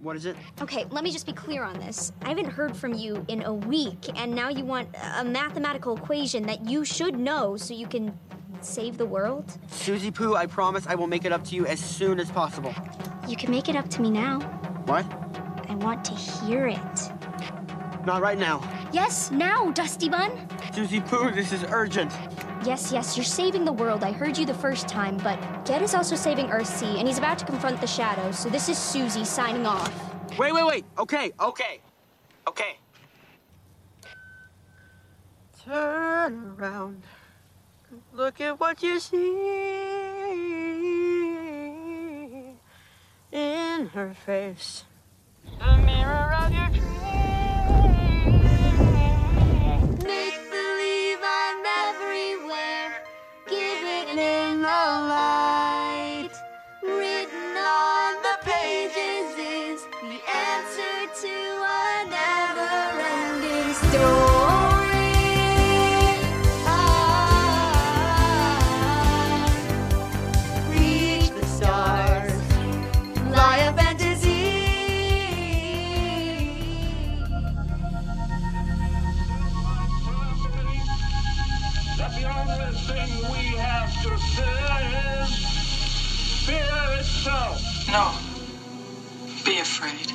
What is it? Okay, let me just be clear on this. I haven't heard from you in a week, and now you want a mathematical equation that you should know so you can save the world? Susie Poo, I promise I will make it up to you as soon as possible. You can make it up to me now. What? I want to hear it. Not right now. Yes, now, Dusty Bun. Susie Poo, this is urgent. Yes, yes, you're saving the world. I heard you the first time, but Ged is also saving Earthsea, and he's about to confront the shadows, so this is Susie signing off. Wait, wait, wait. Okay, okay. Okay. Turn around. Look at what you see in her face. The mirror of your dreams. No. Be afraid.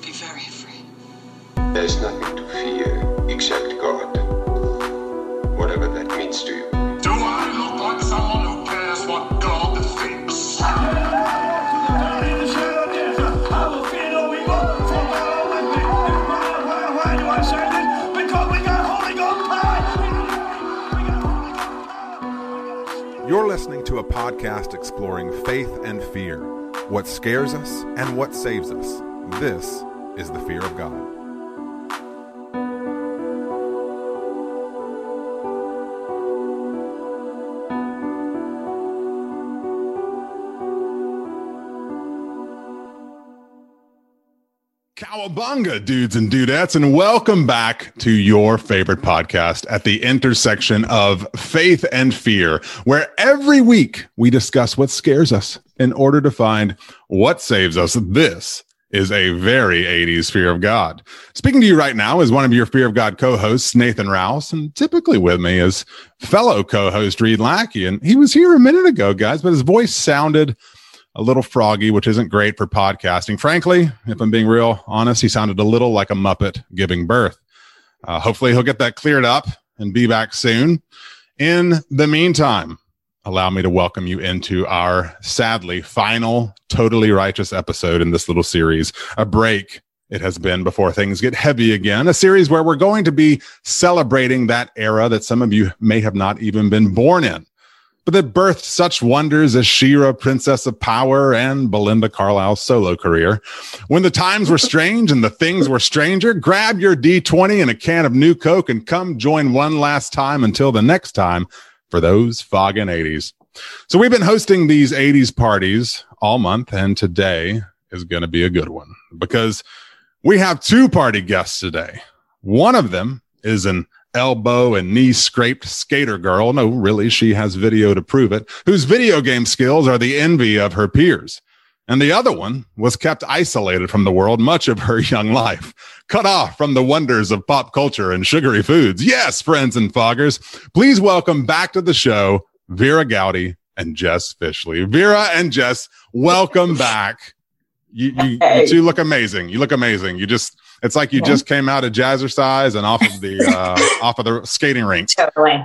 Be very afraid. There is nothing to fear except God. Whatever that means to you. Do I look like someone who cares what God thinks? Why do I say this? Because we got Holy Ghost! You're listening to a podcast exploring faith and fear, what scares us and what saves us. This is the fear of God. Cowabunga, dudes and dudettes, and welcome back to your favorite podcast at the intersection of faith and fear, where every week we discuss what scares us in order to find what saves us. This is a very 80s fear of God. Speaking to you right now is one of your fear of God co-hosts, Nathan Rouse, and typically with me is fellow co-host Reed Lackey. And he was here a minute ago, guys, but his voice sounded a little froggy, which isn't great for podcasting. Frankly, if I'm being real honest, he sounded a little like a Muppet giving birth. Uh, hopefully, he'll get that cleared up and be back soon. In the meantime, allow me to welcome you into our sadly final totally righteous episode in this little series, a break. It has been before things get heavy again, a series where we're going to be celebrating that era that some of you may have not even been born in but that birthed such wonders as She-Ra, Princess of Power, and Belinda Carlisle's solo career. When the times were strange and the things were stranger, grab your D20 and a can of new Coke and come join one last time until the next time for those fogging 80s. So we've been hosting these 80s parties all month, and today is going to be a good one because we have two party guests today. One of them is an elbow and knee scraped skater girl. No, really, she has video to prove it, whose video game skills are the envy of her peers. And the other one was kept isolated from the world much of her young life, cut off from the wonders of pop culture and sugary foods. Yes, friends and foggers, please welcome back to the show Vera Goudie and Jess Fischli. Vera and Jess, welcome back. You, you, you two look amazing. You look amazing. You just, it's like you just came out of jazzercise and off of the uh, off of the skating rink. Totally.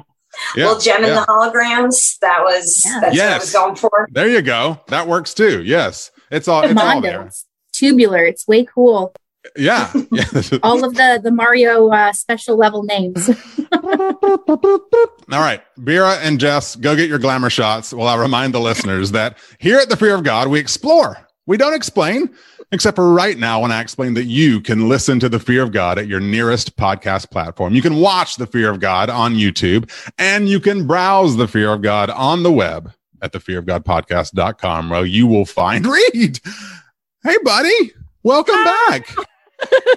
Yeah, well, Jem and yeah. the holograms. That was that's what I Yes. was going for. There you go. That works too. Yes, it's all it's all there. It's tubular. It's way cool. Yeah, yeah. All of the the Mario uh, special level names. All right, Vera and Jess, go get your glamour shots. While I'll remind the listeners that here at the Fear of God, we explore. We don't explain, except for right now when I explain that you can listen to the Fear of God at your nearest podcast platform. You can watch the Fear of God on YouTube, and you can browse the Fear of God on the web at thefearofgodpodcast.com, where you will find Reed. Hey, buddy, welcome back.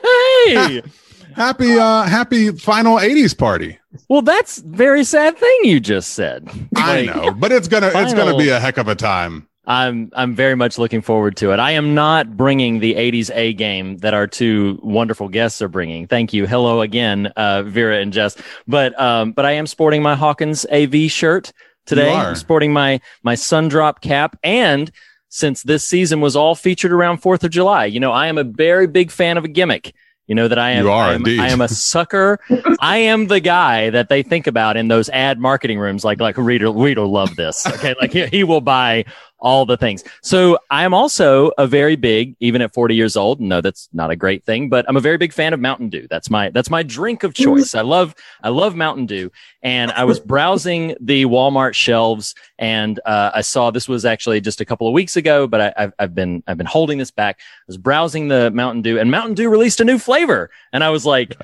Hey. Happy, uh, happy final 80s party. Well, that's very sad thing you just said. I Like, know, but it's gonna it's gonna be a heck of a time. I'm I'm very much looking forward to it. I am not bringing the 80s A game that our two wonderful guests are bringing. Thank you. Hello again, uh, Vera and Jess. But um, but I am sporting my Hawkins AV shirt today. I'm sporting my my Sundrop cap and since this season was all featured around 4th of July, you know, I am a very big fan of a gimmick. You know that I am. You are I am, indeed. I am a sucker. I am the guy that they think about in those ad marketing rooms. Like, like Reader, Reader love this. Okay, like he, he will buy all the things. So I am also a very big, even at 40 years old. No, that's not a great thing, but I'm a very big fan of Mountain Dew. That's my that's my drink of choice. I love I love Mountain Dew. And I was browsing the Walmart shelves, and uh, I saw this was actually just a couple of weeks ago, but I, I've I've been I've been holding this back. I was browsing the Mountain Dew, and Mountain Dew released a new flavor, and I was like.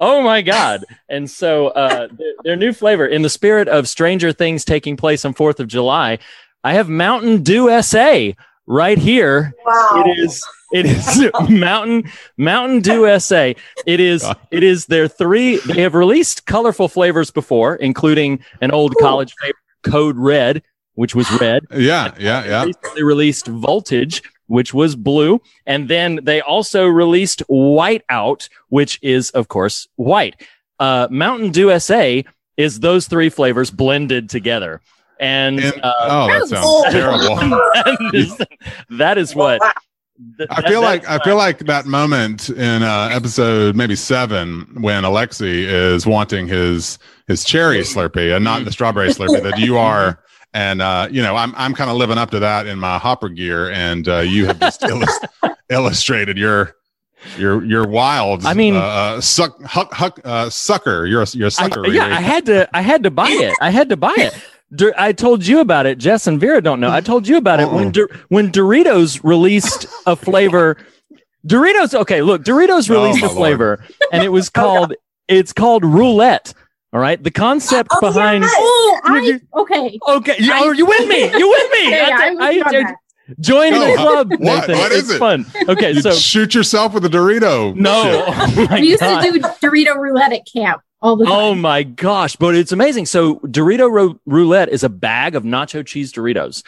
Oh my God. And so, uh, their, their new flavor in the spirit of Stranger Things taking place on 4th of July, I have Mountain Dew SA right here. Wow. It is, it is Mountain, Mountain Dew SA. It is, it is their three, they have released colorful flavors before, including an old college favorite, Code Red, which was red. Yeah, yeah, yeah. They released Voltage, which was blue. And then they also released Whiteout, which is, of course, white. Uh, Mountain Dew SA is those three flavors blended together. And, And- uh, oh, that sounds terrible. that is, that is what. th- I that- feel like I feel like that moment in uh, episode maybe seven when Alexei is wanting his his cherry Slurpee and not the strawberry Slurpee that you are, and uh, you know I'm I'm kind of living up to that in my hopper gear, and uh, you have just illus- illustrated your your your wild. I mean- uh, uh, suck huck, huck, uh, sucker. You're a, you're a I, sucker. yeah, I had to. I had to buy it. I had to buy it. Dur- I told you about it. Jess and Vera don't know. I told you about it when Dor- when Doritos released a flavor. Doritos. Okay, look, Doritos Oh, released my a Lord. flavor, and it was called. It's called roulette. All right, the concept Oh, behind. yes. Oh, I okay. Okay, you, oh, you with me? You with me? Yeah, yeah, I- I'm I- I- join Oh, the club. what? Nathan. What is it's it? fun. Okay, You so shoot yourself with a Dorito. no. shit. Oh We used God. to do Dorito roulette at camp all the time. Oh my gosh, but it's amazing. So Dorito Ro- Roulette is a bag of nacho cheese Doritos,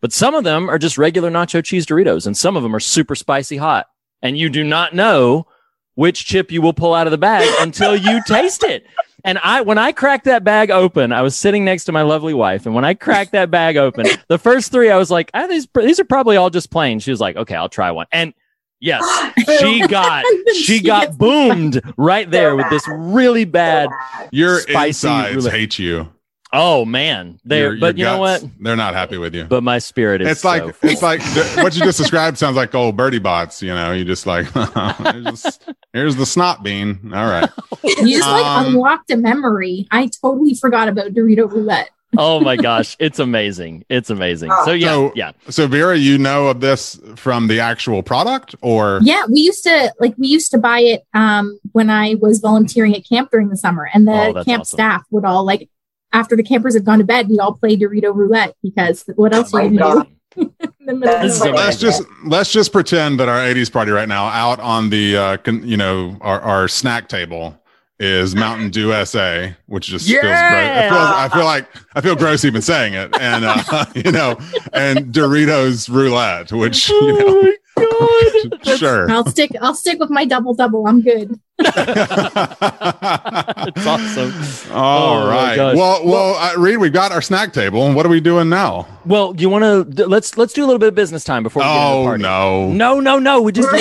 but some of them are just regular nacho cheese Doritos and some of them are super spicy hot. And you do not know which chip you will pull out of the bag until you taste it. And I, when I cracked that bag open, I was sitting next to my lovely wife. And when I cracked that bag open, the first three, I was like, ah, these, these are probably all just plain. She was like, okay, I'll try one. And yes, she got, she She got boomed right there with this really bad Your Spicy insides roulette. hate you. Oh man, they your, But your you know what? They're not happy with you. But my spirit is. it's like so- it's like what you just described sounds like old Bertie Bott's. You know, you just like here's, the, here's the snot bean. All right, You just like Um, unlocked a memory. I totally forgot about Dorito roulette. Oh my gosh, it's amazing. It's amazing. So yeah, So- yeah. so Vera, you know of this from the actual product, or Yeah, we used to like we used to buy it um when I was volunteering at camp during the summer, and the Oh, camp awesome. staff would all like after the campers had gone to bed, we'd all play Dorito roulette because what else Oh are you gonna God. do? In the middle of This is the night? let's just let's just pretend that our '80s party right now, out on the uh, con, you know our, our snack table, is Mountain Dew SA, which just feels gross. I feel, I feel like I feel gross even saying it, and uh, you know, and Doritos Roulette, which you know, Oh my god, sure. I'll stick I'll stick with my double double. I'm good. It's awesome. All Oh right. gosh. Well, well, uh, Reed, we've got our snack table, and what are we doing now? Well, you want to let's let's do a little bit of business time before we get into the Oh no! No, no, no. We just, we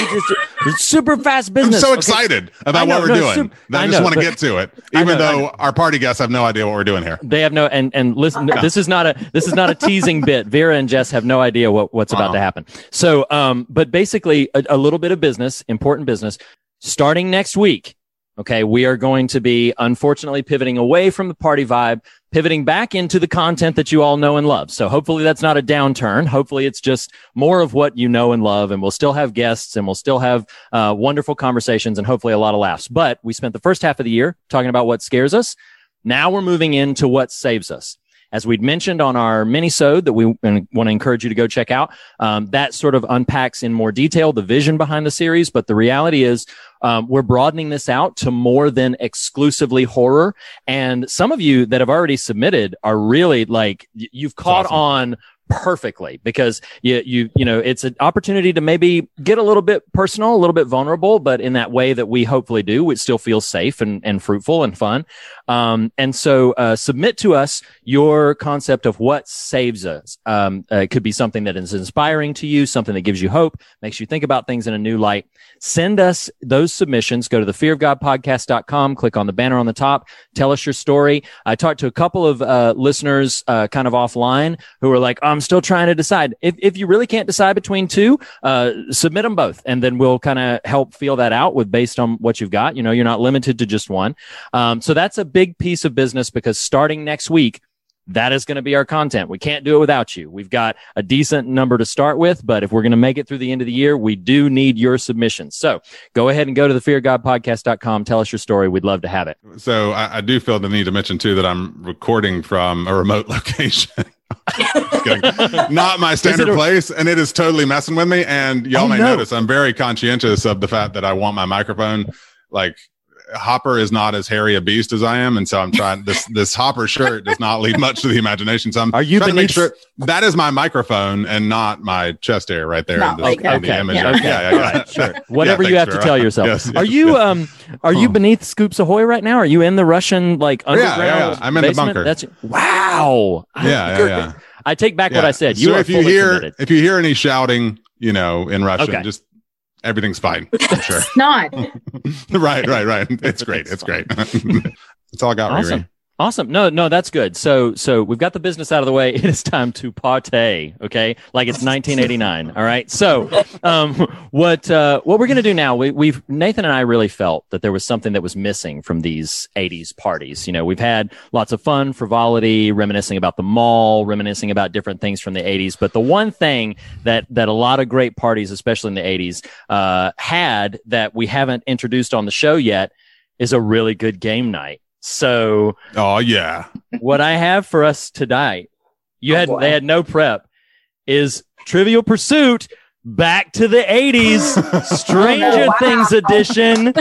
just super fast business. I'm so excited I about know, what we're no, doing. sup- I I just want to get to it, even know, though our party guests have no idea what we're doing here. They have no and and listen. This is not a this is not a teasing bit. Vera and Jess have no idea what what's about Uh-uh. to happen. So, um, but basically, a, a little bit of business, important business, starting next week. Okay, we are going to be unfortunately pivoting away from the party vibe, pivoting back into the content that you all know and love. So hopefully that's not a downturn. Hopefully it's just more of what you know and love, and we'll still have guests and we'll still have uh, wonderful conversations and hopefully a lot of laughs. But we spent the first half of the year talking about what scares us. Now we're moving into what saves us. As we'd mentioned on our mini-sode that we want to encourage you to go check out, um, that sort of unpacks in more detail the vision behind the series. But the reality is, um, we're broadening this out to more than exclusively horror. And some of you that have already submitted are really like, you've caught awesome. on perfectly because you, you, you know, it's an opportunity to maybe get a little bit personal, a little bit vulnerable, but in that way that we hopefully do, it still feels safe and, and fruitful and fun. Um, and so, uh, submit to us your concept of what saves us. Um, uh, it could be something that is inspiring to you, something that gives you hope, makes you think about things in a new light. Send us those submissions. Go to the fearofgodpodcast.com, click on the banner on the top, tell us your story. I talked to a couple of, uh, listeners, uh, kind of offline who were like, I'm still trying to decide. If, if you really can't decide between two, uh, submit them both and then we'll kind of help feel that out with based on what you've got. You know, you're not limited to just one. Um, so that's a big piece of business because starting next week, that is going to be our content. We can't do it without you. We've got a decent number to start with, but if we're going to make it through the end of the year, we do need your submissions. So go ahead and go to the feargodpodcast.com. Tell us your story. We'd love to have it. So I, I do feel the need to mention too that I'm recording from a remote location. Not my standard a- place, and it is totally messing with me. And y'all Oh, may no. notice I'm very conscientious of the fact that I want my microphone. Like Hopper is not as hairy a beast as I am, and so I'm trying. This this Hopper shirt does not leave much to the imagination. So I'm Are you trying to make sure that is my microphone and not my chest hair right there No, in, the, okay. in the Okay. image. Yeah. Okay. yeah, yeah, yeah. right. Sure. Yeah, Whatever you have to Vera. tell yourself. Yes, are yes, you yes. um are you beneath Scoops Ahoy right now? Are you in the Russian like yeah, yeah, underground? yeah. I'm in the bunker. That's wow. Yeah, yeah, yeah. I take back what I said. You so are if you fully hear committed. if you hear any shouting, you know, in Russian, Okay. just everything's fine. I'm sure. Not. right, right, right. It's great. It's great. it's all I got, Awesome. Riri. Awesome. No, no, that's good. So, so we've got the business out of the way. It is time to partay. Okay. Like it's 1989. all right. So, um, what, uh, what we're going to do now, we, we've, Nathan and I really felt that there was something that was missing from these 80s parties. You know, we've had lots of fun, frivolity, reminiscing about the mall, reminiscing about different things from the 80s. But the one thing that, that a lot of great parties, especially in the 80s, uh, had that we haven't introduced on the show yet is a really good game night. So, Oh yeah. what I have for us tonight, you oh, had boy. they had no prep, is Trivial Pursuit back to the 80s, Stranger Wow. Things edition.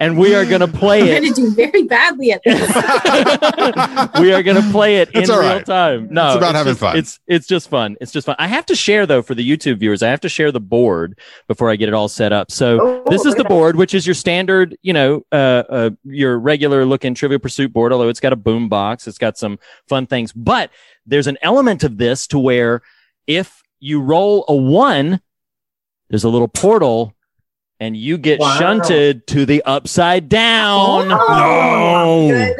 And we are gonna play You're going it. to do very badly at this. we are gonna play it in It's all real right. time. No, It's about having just- fun. It's it's just fun. It's just fun. I have to share though for the YouTube viewers. I have to share the board before I get it all set up. So Oh, this is the board, which is your standard, you know, uh, uh, your regular looking Trivial Pursuit board. Although it's got a boom box, it's got some fun things. But there's an element of this to where if you roll a one, there's a little portal. And you get Wow. shunted to the upside down. Oh, good.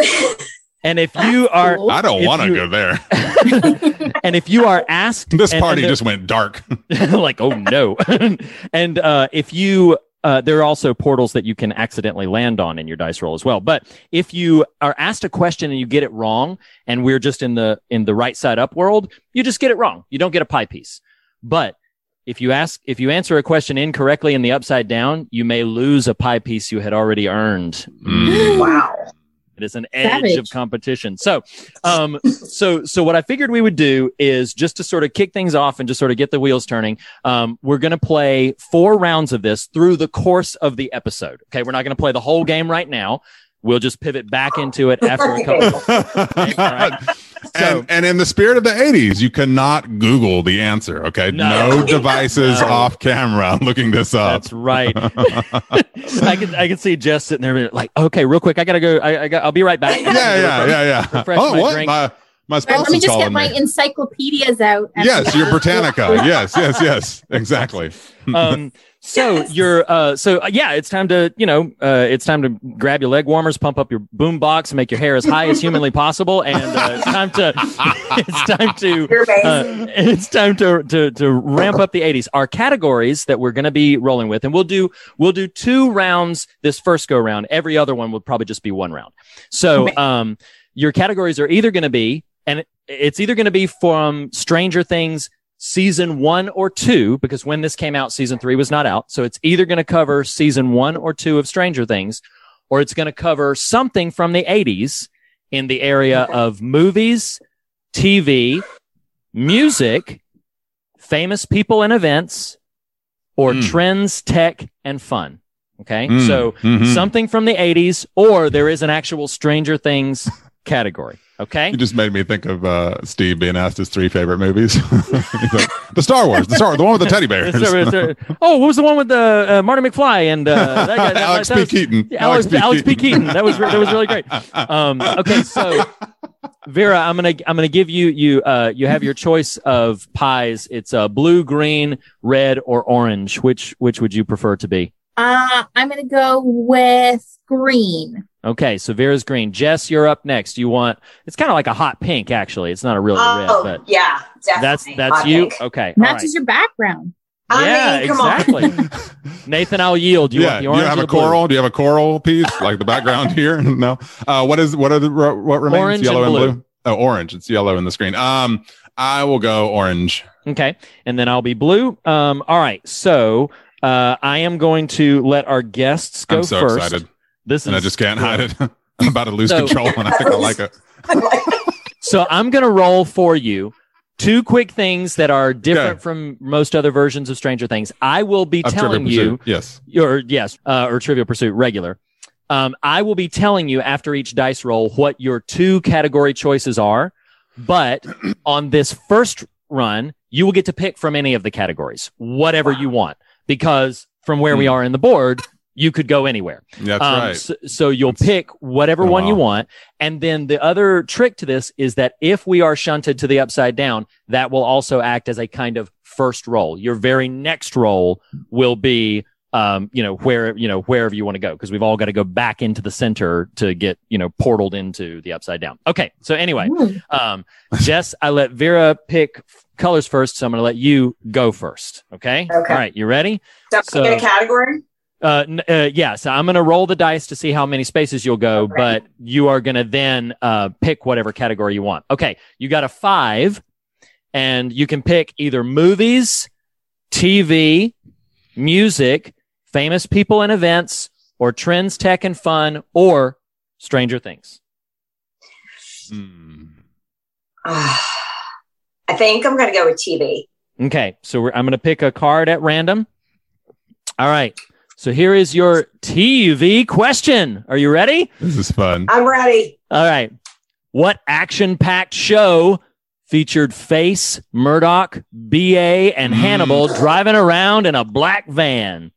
And if you are, I don't want to go there. and if you are asked, This and- party and just went dark. like, oh no. and uh, if you, uh, there are also portals that you can accidentally land on in your dice roll as well. But if you are asked a question and you get it wrong, and we're just in the in the right side up world, you just get it wrong. You don't get a pie piece. But if you ask, if you answer a question incorrectly in the upside down, you may lose a pie piece you had already earned. Mm. wow. It is an edge Savage. of competition. So, um, so, so what I figured we would do is just to sort of kick things off and just sort of get the wheels turning. Um, we're going to play four rounds of this through the course of the episode. Okay. We're not going to play the whole game right now. We'll just pivot back into it after a couple. right. So- and, and in the spirit of the 80s, you cannot Google the answer. Okay. No. No, devices No. off camera looking this up. That's right. I can, I can see Jess sitting there like, okay, real quick. I gotta go. I, I got, I'll be right back. yeah, yeah, yeah, yeah. Refresh oh, my what? drink. My, my Let me is just calling get my me. encyclopedias out. Yes, your Britannica. yes, yes, yes. Exactly. um so you're uh so uh, yeah it's time to you know uh it's time to grab your leg warmers pump up your boom box make your hair as high as humanly possible and uh, it's time to it's time to uh, it's time to, to to ramp up the 80s our categories that we're going to be rolling with and we'll do we'll do two rounds this first go round every other one will probably just be one round so um your categories are either going to be and it's either going to be from stranger things season one or two, because when this came out, season three was not out. So it's either going to cover season one or two of Stranger Things, or it's going to cover something from the 80s in the area of movies, TV, music, famous people and events, or Mm. trends, tech, and fun. Okay. Mm, So mhm. something from the 80s, or there is an actual Stranger Things category. Okay. You just made me think of uh, Steve being asked his three favorite movies. Like, the Star Wars, the Star Wars, the one with the teddy bears. oh, what was the one with the uh, Marty McFly and uh, that guy? That, Alex that P. was- Keaton. Yeah, Alex, Alex P. Alex P. Keaton. Keaton. That was re- that was really great. Um, okay, so Vera, I'm gonna I'm gonna give you you uh, you have your choice of pies. It's uh, blue, green, red, or orange. Which which would you prefer to be? Uh, I'm going to go with green. Okay, so Vera's green. Jess, you're up next. You want? It's kind of like a hot pink, actually. It's not a really red, Oh, but yeah, that's definitely. that's Hot you. pink. Okay, Matches right. your background. I yeah, mean, exactly. Nathan, I'll yield. You yeah, want the you have a the blue? coral. Do you have a coral piece like the background here? No. Uh, what is what are the what remains? Orange and yellow and blue. blue. Oh, orange. It's yellow in the screen. Um, I will go orange. Okay. And then I'll be blue. Um, all right. So uh, I am going to let our guests go I'm so first. excited, This and I just can't hide it. I'm about to lose So- control, and I think I like it. So I'm going to roll for you two quick things that are different Okay. from most other versions of Stranger Things. I will be Of telling you, Yes. or yes, uh, or Trivial Pursuit regular. Um, I will be telling you after each dice roll what your two category choices are. But on this first run, you will get to pick from any of the categories, whatever you want, because from where we Hmm. are in the board, you could go anywhere. That's Um, right. So, so you'll That's pick whatever been a one you want. And then the other trick to this is that if we are shunted to the upside down, that will also act as a kind of first roll. Your very next roll will be, um, you know, where, you know, wherever you want to go. Cause we've all got to go back into the center to get, you know, portaled into the upside down. Okay. So anyway, um, Jess, I let Vera pick colors first. So I'm going to let you go first. Okay. Okay. All right. You ready? So, So- get a category. Uh, n- uh, yeah, so I'm going to roll the dice to see how many spaces you'll go, Okay. but you are going to then uh, pick whatever category you want. Okay, you got a five, and you can pick either movies, TV, music, famous people and events, or trends, tech, and fun, or Stranger Things. Hmm. I think I'm going to go with TV. Okay, so we're, I'm going to pick a card at random. All right, so here is your TV question. Are you ready? This is fun. I'm ready. All right. What action packed show featured Face, Murdoch, BA, and Mm. Hannibal driving around in a black van?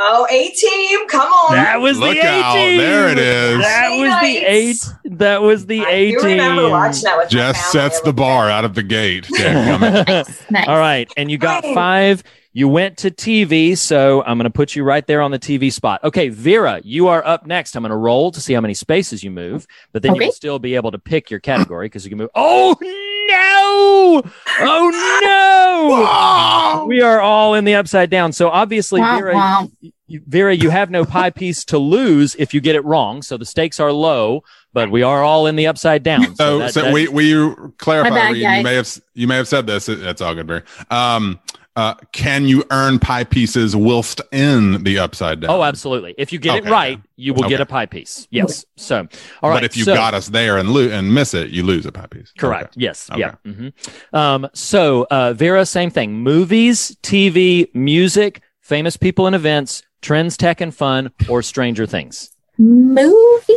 Oh, A team, come on. That was Look the A out. team. There it is. That was the eight. That was the I A do remember watching team. that with my Just sets the bar out of the gate. Dadgummit. Nice. All right, and you got five. You went to TV, so I'm going to put you right there on the TV spot. Okay, Vera, you are up next. I'm going to roll to see how many spaces you move, but then Okay. you'll still be able to pick your category because you can move. Oh no! Oh no! we are all in the upside down. So obviously, Wow, Vera, wow. you, Vera, you have no pie piece to lose if you get it wrong. So the stakes are low, but we are all in the upside down. So, that- so that- we, you clarify? Bad, you, you may have you may have said this. It- It's all good, Vera. Um, uh, can you earn pie pieces whilst in the upside down? Oh, absolutely. If you get Okay, it right, yeah. you will get a pie piece. Yes. So, all right. but if you so- got us there and lo- and miss it, you lose a pie piece. Correct. Okay. Yes. Okay. Yeah. hmm Um, so, uh, Vera, same thing. Movies, TV, music, famous people and events, trends, tech, and fun, or Stranger Things. Movies.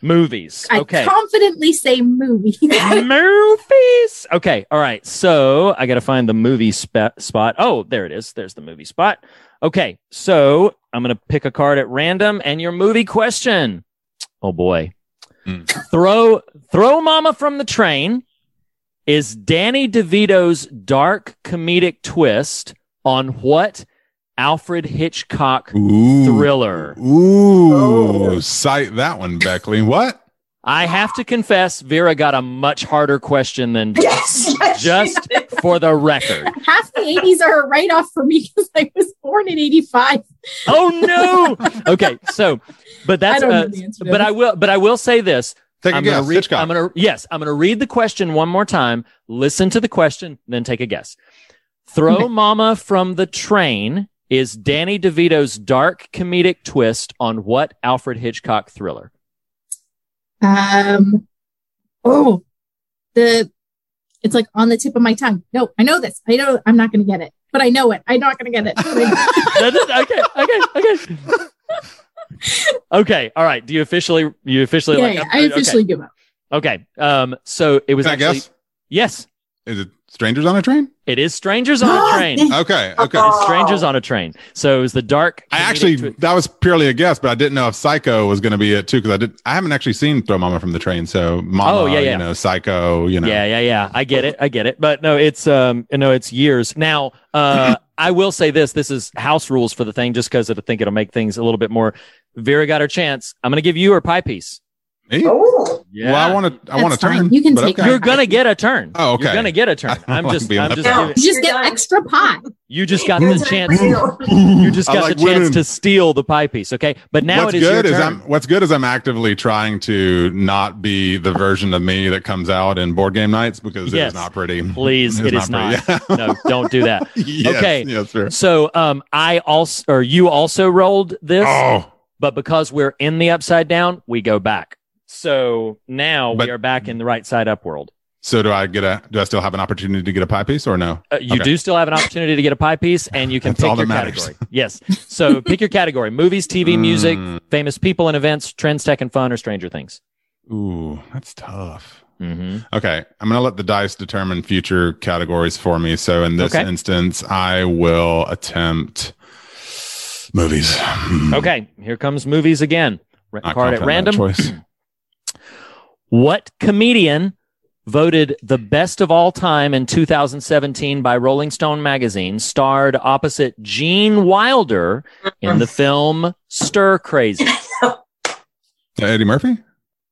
Movies. I Okay. confidently say movies. Movies. Okay. All right. So I got to find the movie spa- spot. Oh, there it is. There's the movie spot. Okay. So I'm going to pick a card at random and your movie question. Oh boy. Hmm. Throw, throw mama from the train is Danny DeVito's dark comedic twist on what Alfred Hitchcock Ooh. thriller? Ooh, Oh. cite that one, Beckley. What? I have to confess, Vera got a much harder question than Yes. yes, just for the record. Half the 80s are a write off for me because I was born in 85. Oh no. Okay, so but that's I don't know uh, the answer but this. I will but I will say this. Take a I'm guess. gonna read Hitchcock. I'm gonna yes, I'm gonna read the question one more time. Listen to the question, then take a guess. Throw Okay. Mama from the Train is Danny DeVito's dark comedic twist on what Alfred Hitchcock thriller? Um, oh, the it's like on the tip of my tongue. No, I know this. I know I'm not going to get it, but I know it. I'm not going to get it. That is- okay, okay, okay. okay, all right. Do you officially you officially yeah, like yeah, okay. I officially give up. Okay. Um. So it was Can I actually guess? yes. Is it Strangers on a Train? It is Strangers on a Train. Okay. Okay. It's Strangers on a Train. So it was the dark. I actually twi- that was purely a guess, but I didn't know if Psycho was going to be it too because I did. I haven't actually seen Throw Mama from the Train, so Mama, Oh, yeah, yeah. you know, Psycho, you know, Yeah, yeah, yeah. I get it. I get it. But no, it's um no, it's years. Now, uh I will say this. This is house rules for the thing just because I think it'll make things a little bit more Vera got her chance. I'm gonna give you her pie piece. Me? Oh, Yeah. Well, I want to. I want to turn. You can take. Okay. You're gonna get a turn. Oh, okay. You're gonna get a turn. I I'm just like I'm just out. You just get extra pie. you just got the chance you. you just got like the chance to steal the pie piece. Okay. But now what's it is good your is turn. I'm what's good is I'm actively trying to not be the version of me that comes out in board game nights because it Yes. is not pretty. Please, It's it is not. pretty. no, don't do that. yes, Okay. Yes, sir. So um I also or you also rolled this. Oh, but because we're in the upside down, we go back. So now But- we are back in the right side up world. so do I get a? Do I still have an opportunity to get a pie piece or no? Uh, you Okay. do still have an opportunity to get a pie piece, and you can pick your category. Yes. So pick your category: movies, TV, music, Mm. famous people and events, trends, tech, and fun, or Stranger Things. Ooh, that's tough. Mm-hmm. Okay, I'm gonna let the dice determine future categories for me. So in this Okay. instance, I will attempt movies. Hmm. Okay, here comes movies again. Card at random. What comedian voted the best of all time in 2017 by Rolling Stone magazine starred opposite Gene Wilder in the film Stir Crazy? Uh, Eddie Murphy.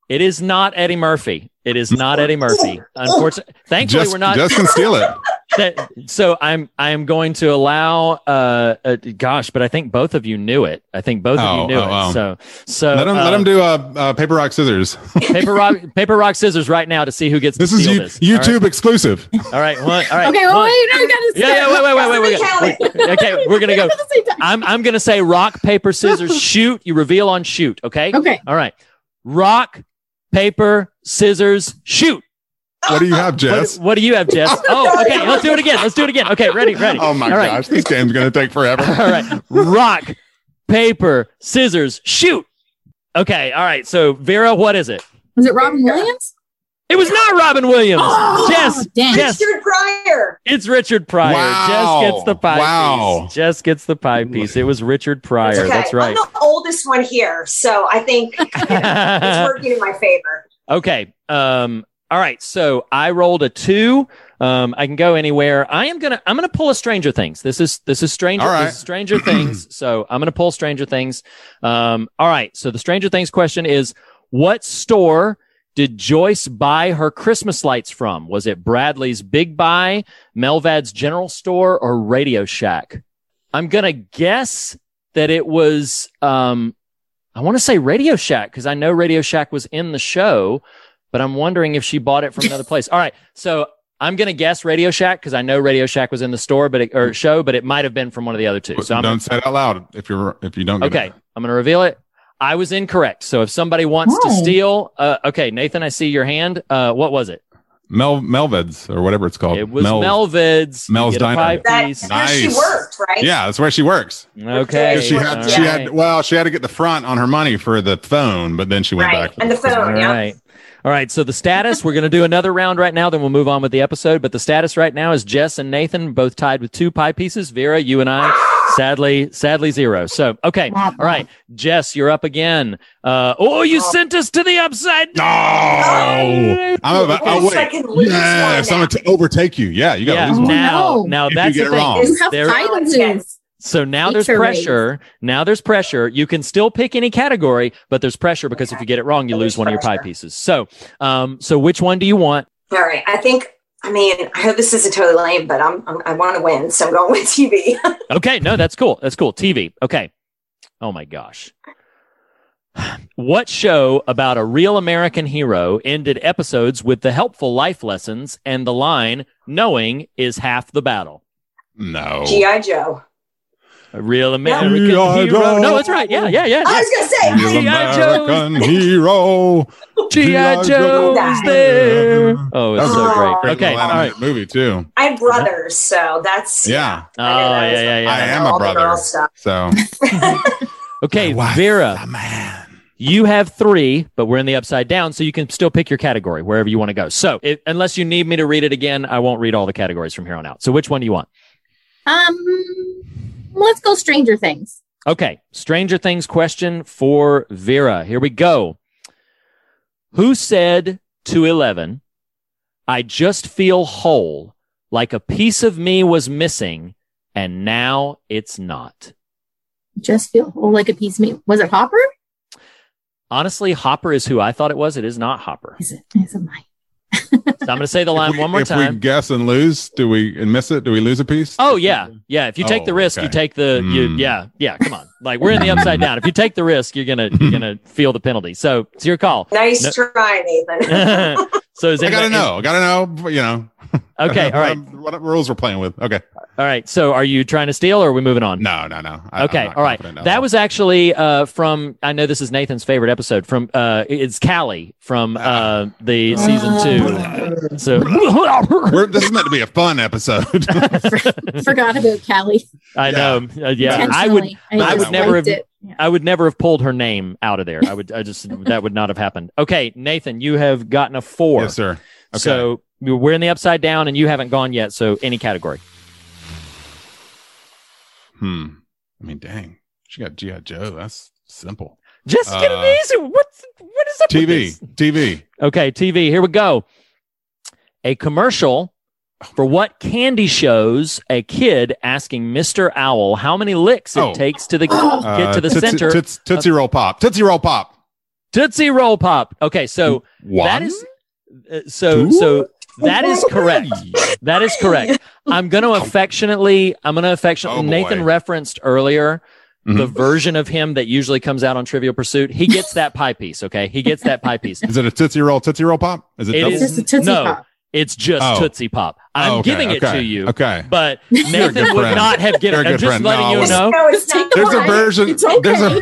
It is not Eddie Murphy. It is not Eddie Murphy. Unfortunately, thankfully Just, we're not. just can steal it. That- so I'm I am going to allow. Uh, uh, gosh, but I think both of you knew it. I think both of Oh, you knew oh, it. oh. So so let him uh, let him do a uh, uh, paper rock scissors. paper rock paper rock scissors right now to see who gets This to is steal you, this. YouTube exclusive. All right, all right, one, all right. okay, well, one. wait, no, you gotta Yeah, yeah, wait, wait, wait, wait, wait, wait. wait. Okay, we're gonna go. At the same time. I'm I'm gonna say rock paper scissors shoot. You reveal on shoot. Okay. Okay. All right. Rock paper scissors shoot. What do you have, Jess? what do you have, Jess? Oh, okay. Let's do it again. Let's do it again. Okay, ready, ready. Oh my All right. gosh, this game's gonna take forever. All right. Rock, paper, scissors, shoot. Okay. All right. So Vera, what is it? Was it Robin Williams? It was not Robin Williams. Oh, Jess, dang. Jess, Richard Pryor. it's Richard Pryor. Wow. Jess gets the pie Wow. piece. Jess gets the pie piece. It was Richard Pryor. Okay. That's right. I'm the oldest one here, so I think you know, it's working in my favor. Okay. Um, all right. So I rolled a two. Um, I can go anywhere. I am gonna. I'm gonna pull a Stranger Things. This is this is Stranger. Right. This is Stranger Things. So I'm gonna pull Stranger Things. Um, all right. So the Stranger Things question is: What store did Joyce buy her Christmas lights from? Was it Bradley's Big Buy, Melvald's General Store, or Radio Shack? I'm gonna guess that it was. Um, I want to say Radio Shack because I know Radio Shack was in the show, but I'm wondering if she bought it from another place. All right, so I'm gonna guess Radio Shack because I know Radio Shack was in the store, but it, or show, but it might have been from one of the other two. So I'm don't say it out loud if you're if you don't. Get okay. it. I'm gonna reveal it. I was incorrect. So if somebody wants to Oh. steal, uh, okay, Nathan, I see your hand. Uh, what was it? Mel Melvald's or whatever it's called. It was Mel- Melvald's. Mel's Diner. pie That, piece. where she Nice. worked, right? Yeah, that's where she works. Okay. 'Cause She had all she right. had well she had to get the front on her money for the phone, but then she went Right. back. And the phone, All yeah. right. All right. So the status, we're going to do another round right now, then we'll move on with the episode. But the status right now is Jess and Nathan both tied with two pie pieces. Vera, you and I, sadly, sadly zero. So, okay. All right. Jess, you're up again. Uh, oh, you sent us to the upside No. I'm about. Oh I wait, yes, I'm gonna overtake you. Yeah, you got to Yeah. lose Oh, one. Now, no. now If you that's get the thing. wrong. You have There- titles. So now there's Feature pressure. Now there's pressure. You can still pick any category, but there's pressure because if you get it wrong, you lose one of your pie pieces. So, um, so which one do you want? All right. I think. I mean, I hope this isn't totally lame, but I'm, I'm I want to win, so I'm going with TV. Okay, no, that's cool. That's cool. TV. Okay. Oh my gosh. What show about a real American hero ended episodes with the helpful life lessons and the line, knowing is half the battle? No. GI Joe. A real American G.I. hero. No, that's right. Yeah, yeah, yeah. I was gonna say. Real G.I. Joe's- American hero. G.I. Joe's there. Oh, it's so great. great Okay, little all right. movie too. I have brothers, so that's Yeah. Oh, I yeah, yeah, yeah. I am all a brother. stuff. So Okay, Vera. man. You have three, but we're in the upside down, so you can still pick your category wherever you want to go. So, if, unless you need me to read it again, I won't read all the categories from here on out. So, which one do you want? Um, let's go Stranger Things. Okay, Stranger Things question for Vera. Here we go. Who said to 11, I just feel whole, like a piece of me was missing, and now it's not? Just feel whole like a piece of me. Was it Hopper? Honestly, Hopper is who I thought it was. It is not Hopper. Is it? Is it mine? So I'm going to say the line we- one more time. if we guess and lose, do we and miss it? Do we lose a piece? Oh yeah, yeah. If you take the Oh, risk, okay. you take the you. Hmm. Yeah, yeah. Come on, like we're in the upside down. If you take the risk, you're gonna you're gonna feel the penalty. So it's your call. Nice No- try, Nathan. so is I gotta anybody- know. I gotta know. You know. Okay, all right, What, what rules we're playing with? Okay. all right. So are you trying to steal, or are we moving on? No, no, no. I- okay, all right. confident, that's That was actually uh, from. I know this is Nathan's favorite episode. From uh, it's Kali from uh, the season two. So We're, this is meant to be a fun episode. Forgot about Kali. I know. Uh, yeah, I would. Intentionally. I would never have. it. Yeah. I would never have pulled her name out of there. I would. I just that would not have happened. Okay, Nathan, you have gotten a four. yes, sir. Okay. So we're in the upside down, and you haven't gone yet. So any category. hmm. I mean, dang. She got G.I. Joe. That's simple. Just get Uh, it easy. What's what is up with TV. this? TV. Okay, TV. Here we go. A commercial for what candy shows a kid asking Mr. Owl how many licks it Oh. takes to the Uh, get to the Tootsie, center. Toots- Tootsie Roll Pop. Tootsie Roll Pop. Tootsie Roll Pop. Okay, so One? that is uh, so Two? so that is correct. That is correct. I'm going to affectionately. I'm going to affectionately. Oh. Nathan referenced earlier Mhm. the version of him that usually comes out on Trivial Pursuit. He gets that pie piece. Okay, he gets that pie piece. Is it a Tootsie Roll? Tootsie Roll Pop? Is it? It? It's just a Tootsie no, Pop. it's just Oh. Tootsie Pop. I'm Oh, okay, giving it okay, to you. Okay. But Nathan would friend. not have given. You're a I'm just friend. letting No. you know. no, it's not. There's a version. It's okay. There's a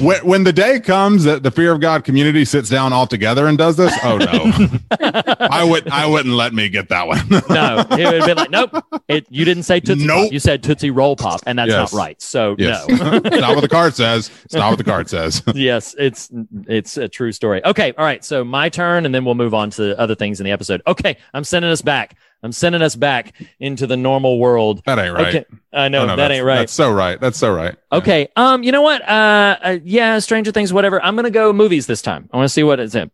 when, when the day comes that the fear of God community sits down all together and does this. Oh no, I would I wouldn't let me get that one. no, it would be like, nope. It, you didn't say Tootsie Nope. Pop. You said Tootsie Roll Pop, and that's Yes. not right. So Yes. no. it's not what the card says. It's not what the card says. yes, it's it's a true story. Okay, all right. So my turn, and then we'll move on to other things in the episode. Okay, I'm sending us back. I'm sending us back into the normal world. That ain't right. Okay, I know Oh, no, that ain't right. That's so right. That's so right. Okay. Um, you know what? Uh, uh, yeah, Stranger Things, whatever. I'm gonna go movies this time. I want to see what it's in.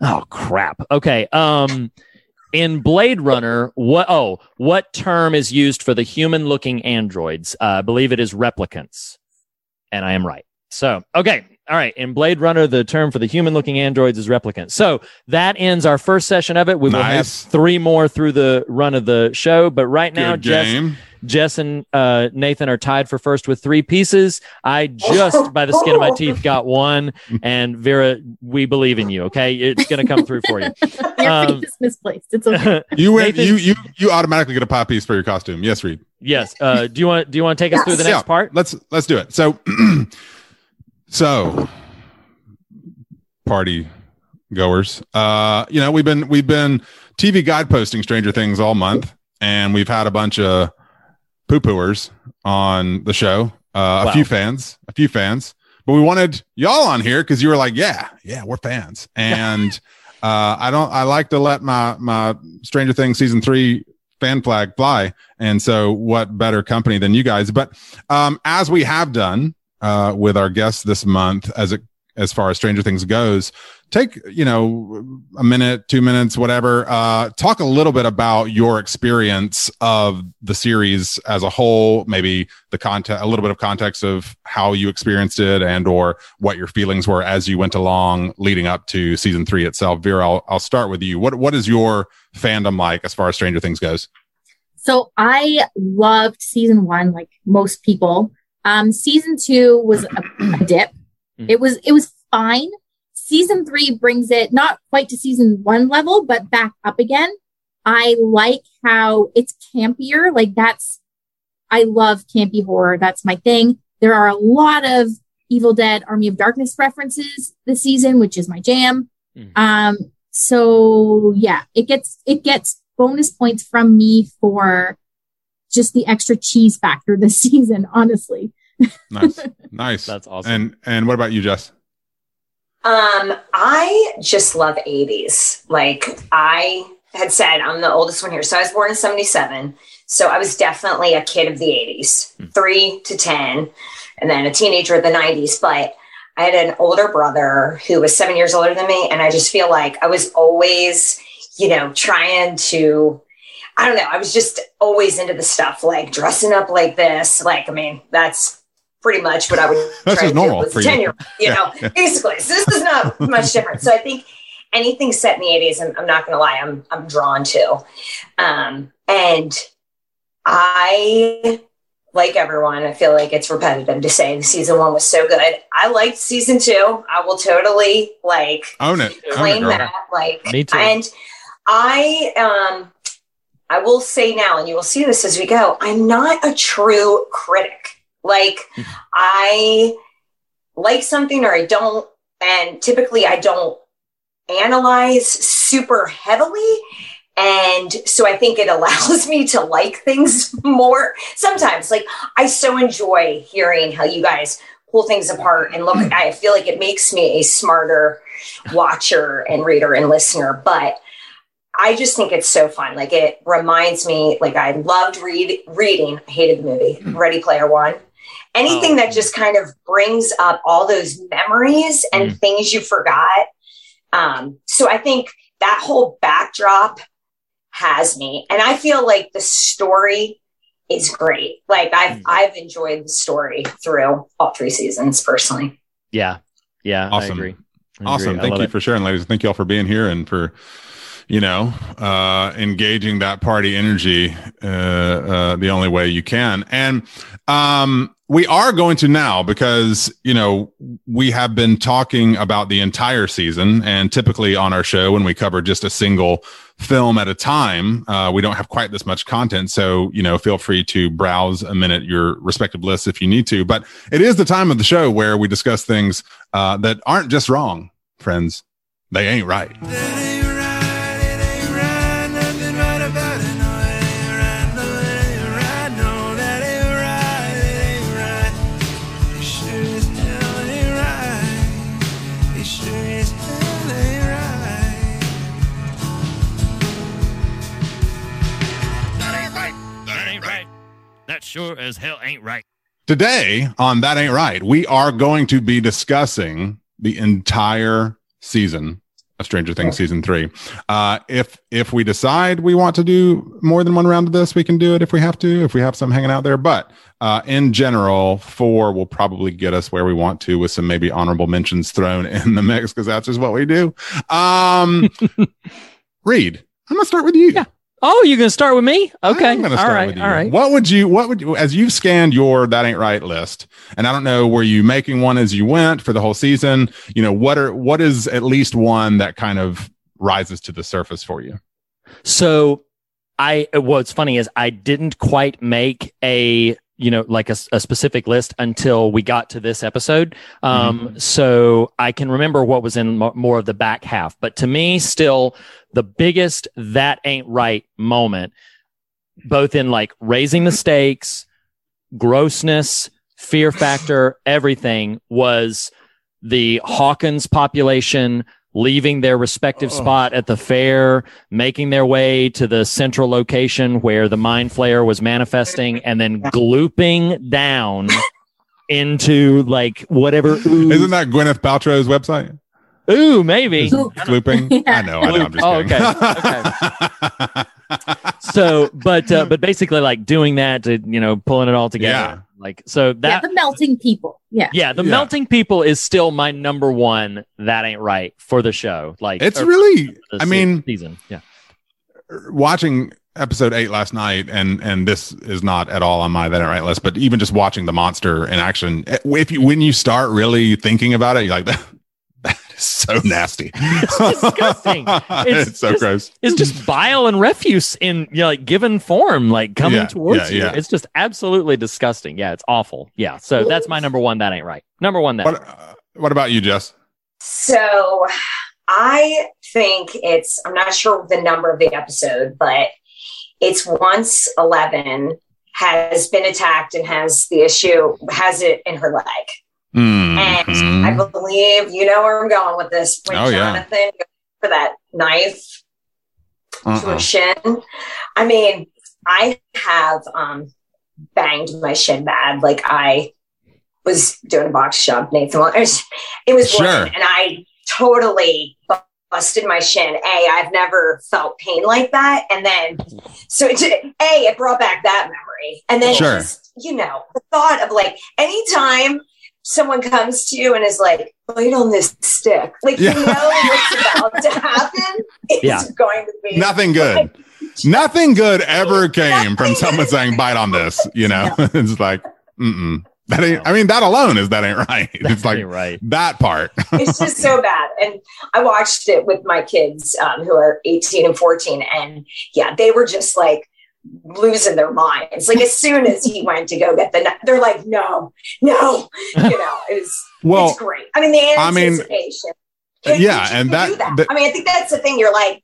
Oh crap. Okay. Um, in Blade Runner, what? Oh, what term is used for the human-looking androids? Uh, I believe it is replicants, and I am right. So, okay. All right. In Blade Runner, the term for the human looking androids is replicant. So that ends our first session of it. We will have three more through the run of the show. But right now, Good Jess, game. Jess and uh, Nathan are tied for first with three pieces. I just, by the skin of my teeth, got one. And Vera, we believe in you. Okay, it's going to come through for you. Your Um, faith is misplaced. It's okay. You win. Nathan- You you you automatically get a pie piece for your costume. Yes, Reed. yes. Uh, do you want? Do you want to take us through the next Yeah, part? Let's let's do it. So so party goers. Uh, you know, we've been we've been TV guide posting Stranger Things all month, and we've had a bunch of poo pooers on the show. Uh, Wow. a few fans, a few fans, but we wanted y'all on here because you were like, yeah, yeah, we're fans, and uh, I don't, I like to let my my Stranger Things season three fan flag fly, and so what better company than you guys? But um, as we have done uh, with our guests this month, as it as far as Stranger Things goes, take you know a minute, two minutes, whatever. Uh, talk a little bit about your experience of the series as a whole, maybe the context, a little bit of context of how you experienced it, and or what your feelings were as you went along, leading up to season three itself. Vera, I'll, I'll start with you. What what is your fandom like as far as Stranger Things goes? So I loved season one, like most people. Um, season two was a, a dip. It was it was fine. Season three brings it not quite to season one level, but back up again. I like how it's campier. Like that's I love campy horror. That's my thing. There are a lot of Evil Dead Army of Darkness references this season, which is my jam. Mhm. Um, so yeah, it gets it gets bonus points from me for just the extra cheese factor this season, honestly. Nice, nice. That's awesome. And and what about you, Jess? Um, I just love 80s. Like I had said, I'm the oldest one here. So I was born in 77. So I was definitely a kid of the 80s, three to 10, and then a teenager of the 90s. But I had an older brother who was seven years older than me. And I just feel like I was always, you know, trying to, I don't know, I was just always into the stuff like dressing up like this. Like, I mean, that's pretty much what I would That's try just to do normal as for you. 10 year you know, basically. So this is not much different. So I think anything set in the 80s, I'm, I'm not going to lie, I'm, I'm drawn to. Um, and I, like everyone, I feel like it's repetitive to say season one was so good. I liked season two. I will totally like Own it. Own it, claim that. Like, Me too. and I, um, I will say now, and you will see this as we go, I'm not a true critic. Like, mm-hmm. I like something or I don't, and typically I don't analyze super heavily. And so I think it allows me to like things more sometimes. Like, I so enjoy hearing how you guys pull things apart and look. Mm-hmm. I feel like it makes me a smarter watcher and reader and listener. But I just think it's so fun. Like it reminds me, like I loved read, reading. I hated the movie mm-hmm. Ready Player One. Anything that just kind of brings up all those memories and things you forgot. Um, so I think that whole backdrop has me, and I feel like the story is great. Like I've I've enjoyed the story through all three seasons personally. Yeah. Yeah. Awesome. I agree. I Awesome. agree. I Thank you it. for sharing, ladies. Thank you all for being here and for, you know, uh, engaging that party energy uh, uh, the only way you can. And um, we are going to now because, you know, we have been talking about the entire season. And typically on our show, when we cover just a single film at a time, uh, we don't have quite this much content. So, you know, feel free to browse a minute your respective lists if you need to. But it is the time of the show where we discuss things uh, that aren't just wrong, friends. They ain't right. That sure as hell ain't right. Today on That Ain't Right, we are going to be discussing the entire season of Stranger Things season three. Uh, if if we decide we want to do more than one round of this, we can do it if we have to, if we have some hanging out there. But uh, in general, four will probably get us where we want to with some maybe honorable mentions thrown in the mix because that's just what we do. Um, Reed, I'm gonna start with you. Yeah. Oh, you're gonna start with me? Okay. I'm gonna start right. with you. All right. What would you? What would you? As you've scanned your that ain't right list, and I don't know, were you making one as you went for the whole season? You know, what are what is at least one that kind of rises to the surface for you? So I what's funny is I didn't quite make a you know like a, a specific list until we got to this episode. Um, so I can remember what was in mo- more of the back half, but to me, still the biggest that ain't right moment, both in like raising the stakes, grossness, fear factor, everything was the Hawkins population leaving their respective spot at the fair, making their way to the central location where the mind flayer was manifesting, and then glooping down into like whatever. Ooh, Isn't that Gwyneth Paltrow's website? ooh maybe. Glooping. I know. I know. I'm just Oh, kidding. okay. So, but uh, but basically, like doing that to you know pulling it all together, Yeah. Like so that yeah, the melting people. Yeah. yeah, the Yeah. melting people is still my number one. That ain't right for the show. Like It's really. I se- mean, season. Yeah. watching episode eight last night, and and this is not at all on my that ain't right list, but even just watching the monster in action, eh, if you when you start really thinking about it, you're like that. That is so nasty. It's disgusting. It's, so just- gross. It's just bile and refuse in you know, like given form, like coming Yeah, towards yeah, you. yeah. It's just absolutely disgusting. Yeah, it's awful. Yeah. So that's my number one. That ain't right. Number one. That. What, uh, what about you, Jess? So I think it's, I'm not sure the number of the episode, but it's once 11 has been attacked and has the issue, has it in her leg. And Mhm. I believe you know where I'm going with this. When Oh, yeah. Jonathan goes for that knife to Uh-uh. her shin. I mean, I have um banged my shin bad. Like I was doing a box jump, Nathan. It was, it was Sure. and I totally busted my shin. A, I've never felt pain like that, and then so it, a it brought back that memory, and then Sure. just you know the thought of like anytime someone comes to you and is like, "Wait on this stick," like Yeah. you know what's about to happen. It's Yeah. going to be Nothing good. Nothing good ever came from someone saying bite on this, you know? it's like, mm-mm. That ain't I mean, that alone is that ain't right. It's like right. that part. it's just so bad. And I watched it with my kids um, who are 18 and 14. And yeah, they were just like losing their minds. Like as soon as he went to go get the, they're like, no, no, you know, it was, Well, it's great. I mean, the I mean, anticipation. Uh, yeah, and that, that. that- I mean, I think that's the thing. You're like,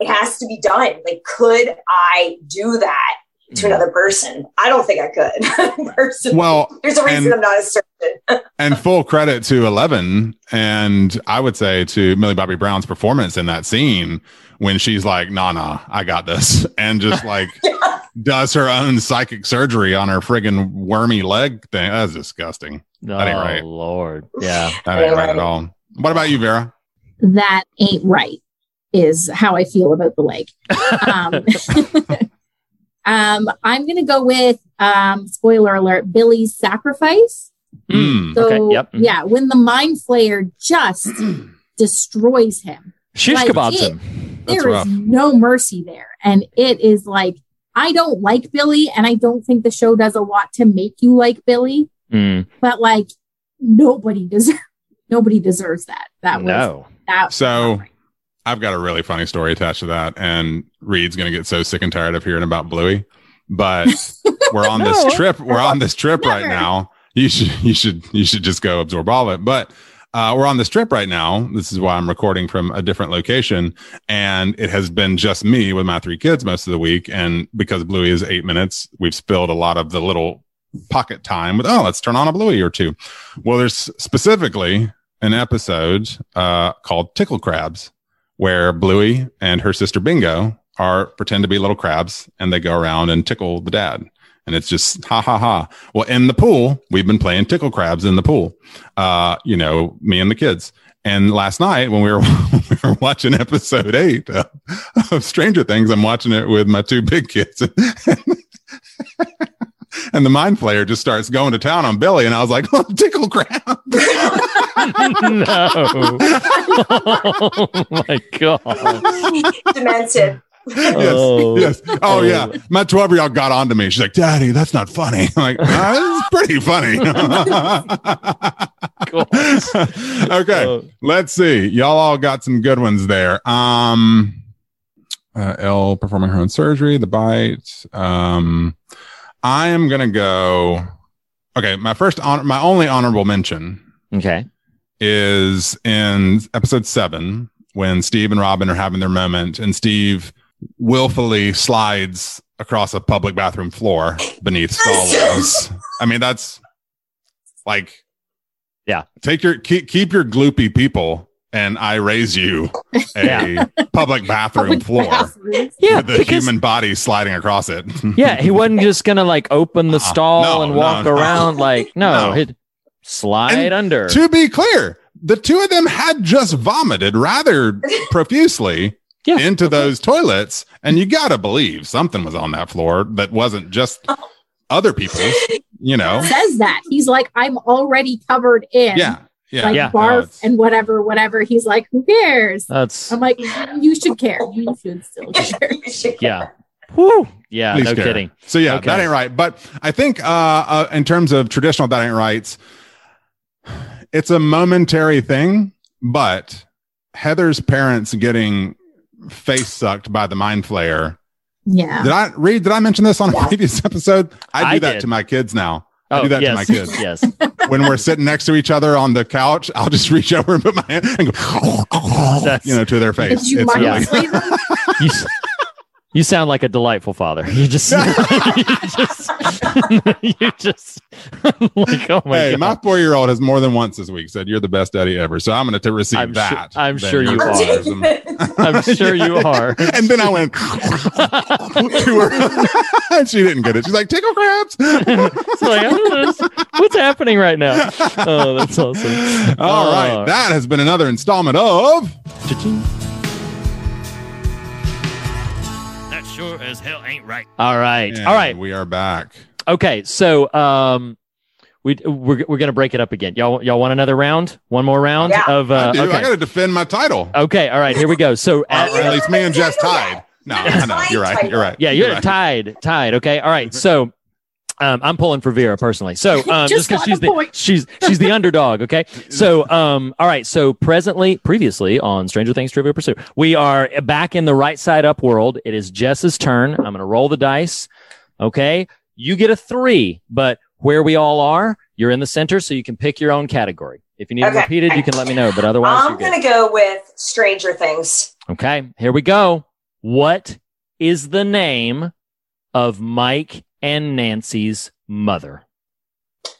it has to be done. Like, could I do that to mm. another person? I don't think I could. Personally. Well, there's a reason and- I'm not a surgeon. and full credit to Eleven, and I would say to Millie Bobby Brown's performance in that scene when she's like, "Nah, nah, I got this," and just like does her own psychic surgery on her friggin' wormy leg thing. That's disgusting. that ain't Oh, right. Lord. Yeah. That ain't right at all. What about you, Vera? that ain't right is how I feel about the leg. Um, um, I'm gonna go with um, spoiler alert: Billy's sacrifice. Mm. So okay, yep. Mhm. yeah, when the mind flayer just destroys him, Shish Like, kebabs it- him. That's there is rough. no mercy there, and it is like I don't like Billy, and I don't think the show does a lot to make you like Billy. Mm, But like nobody deserves nobody deserves that. That was no. that. So I've got a really funny story attached to that, and Reed's gonna get so sick and tired of hearing about Bluey. But we're on No. this trip. We're on this trip right now. You should you should you should just go absorb all of it. But uh, we're on the strip right now. This is why I'm recording from a different location, and it has been just me with my three kids most of the week. And because Bluey is eight minutes, we've spilled a lot of the little pocket time with oh let's turn on a Bluey or two. Well, there's specifically an episode uh, called Tickle Crabs where Bluey and her sister Bingo are pretend to be little crabs and they go around and tickle the dad. And it's just ha ha ha. Well, in the pool, we've been playing tickle crabs in the pool. Uh, you know, me and the kids. And last night when we were, we were watching episode eight of, of Stranger Things, I'm watching it with my two big kids. and the mind flayer just starts going to town on Billy. And I was like, oh, tickle crab. no. oh my god. Demented. yes, Oh. yes. Oh, Oh. yeah. My 12 year old got on to me. She's like, Daddy, that's not funny. I'm like, "Ah, it's pretty funny. Cool. Okay. Oh. Let's see. Y'all all got some good ones there. Um, uh, El performing her own surgery, the bite. Um, I am going to go. Okay. My first honor, my only honorable mention Okay. is in episode seven when Steve and Robin are having their moment and Steve willfully slides across a public bathroom floor beneath stall walls. I mean, that's like, Yeah. take your, keep, keep your gloopy people and I raise you a Yeah. public bathroom floor Bathrooms. Yeah. with the because- human body sliding across it. Yeah, he wasn't just gonna like open the Uh-uh. stall No, and walk no. around. Like, no, No. he'd slide And under. to be clear, the two of them had just vomited rather profusely Yeah. into those toilets, and you gotta believe something was on that floor that wasn't just other people's. You know? Says that he's like I'm already covered in. Yeah, yeah, like Yeah. Barf it's- and whatever, whatever. He's like, who cares? That's I'm like, you should care. You should still care. yeah. Whew. Yeah, Please no care. kidding. So yeah, Okay. that ain't right. But I think uh, uh in terms of traditional that ain't rights, it's a momentary thing. But Heather's parents getting face sucked by the mind flayer. Yeah. Did I read? Did I mention this on a previous episode? I do I that did. to my kids now. I Oh, do that yes. to my kids. Yes. when we're sitting next to each other on the couch, I'll just reach over and put my hand and go, you know, to their face. Did you It's mind really- You, s- You sound like a delightful father. You just, you just, you just, like, oh my hey, god. my four year old has more than once this week said you're the best daddy ever. So I'm going to receive I'm sure- that. I'm sure you are. I'm sure you are. and then I went to her. and she didn't get it. She's like, tickle crabs. It's like, oh, know, what's- what's happening right now? Oh, that's awesome. All right. Oh. That has been another installment of. That sure as hell ain't right. All right. And All right. We are back. Okay. So, um, we we're, we're gonna break it up again. Y'all y'all want another round? One more round Yeah. of uh, I do. okay. I got to defend my title. okay. All right. Here we go. So Or at least me and Jess tied. No, I know. You're right. You're right. Yeah, you're right. tied, tied. Okay, all right. So, um, I'm pulling for Vera personally. So, um, Just just because she's the point. she's she's the underdog. Okay. So, um, all right. So, presently, previously on Stranger Things Trivia Pursuit, we are back in the right side up world. It is Jess's turn. I'm going to roll the dice. Okay. You get a three, but where we all are, you're in the center, so you can pick your own category. If you need Okay. it repeated, you can let me know. But otherwise, I'm you're gonna go with Stranger Things. Okay, here we go. What is the name of Mike and Nancy's mother?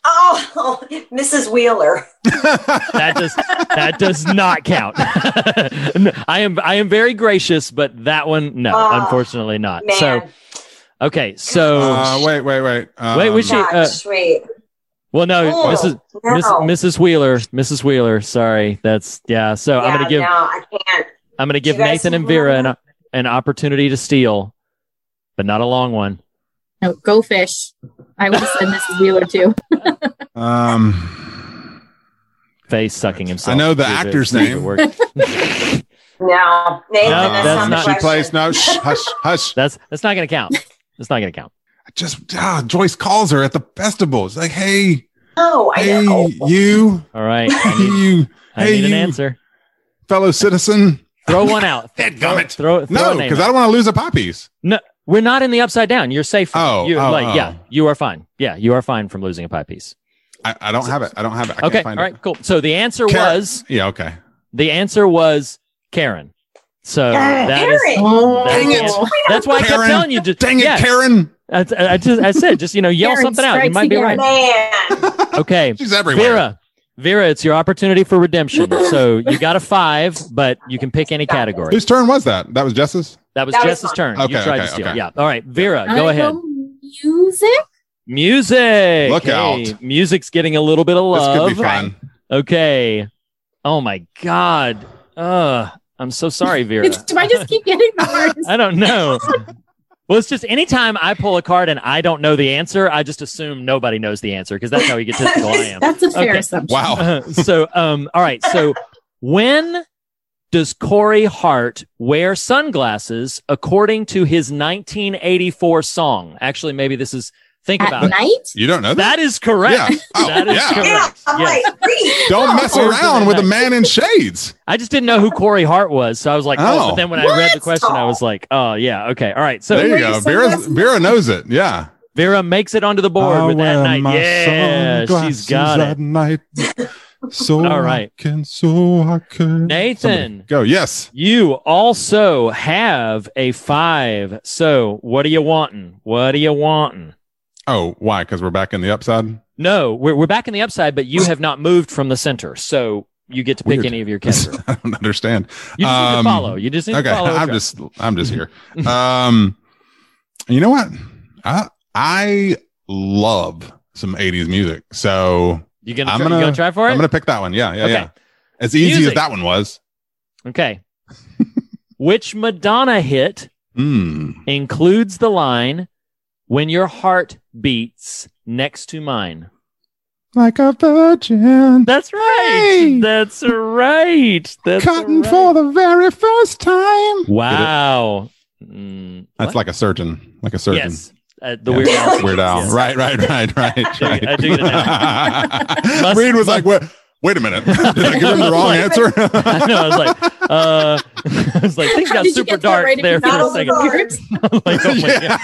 Oh, Mrs. Wheeler. That does that does not count. I am I am very gracious, but that one no, Oh, unfortunately not. Man, So okay, so Uh, wait, wait, wait. Um, Wait, we should- uh, gosh, wait. well no, Oh, Mrs. no. Mrs. Wheeler, Mrs. Wheeler. Sorry, that's yeah. So I'm gonna give No, I can't. I'm gonna give Nathan and Vera an an opportunity to steal, but not a long one. No, go fish. I would have said Mrs. Wheeler too. Um, Face sucking himself. I know the See if it- actor's it name. works. No, Nathan, No, that's, that's not, not- she plays. No, shh, hush, hush. That's that's not gonna count. That's not gonna count. Just ah, Joyce calls her at the festival. It's like, hey, No, I hey, know. you, All right. hey, I need, you, I hey, need an you, answer. fellow citizen. Throw one out. throw, Dadgummit. throw, throw No, because I don't want to lose the poppies. No, we're not in the upside down. You're safe. Oh, it. you oh, like oh. yeah, you are fine. Yeah, you are fine from losing a pie piece. I, I don't have it. I don't have it. I okay, all can't find right, it. cool. So the answer Karen- was Yeah, okay. the answer was Karen. So that is Karen. Oh, that is Dang it. answer. Oh that's why I kept telling you. Just, Dang it, yes. Karen. I, I just I said just you know yell Karen something out. You might be right. Man, Okay, She's everywhere. Vera. Vera, it's your opportunity for redemption. So you got a five, but you can pick any category. Whose turn was that? That was Jess's. That was That Jess's fine. turn. you tried okay, to steal. okay. Yeah. All right, Vera, I go ahead. Music. Music. Look Hey, out. Music's getting a little bit of love. This love. could be fun. Okay. Oh my God. Uh, I'm so sorry, Vera. Do I just keep getting the words? I don't know. Well, it's just anytime I pull a card and I don't know the answer, I just assume nobody knows the answer because that's how egotistical I am. That's a fair Okay. assumption. Wow. So, um, all right. So, when does Corey Hart wear sunglasses according to his 1984 song? Actually, maybe this is think At about it. You don't know that? That is correct. Yeah. Oh, that is yeah. yeah, correct. I'm Yes. like. Don't mess Or is it around with a man in shades. I just didn't know who Corey Hart was, so I was like, oh. Oh. But then when I read the question, I was like, oh yeah, okay, all right. So there you go. Vera. Vera knows it. Yeah. Vera makes it onto the board with that night. Yeah, she's got it. So All right. I can, so I can. Nathan. Somebody Go. Yes. You also have a five. So what are you wanting? What are you wanting? Oh, why? Because we're back in the upside. No, we're we're back in the upside, but you have not moved from the center, so you get to pick Weird. any of your category. I don't understand. You just need to Um, follow. You just need okay, to follow. I'm just I'm just here. um, you know what? I I love some '80s music, so You gonna I'm try, gonna- you gonna try for it? I'm gonna pick that one. Yeah, yeah, Okay. yeah. As easy Music. as that one was. Okay. Which Madonna hit Hmm. includes the line "When your heart beats next to mine"? Like a virgin, That's right. Hey! That's right. That's cutting right. for the very first time. Wow. Mm, That's like a surgeon, like a surgeon. yes. Uh, the Yeah. Weird Al. Weird Al. Yes. Right, right, right, right, right. I do get it Must- Reed was like, wait, wait a minute. Did I give him the wrong Like- answer? I know. I was like, uh, I was like, things got super dark right there for a on second. like, oh my Yeah.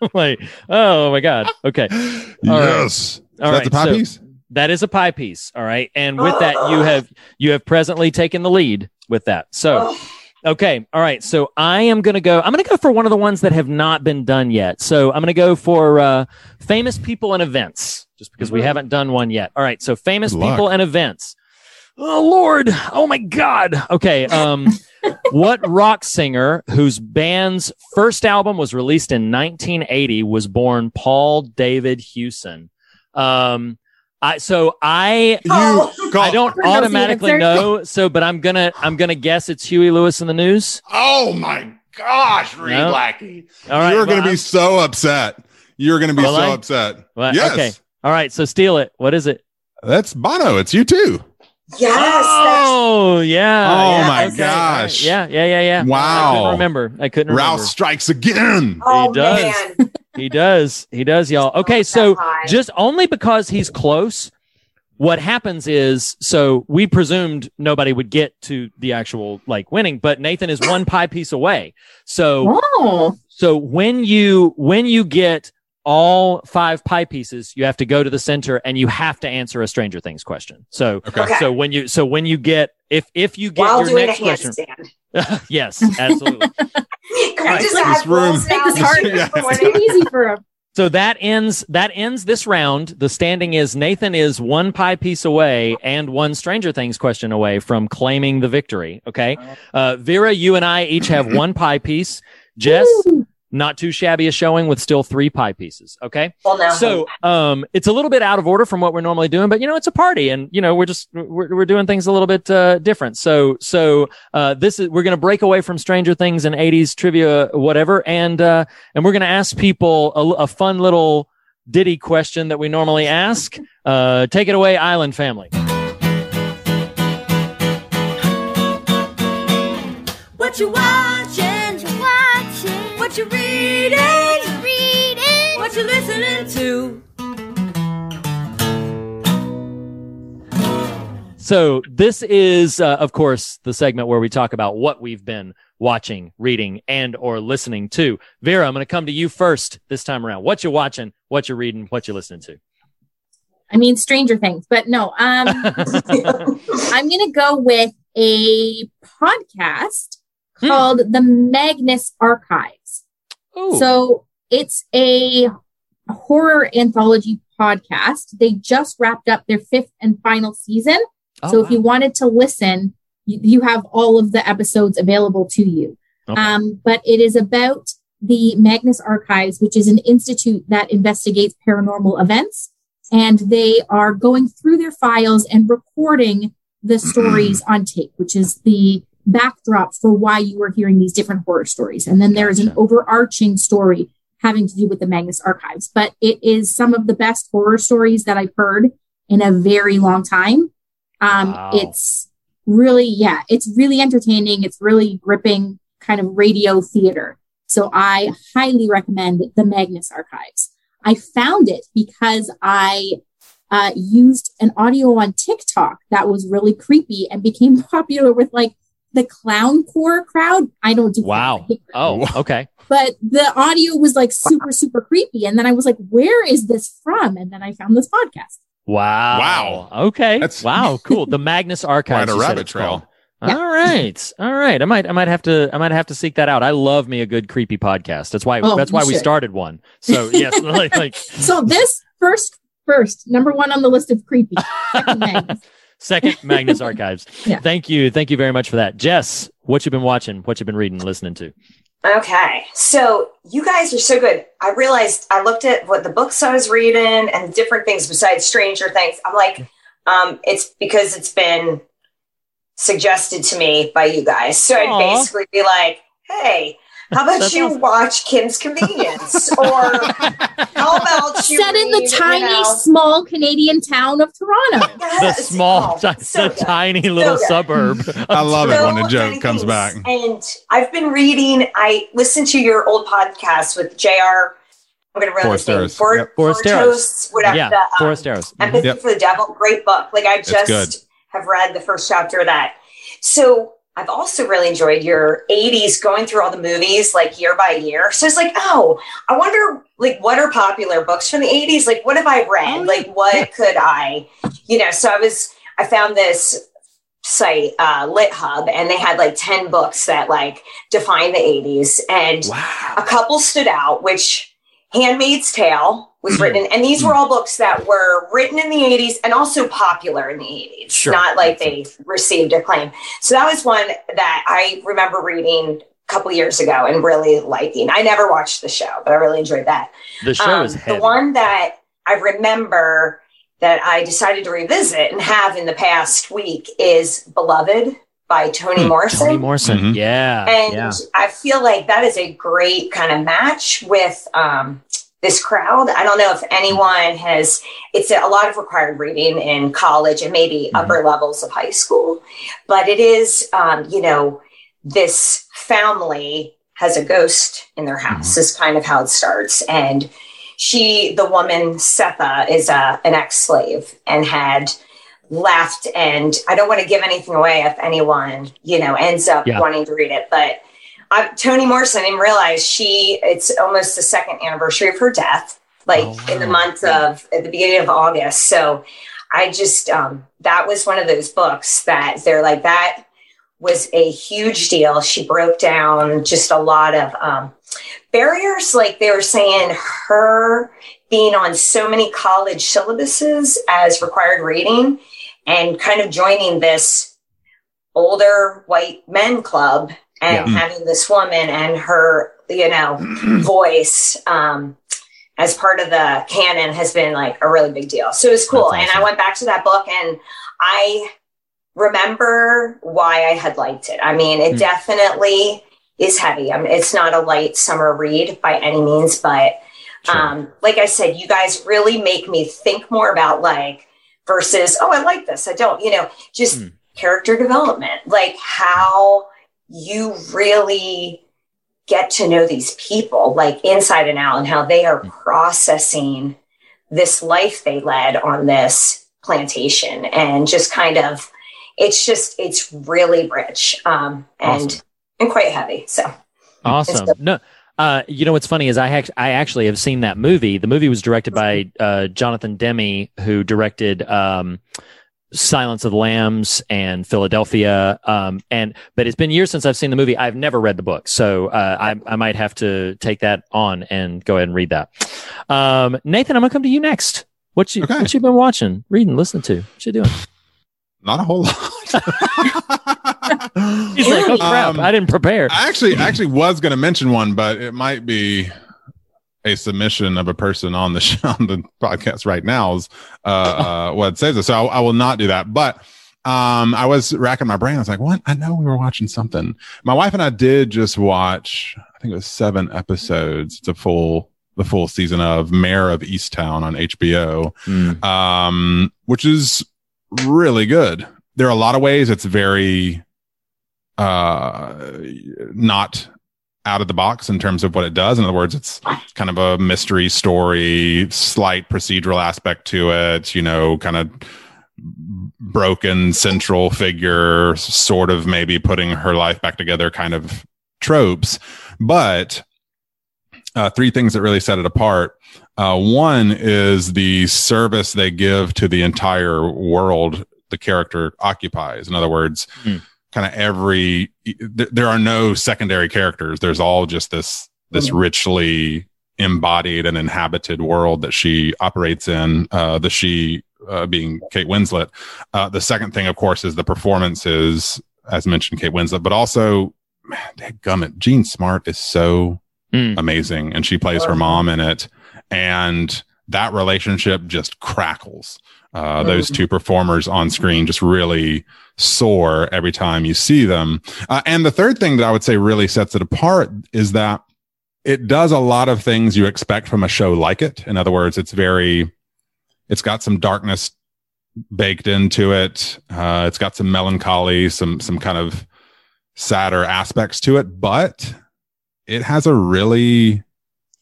god. like, oh my god. Okay. All right. yes. All That's right, a pie so- piece? That is a pie piece. All right. And with that, you have you have presently taken the lead with that. So Okay. All right. So I am going to go. I'm going to go for one of the ones that have not been done yet. So I'm going to go for uh, famous people and events, just because we haven't done one yet. All right. So famous Good luck. people and events. Oh Lord. Oh my God. Okay. Um, what rock singer whose band's first album was released in 1980 was born Paul David Hewson? Um, I so I You oh. I don't Who knows the automatically know. So, but I'm gonna I'm gonna guess it's Huey Lewis in the news. Oh my gosh, Reed No. Blackie. All right, You're gonna be so upset. You're going to be so I? upset. Well, yes. Okay. All right. So steal it. What is it? That's Bono. It's U2. Yes. Oh yeah. Oh, yeah, my okay, gosh. all right. Yeah. Yeah. Yeah. Yeah. Wow. I Wow. couldn't remember. I couldn't remember. Rouse strikes again. Oh, He does. Man. He does. He does, y'all. Okay, so just only because he's close, what happens is so we presumed nobody would get to the actual like winning, but Nathan is one pie piece away. So Oh, so when you when you get all five pie pieces, you have to go to the center and you have to answer a Stranger Things question. So Okay. Okay. so when you so when you get if if you get While your doing a next question, yes, absolutely. Can I Right. just This room- Make this hard. Yeah. For it's easy for him. So that ends that ends this round. The standing is Nathan is one pie piece away and one Stranger Things question away from claiming the victory. Okay, uh, Vera, you and I each have one pie piece. Jess, not too shabby a showing with still three pie pieces. Okay, Well, now. so um, it's a little bit out of order from what we're normally doing, but you know it's a party, and you know we're just we're, we're doing things a little bit uh, different. So so uh, this is we're going to break away from Stranger Things and '80s trivia, whatever, and uh, and we're going to ask people a, a fun little ditty question that we normally ask. Uh, take it away, Island Family. What you watching? What you watching? Reading? What you reading? What you listening to? So this is, uh, of course, the segment where we talk about what we've been watching, reading, and or listening to. Vera, I'm going to come to you first this time around. What you watching? What you reading? What you listening to? I mean, Stranger Things, but no. Um, I'm going to go with a podcast Hmm. called The Magnus Archives. Ooh. So it's a horror anthology podcast. They just wrapped up their fifth and final season. Oh, so if wow. you wanted to listen, you, you have all of the episodes available to you. Okay. Um, but it is about the Magnus Archives, which is an institute that investigates paranormal events. And they are going through their files and recording the stories on tape, which is the backdrop for why you are hearing these different horror stories. And then there's an overarching story having to do with the Magnus Archives. But it is some of the best horror stories that I've heard in a very long time. Um, Wow. It's really, yeah, it's really entertaining. It's really gripping kind of radio theater. So I highly recommend the Magnus Archives. I found it because I uh, used an audio on TikTok that was really creepy and became popular with like the clown core crowd. I don't do Wow. Oh, okay. but the audio was like super super creepy and then i was like where is this from and then i found this podcast Wow. Wow. Okay. That's- wow. Cool. The Magnus Archives. Quite a rabbit trail. called. Yeah. All right. All right. I might I might have to I might have to seek that out. I love me a good creepy podcast. That's why Oh, that's you why we started one. So yes, like, like so this first first number one on the list of creepy Second Magnus. Archives. Yeah. Thank you. Thank you very much for that. Jess, what you've been watching? What you've been reading, listening to? Okay, so you guys are so good. I realized I looked at what the books I was reading and different things besides Stranger Things. I'm like, um, it's because it's been suggested to me by you guys. So I'd basically be like, hey, how about That's you awesome. watch Kim's Convenience? or how about you set in the read, you tiny know- small canadian town of toronto The Yes. small, Oh, ti- so the good. tiny little good. suburb. I love it when a joke comes things. back. And I've been reading, I listened to your old podcast with JR. I'm going to ruin his name. Foresteros. For, Yep. Forasteros. whatever. yeah, the, um, Forasteros. Mhm. Empathy Yep. for the Devil. Great book. Like I just have read the first chapter of that. So I've also really enjoyed your 80s going through all the movies like year by year. So it's like, oh, I wonder like what are popular books from the 80s? Like what have I read? Oh. Like what could I, you know, so I was I found this site, uh, Lit Hub, and they had like 10 books that like define the 80s. And a couple stood out, which Handmaid's Tale was written, and these were all books that were written in the 80s and also popular in the 80s, Sure. not like they received acclaim. So that was one that I remember reading a couple years ago and really liking. I never watched the show, but I really enjoyed that. The show Um, is the one that I remember that I decided to revisit and have in the past week is Beloved by Toni Morrison. Hmm, Toni Morrison. Yeah. And yeah. I feel like that is a great kind of match with um, this crowd. I don't know if anyone has, it's a lot of required reading in college and maybe Mm-hmm. upper levels of high school, but it is, um, you know, this family has a ghost in their Mm-hmm. house, is kind of how it starts. And she, the woman, Sethe, is a, an ex slave and had left. And I don't want to give anything away if anyone, you know, ends up Yeah. wanting to read it. But I, Toni Morrison didn't realize she, it's almost the second anniversary of her death, like in the month of, at the beginning of August. So I just, um, that was one of those books that they're like, that was a huge deal. She broke down just a lot of um, barriers. Like they were saying, her being on so many college syllabuses as required reading and kind of joining this older white men club and Yeah. having this woman and her, you know, voice um, as part of the canon has been like a really big deal. So it was cool. That's And I went back to that book and I remember why I had liked it. I mean, it Hmm. definitely is heavy. I mean, it's not a light summer read by any means, but um, like I said, you guys really make me think more about like versus, oh, I like this. I don't, you know, just Hmm. character development, like how you really get to know these people like inside and out and how they are processing this life they led on this plantation and just kind of it's just it's really rich um and Awesome. and quite heavy so Awesome. No, uh, you know what's funny is I act- I actually have seen that movie. The movie was directed by uh, Jonathan Demme, who directed um, Silence of the Lambs and Philadelphia. Um, and but it's been years since I've seen the movie. I've never read the book, so uh, I I might have to take that on and go ahead and read that. Um, Nathan, I'm gonna come to you next. What you what you been watching, reading, listening to? What you doing? Not a whole lot. He's like, oh crap, Um, I didn't prepare. I actually I actually was going to mention one, but it might be a submission of a person on the show, on the podcast right now is uh, uh, what says it. So I, I will not do that. But um, I was racking my brain. I was like, what? I know we were watching something. My wife and I did just watch. I think it was seven episodes. It's a full the full season of Mare of Easttown on HBO, Mm. um, which is really good. There are a lot of ways it's very uh not out of the box in terms of what it does. In other words it's kind of a mystery story slight procedural aspect to it you know kind of broken central figure sort of maybe putting her life back together kind of tropes. But uh, three things that really set it apart. Uh, one is the service they give to the entire world the character occupies. In other words kind of every th- there are no secondary characters. There's all just this this richly embodied and inhabited world that she operates in uh the she uh, being kate winslet. Uh the second thing of course is the performances as mentioned kate winslet but also man gummit jean smart is so amazing and she plays her mom in it and that relationship just crackles uh, those two performers on screen just really soar every time you see them. Uh, and the third thing that I would say really sets it apart is that it does a lot of things you expect from a show like it. In other words, it's very, it's got some darkness baked into it. Uh, it's got some melancholy, some, some kind of sadder aspects to it, but it has a really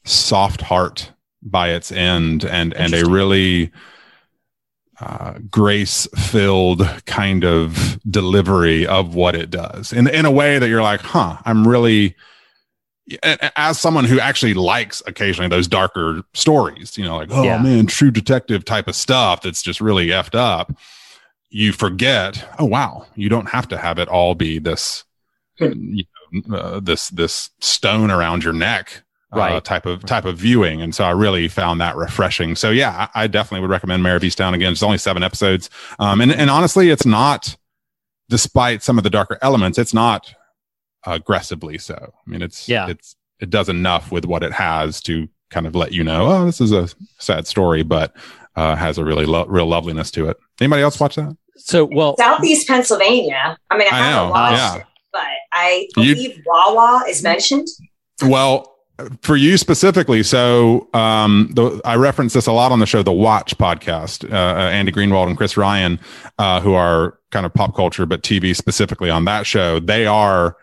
soft heart by its end and, and a really, uh, grace filled kind of delivery of what it does in, in a way that you're like, huh, I'm really, as someone who actually likes occasionally those darker stories, you know, like, oh Yeah. man, true detective type of stuff that's just really effed up. you forget, oh wow, you don't have to have it all be this, you know, uh, this this stone around your neck. Uh, Right. type of type of viewing, and so I really found that refreshing. So yeah, I, I definitely would recommend Mare of Easttown again. It's only seven episodes, um, and and honestly, it's not, despite some of the darker elements, it's not aggressively so. I mean, it's Yeah. it's it does enough with what it has to kind of let you know, oh, this is a sad story, but uh, has a really lo- real loveliness to it. Anybody else watch that? So, well, Southeast Pennsylvania. I mean, I, I haven't know, watched yeah. it, but I You- believe Wawa is mentioned. Well, for you specifically, so um, the, I reference this a lot on the show, the Watch podcast. Uh, uh, Andy Greenwald and Chris Ryan, uh, who are kind of pop culture, but TV specifically on that show, they are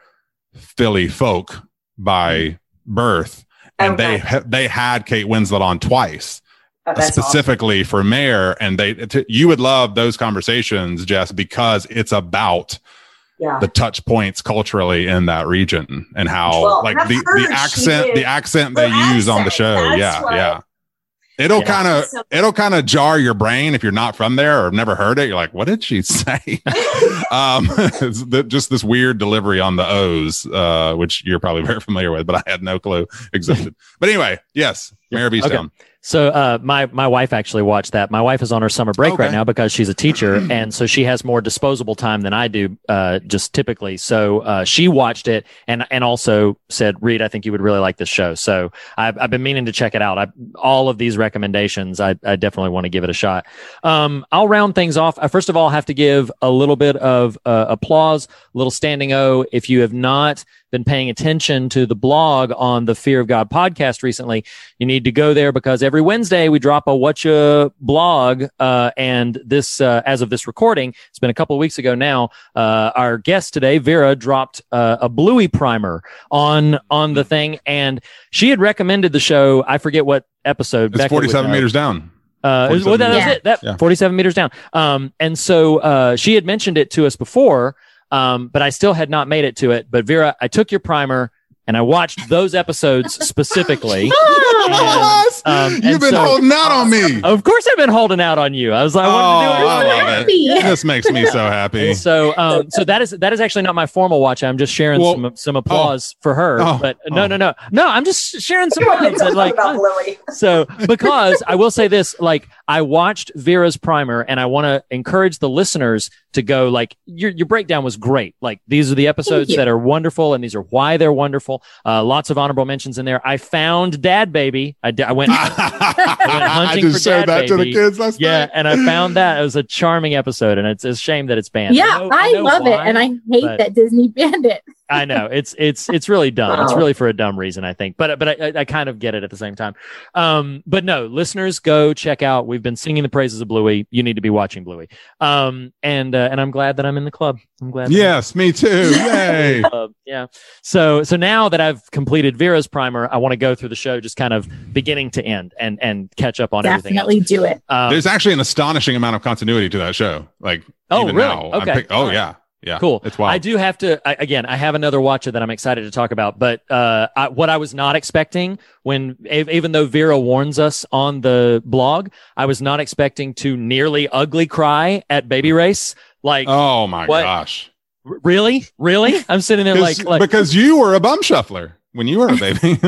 Philly folk by birth, and they ha- they had Kate Winslet on twice. Oh, specifically for Mare and they t- you would love those conversations jess because it's about Yeah. the touch points culturally in that region and how Well, like the, the accent the accent her they use on the show. yeah what- yeah. It'll Yeah. kind of it'll kind of jar your brain if you're not from there or never heard it. You're like what did she say? Um just this weird delivery on the o's uh which you're probably very familiar with but i had no clue. Existed but anyway yes Mare of Okay. So uh, my my wife actually watched that. My wife is on her summer break Okay. right now because she's a teacher, and so she has more disposable time than I do, uh, just typically. So uh, she watched it and and also said, "Reed, I think you would really like this show." So I've I've been meaning to check it out. I all of these recommendations, I I definitely want to give it a shot. Um, I'll round things off. I first of all have to give a little bit of uh, applause, a little standing O. If you have not been paying attention to the blog on the Fear of God podcast recently, you need to go there because every Wednesday we drop a whatcha blog. Uh, and this, uh, as of this recording, it's been a couple of weeks ago now. Uh, our guest today, Vera, dropped uh, a Bluey primer on on the thing, and she had recommended the show. I forget what episode. it's Becca 47 meters down Uh, it was- well, that was 47 it. That Yeah. 47 meters down. Um, and so uh, she had mentioned it to us before, um, but I still had not made it to it. But Vera, I took your primer and I watched those episodes specifically. Yes! Um, You've been so- holding out on me. Of course, I've been holding out on you. I was like, I Oh, wanted to do it. I love Happy. it. This makes me so happy. And so, um, so that is that is actually not my formal watch. I'm just sharing Well- some some applause for her. Oh. but no, Oh. no, no, no. I'm just sharing some Come on, love. talk But like, about Bluey. so because I will say this, like I watched Vera's primer, and I want to encourage the listeners to go. Like your your breakdown was great. Like these are the episodes that are wonderful, and these are why they're wonderful. Uh, lots of honorable mentions in there. I found Dad Baby. I, di- I went. I hunting just for showed Dad that to the Baby. kids last Yeah, night. and I found that it was a charming episode, and it's a shame that it's banned. Yeah, know- I, know love it, and I hate but- that Disney banned it. I know it's it's it's really dumb. It's really for a dumb reason, I think. But but I, I- I kind of get it at the same time. Um, but no, listeners, go check out. We've been singing the praises of Bluey. You need to be watching Bluey. Um, and uh, and I'm glad that I'm in the club. I'm glad. that I'm Yes, me too. Yay. in. Yeah. So so now that I've completed Vera's primer, I want to go through the show just kind of beginning to end and and catch up on everything else. Definitely do it. Um, There's actually an astonishing amount of continuity to that show. Like, Oh, even really? now, Okay. pick- oh, All right. yeah. Yeah. Cool. It's wild. I do have to I, again. I have another watcher that I'm excited to talk about, but uh, I, what I was not expecting when, even though Vera warns us on the blog, I was not expecting to nearly ugly cry at Baby Race. Like, Oh, my What? gosh. r- really, really? I'm sitting there like, like because you were a bum shuffler when you were a baby.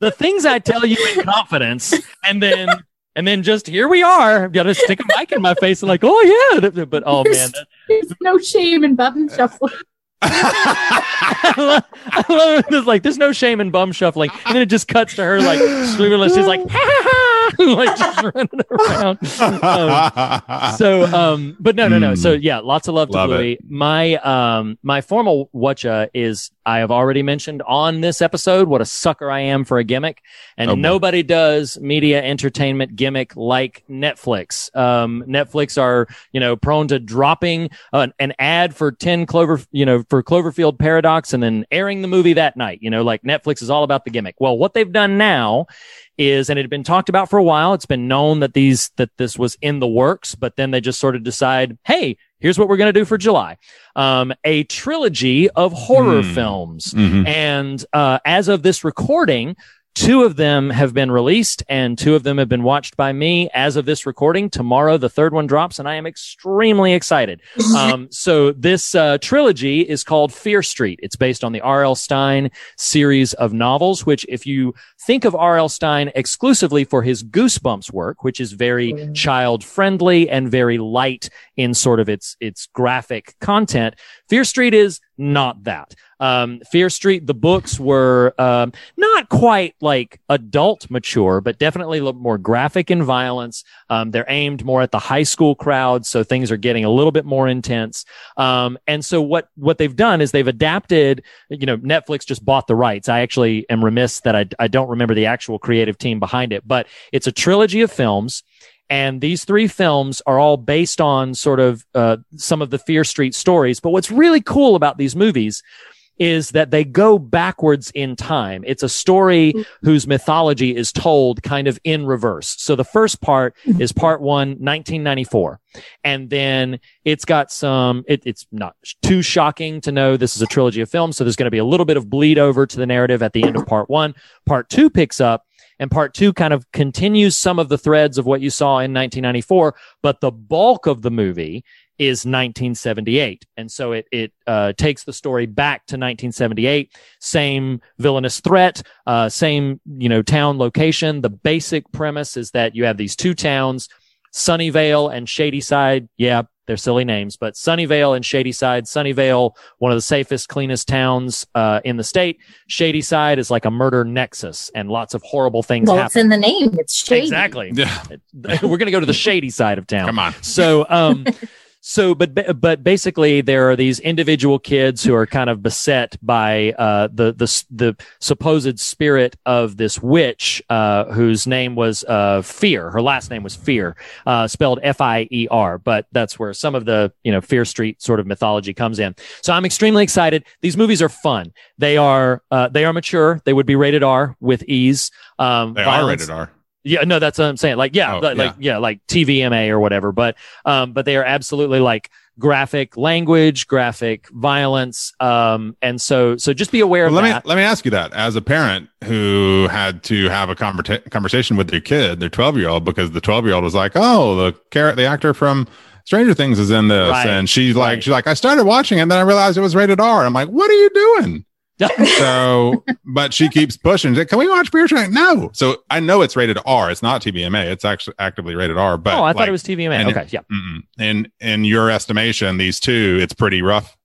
the things I tell you in confidence, and then. And then just here we are. I've got to stick a mic in my face and like, oh yeah, but oh man, There's no shame in bum uh, shuffling. I love, I love it. There's like, there's no shame in bum shuffling, and then it just cuts to her like screaming. She's like, like just running around. Um, so, um, but no, no, no. So yeah, lots of love to Hmm. Love Bluey. My, um, my formal whatcha is I have already mentioned on this episode what a sucker I am for a gimmick, and Oh, boy. nobody does media entertainment gimmick like Netflix. Um, Netflix are you know prone to dropping an, an ad for ten Clover, you know, for Cloverfield Paradox, and then airing the movie that night. You know, like Netflix is all about the gimmick. Well, what they've done now is, and it had been talked about for a while. It's been known that these that this was in the works, but then they just sort of decide, hey, here's what we're going to do for July: um, a trilogy of horror Hmm. films. Mhm. And uh, as of this recording, Two of them have been released and two of them have been watched by me as of this recording. Tomorrow, the third one drops and I am extremely excited. Um, so this uh, trilogy is called Fear Street. It's based on the R.L. Stine series of novels, which if you think of R.L. Stine exclusively for his Goosebumps work, which is very child friendly and very light in sort of its, its graphic content, Fear Street is not that. Um, Fear Street, the books were um, not quite like adult mature, but definitely little more graphic in violence. Um, they're aimed more at the high school crowd, so things are getting a little bit more intense. Um, and so what what they've done is they've adapted. You know, Netflix just bought the rights. I actually am remiss that I I don't remember the actual creative team behind it, but it's a trilogy of films. And these three films are all based on sort of uh, some of the Fear Street stories. But what's really cool about these movies is that they go backwards in time. It's a story whose mythology is told kind of in reverse. So the first part is part one, 1994. And then it's got some, it, it's not too shocking to know this is a trilogy of films. So there's going to be a little bit of bleed over to the narrative at the end of part one. Part two picks up and part two kind of continues some of the threads of what you saw in 1994, but the bulk of the movie is 1978. And so it, it, uh, takes the story back to 1978. Same villainous threat, uh, same, you know, town location. The basic premise is that you have these two towns, Sunnyvale and Shadyside. Yeah, they're silly names, but Sunnyvale and Shadyside. Sunnyvale, one of the safest, cleanest towns uh, in the state. Shadyside is like a murder nexus, and lots of horrible things Well, happen. it's in the name. It's shady. Exactly. Yeah. We're going to go to the shady side of town. Come on. So, um, so, but, but basically there are these individual kids who are kind of beset by, uh, the, the, the supposed spirit of this witch, uh, whose name was, uh, Fear. Her last name was Fear, uh, spelled F-I-E-R, but that's where some of the, you know, Fear Street sort of mythology comes in. So I'm extremely excited. These movies are fun. They are, uh, they are mature. They would be rated R with ease. Um, They are rated R. yeah, no, that's what I'm saying. Like, yeah, Oh, like, like, yeah, like TVMA or whatever. But, um, but they are absolutely like graphic language, graphic violence. Um, and so, so just be aware Well, of let that. me let me ask you that as a parent who had to have a converta- conversation with their kid, their twelve year old, because the twelve year old was like, "Oh, the carrot, the actor from Stranger Things is in this," Right. and she's like, "She's like, I started watching it, and then I realized it was rated R." I'm like, "What are you doing?" so, but she keeps pushing. She's like, Can we watch Beer Train? No. So I know it's rated R. It's not TVMA. It's actually actively rated R. But oh, I thought it was TVMA. and- Okay. Yeah. mm-mm. In in your estimation, these two, it's pretty rough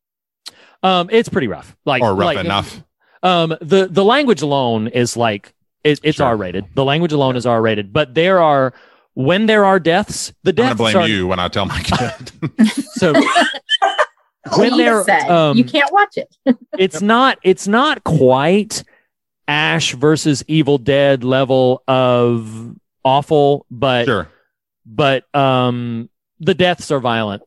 Um, it's pretty rough. Like, or rough like, enough. Um, the, the language alone is like, it, it's R rated. The language alone is R rated, but there are, when there are deaths, the I'm gonna blame are, you when I tell my kid. so when You there, said um, you can't watch it. it's not it's not quite ash versus evil dead level of awful but sure. but um the deaths are violent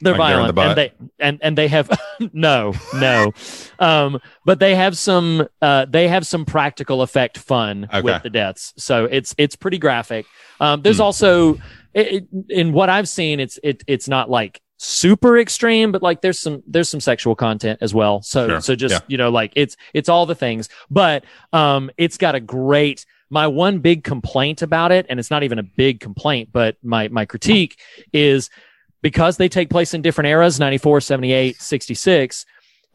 they're Like they're the violent and they and and they have no no um but they have some uh they have some practical effect fun Okay. with the deaths so it's it's pretty graphic um there's Hmm. also it, it, in what i've seen it's it it's not like super extreme but like there's some there's some sexual content as well so Sure. so just Yeah. you know like it's it's all the things but um it's got a great my one big complaint about it and it's not even a big complaint but my my critique is because they take place in different eras 94 78 66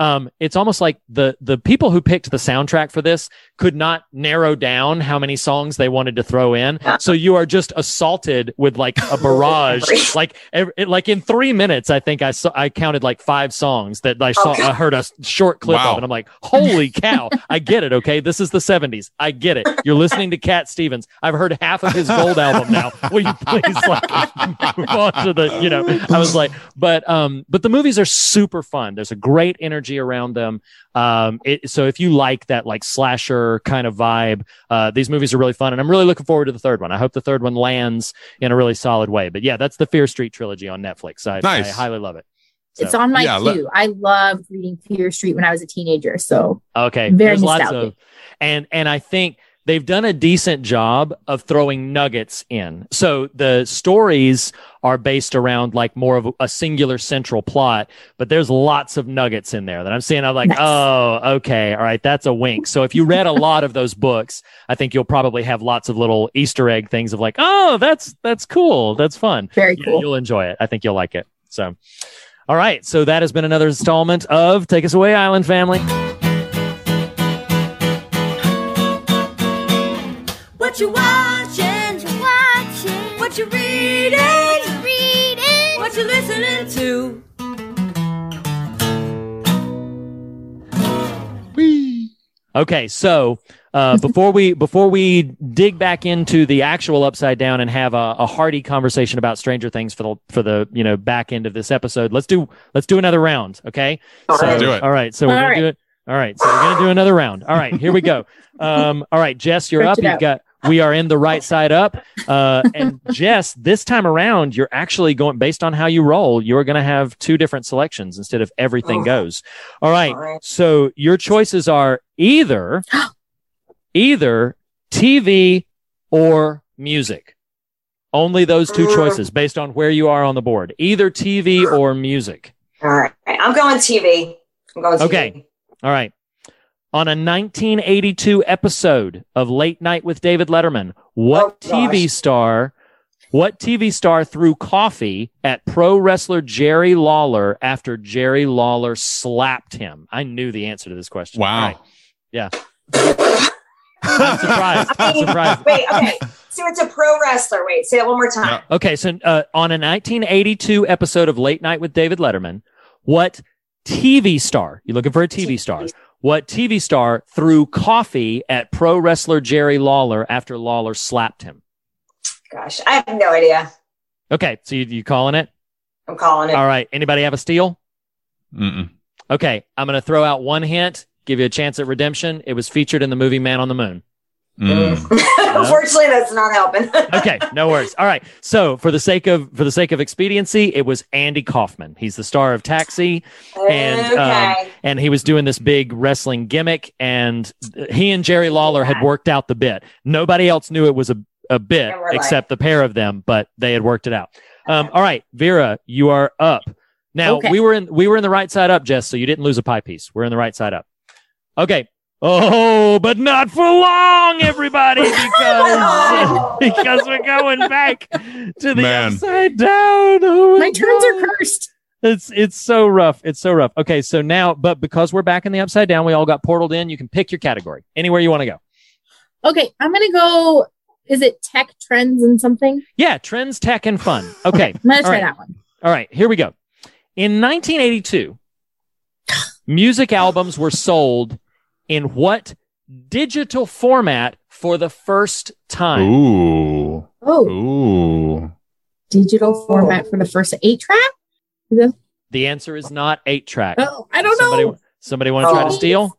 um, it's almost like the the people who picked the soundtrack for this could not narrow down how many songs they wanted to throw in. So you are just assaulted with like a barrage. like every, it- like in three minutes, I think I saw I counted like five songs that I saw. Okay. I heard a short clip Wow. of, and I'm like, holy cow! I get it. Okay, this is the 70s. I get it. You're listening to Cat Stevens. I've heard half of his gold album now. Will you please like move on to the you know? I was like, but um, but the movies are super fun. There's a great energy around them. Um, it, so if you like that like slasher kind of vibe, uh, these movies are really fun, and I'm really looking forward to the third one. I hope the third one lands in a really solid way. But yeah, that's the Fear Street trilogy on Netflix. I, Nice. I highly love it. It's on my Yeah, let- queue. I loved reading Fear Street when I was a teenager. So okay. very There's lots of, and and I think they've done a decent job of throwing nuggets in. So the stories are based around like more of a singular central plot, but there's lots of nuggets in there that I'm seeing. I'm like, oh, okay, all right, that's a wink. So if you read a lot of those books, I think you'll probably have lots of little Easter egg things of like, oh, that's that's cool, that's fun. Very Yeah, cool. you'll enjoy it. I think you'll like it. So, all right, so that has been another installment of Take Us Away, Island Family. You watching? What you watching? What you reading? What you reading? What you listening to? Okay, so uh, before we before we dig back into the actual upside down and have a, a hearty conversation about Stranger Things for the for the you know back end of this episode, let's do let's do another round. Okay, All so right. Do it. all right, so we're All gonna right. do it. All right, so we're gonna do another round. All right, here we go. Um, all right, Jess, you're Stretch up. You've out. got we are in the right side up. Uh, and Jess, this time around, you're actually going based on how you roll. You're going to have two different selections instead of everything Oh. goes. All right. All right. So your choices are either, either TV or music. Only those two Mm. choices based on where you are on the board. Either TV or music. All right. I'm going TV. I'm going TV. Okay. All right. On a 1982 episode of Late Night with David Letterman, what Oh. TV star, what TV star threw coffee at pro wrestler Jerry Lawler after Jerry Lawler slapped him? I knew the answer to this question. Wow. All right. Yeah. I'm surprised. I I'm mean, surprised. wait, okay. So it's a pro wrestler. Wait, say it one more time. Okay, so uh, on a 1982 episode of Late Night with David Letterman, what TV star? You looking for a TV star? What TV star threw coffee at pro wrestler Jerry Lawler after Lawler slapped him? Gosh, I have no idea. Okay, so you, you calling it? I'm calling it. All right. Anybody have a steal? Mm-mm. Okay, I'm going to throw out one hint, give you a chance at redemption. It was featured in the movie Man on the Moon. Mm. Unfortunately, that's not helping. okay, no worries. All right. So for the sake of for the sake of expediency, it was Andy Kaufman. He's the star of Taxi, and um, and he was doing this big wrestling gimmick, and he and Jerry Lawler had worked out the bit. Nobody else knew it was a a bit And we're like- except the pair of them, but they had worked it out. Um, all right, Vera, you are up. Now Okay. we were in we were in the right side up, Jess, so you didn't lose a pie piece. We're in the right side up. Okay. Oh, but not for long, everybody, because because we're going back to the Man. upside down. Oh My turns God. are cursed. It's it's so rough. It's so rough. Okay, so now, but because we're back in the upside down, we all got portaled in. You can pick your category anywhere you want to go. Okay, I'm gonna go. Is it tech trends and something? Yeah, trends, tech, and fun. Okay, I'm gonna try right. that one. all right. Here we go. In 1982, music albums were sold in what digital format for the first time? Ooh. Oh, Ooh. digital format for the first eight track. Is The answer is not eight track. Oh, I don't somebody, know. Somebody want to try to Oh. steal?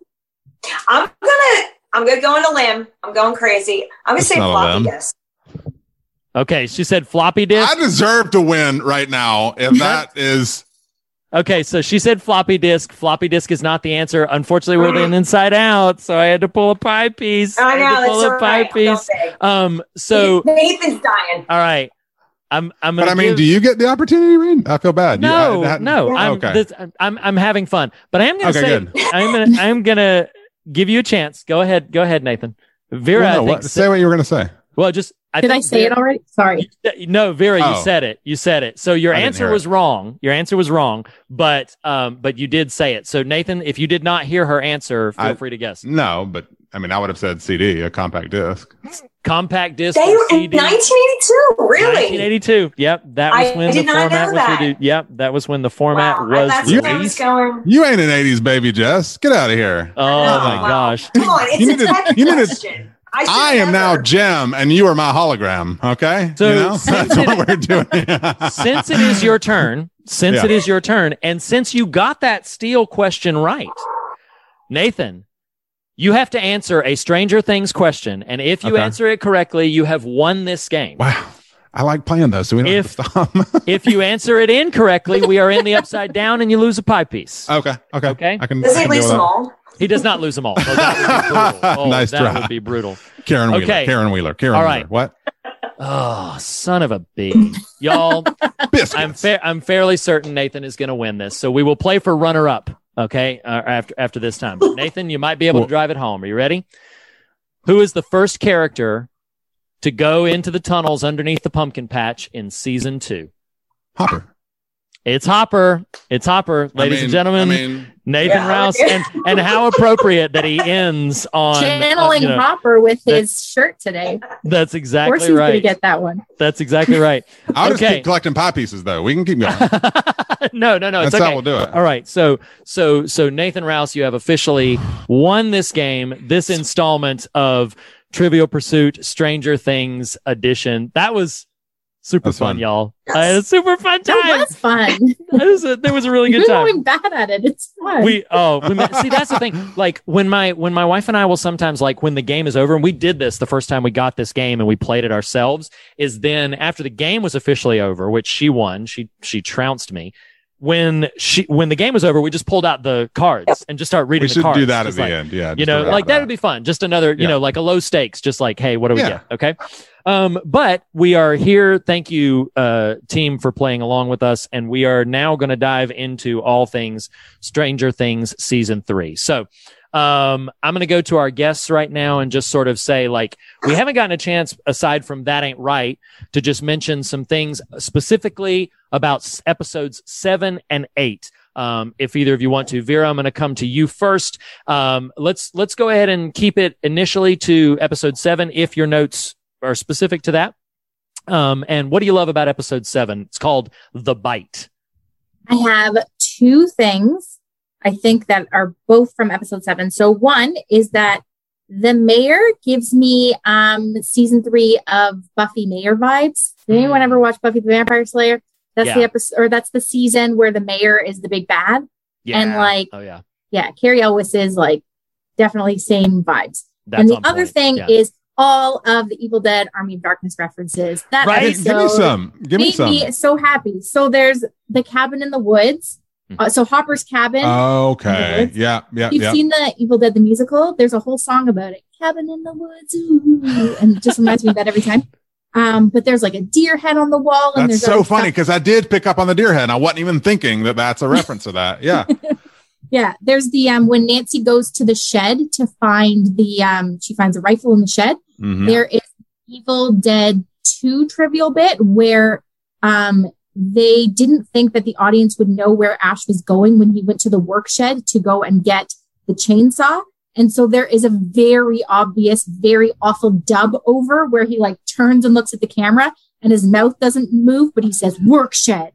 I'm gonna I'm gonna go on a limb. I'm going crazy. I'm gonna That's say not floppy disk. Okay, she said floppy disk. I deserve to win right now. and that is Okay, so she said floppy disk. Floppy disk is not the answer. Unfortunately, we're in inside out, so I had to pull a pie piece. I had know to pull a pie right. Piece. Um, so Nathan's dying. all right, I'm I'm but gonna. I mean, give- do you get the opportunity, Reed? I feel bad. You- No, I- that- no, I'm, okay. this, I'm I'm having fun, but I am gonna Okay, say good. I'm gonna I'm gonna give you a chance. Go ahead, go ahead, Nathan. Vera, Well, no, I think. what- say what you were going to say. well, just I Did I say Vera- it already? Sorry. No, Vera, you Oh. said it. You said it. So your I answer hear it. was wrong. Your answer was wrong, but um, but you did say it. So Nathan, if you did not hear her answer, feel I- free to guess. No, but I mean, I would have said CD, a compact disc. Compact disc, They or were in 1982. Really? 1982. Yep, that was I when did the not know format was that. reduced. Yep, that was when the format Wow, was that's where I was going. You ain't an 80s baby, Jess. Get out of here. Oh Oh, my wow. gosh. Come on, it's You a need to- tech you need to- question. I, I am now never- Jem, and you are my hologram. Okay, So you know? since that's it- what we're doing. since it is your turn, since Yeah. it is your turn, and since you got that steel question right, Nathan, you have to answer a Stranger Things question, and if you Okay. answer it correctly, you have won this game. wow, I like playing those, so we don't If- have to stop. if you answer it incorrectly, we are in the upside down, and you lose a pie piece. okay, okay, Okay. I can. Does I he can deal lose with them that. all? He does not lose them all. Oh, that would be brutal. Oh, Nice that try. would be brutal. Karen Wheeler. Okay. Karen Wheeler. Karen All Wheeler. What? Oh, son of a bee. Y'all, I'm fair I'm fairly certain Nathan is going to win this. So we will play for runner up, okay? Uh, after after this time. But Nathan, you might be able to drive it home. Are you ready? Who is the first character to go into the tunnels underneath the pumpkin patch in season 2? Hopper. It's Hopper. It's Hopper, ladies mean- and gentlemen. I mean- Nathan Yeah. Rouse, and and how appropriate that he ends on uh, Channeling you know, Hopper with his shirt today. That's Of exactly course, he's right. gonna get that one. That's exactly right. I'll just keep collecting pie pieces though. We can keep going. no, no, no. It's That's how okay. we'll do it. All right. So, so, so Nathan Rouse, you have officially won this game, this installment of Trivial Pursuit Stranger Things edition. That was super That's fun, fun. y'all. I had a super fun time. That was fun. That was a, that was a really good time. You're time. going bad at it. It's fun. We oh we met, see that's the thing. Like when my when my wife and I will sometimes like when the game is over and we did this the first time we got this game and we played it ourselves is then after the game was officially over, which she won, she she trounced me. When she when the game was over, we just pulled out the cards and just start reading We the should cards. do that at Just the end. Yeah. you know, like that would be fun. Just another, you Yeah. know, like a low stakes, just like, hey, what do we Yeah. get? Okay. Um, but we are here. Thank you, uh, team for playing along with us. And we are now going to dive into all things Stranger Things season three. So, um, I'm going to go to our guests right now and just sort of say, like, we haven't gotten a chance aside from that ain't right to just mention some things specifically about episodes seven and eight. Um, if either of you want to, Vera, I'm going to come to you first. Um, let's let's go ahead and keep it initially to episode seven, if your notes are specific to that. Um, and what do you love about episode seven? It's called the bite. I have two things I think that are both from episode seven. So one is that the mayor gives me um season three of Buffy Mayor vibes. Did anyone ever watch Buffy the Vampire Slayer? That's the episode or that's the season where the mayor is the big bad. And like oh yeah, yeah, Cary Elwes is like definitely same vibes. That's and the other point. thing Yeah. is all of the Evil Dead Army of Darkness references. That Right. Give me some. Give me made some. me so happy. So there's the cabin in the woods. Hmm. Uh, so Hopper's cabin. Okay. Yeah. Yeah. You've Yeah. seen the Evil Dead the musical. There's a whole song about it. Cabin in the woods, ooh, and it just reminds me of that every time. Um, but there's like a deer head on the wall, and That's there's so funny because I did pick up on the deer head. And I wasn't even thinking that that's a reference to that. Yeah. Yeah, there's the um when Nancy goes to the shed to find the um she finds a rifle in the shed. Mhm. There is Evil Dead 2 trivial bit where um they didn't think that the audience would know where Ash was going when he went to the work shed to go and get the chainsaw. And so there is a very obvious, very awful dub over where he like turns and looks at the camera and his mouth doesn't move, but he says work shed.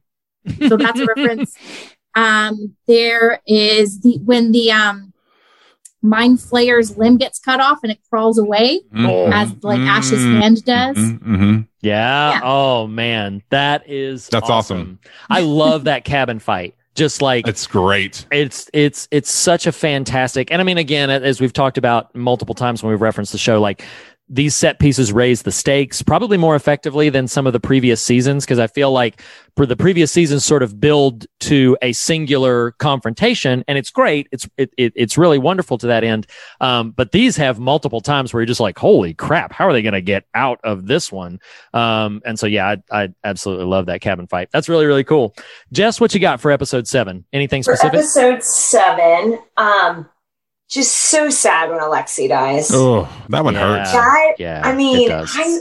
So that's a reference. Um, there is the when the um mind flayer's limb gets cut off and it crawls away Mhm. as like Ash's Mhm. hand does. Mhm. Mhm. Yeah. Yeah. Oh man, that is That's awesome. I love that cabin fight. Just like It's great. it's it's it's such a fantastic and i mean again as we've talked about multiple times when we've referenced the show like these set pieces raise the stakes probably more effectively than some of the previous seasons because i feel like for the previous seasons sort of build to a singular confrontation and it's great. It's it, it it's really wonderful to that end. Um, but these have multiple times where you're just like holy crap how are they going to get out of this one? Um, and so yeah I, I absolutely love that cabin fight. That's really really cool. Jess what you got for episode seven? Anything For specific? episode seven, um, just so sad when Alexei dies. Oh, that one Yeah. hurts. That, Yeah, I mean. I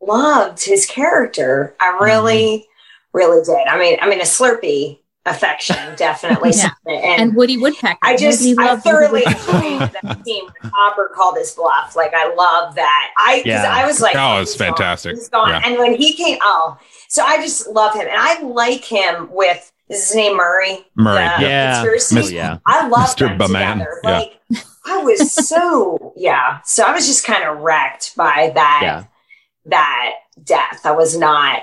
loved his character. I really, mm-hmm. really did. I mean, I mean, a Slurpee affection, definitely. Yeah. And And, Woody Woodpecker. I just, Nobody I Woody thoroughly Woodpecker. enjoyed that scene when Hopper called his bluff. Like, I love that. I, because Yeah. I was like, Oh, oh, it's he's gone. fantastic. He's gone. Yeah. And when he came, oh, so I just love him, and I like him with. Is his name Murray? Murray, The yeah. conspiracy. Oh, yeah. I love Mr. them Bauman, together. yeah. Like I was so yeah. So I was just kind of wrecked by that Yeah. that death. I was not.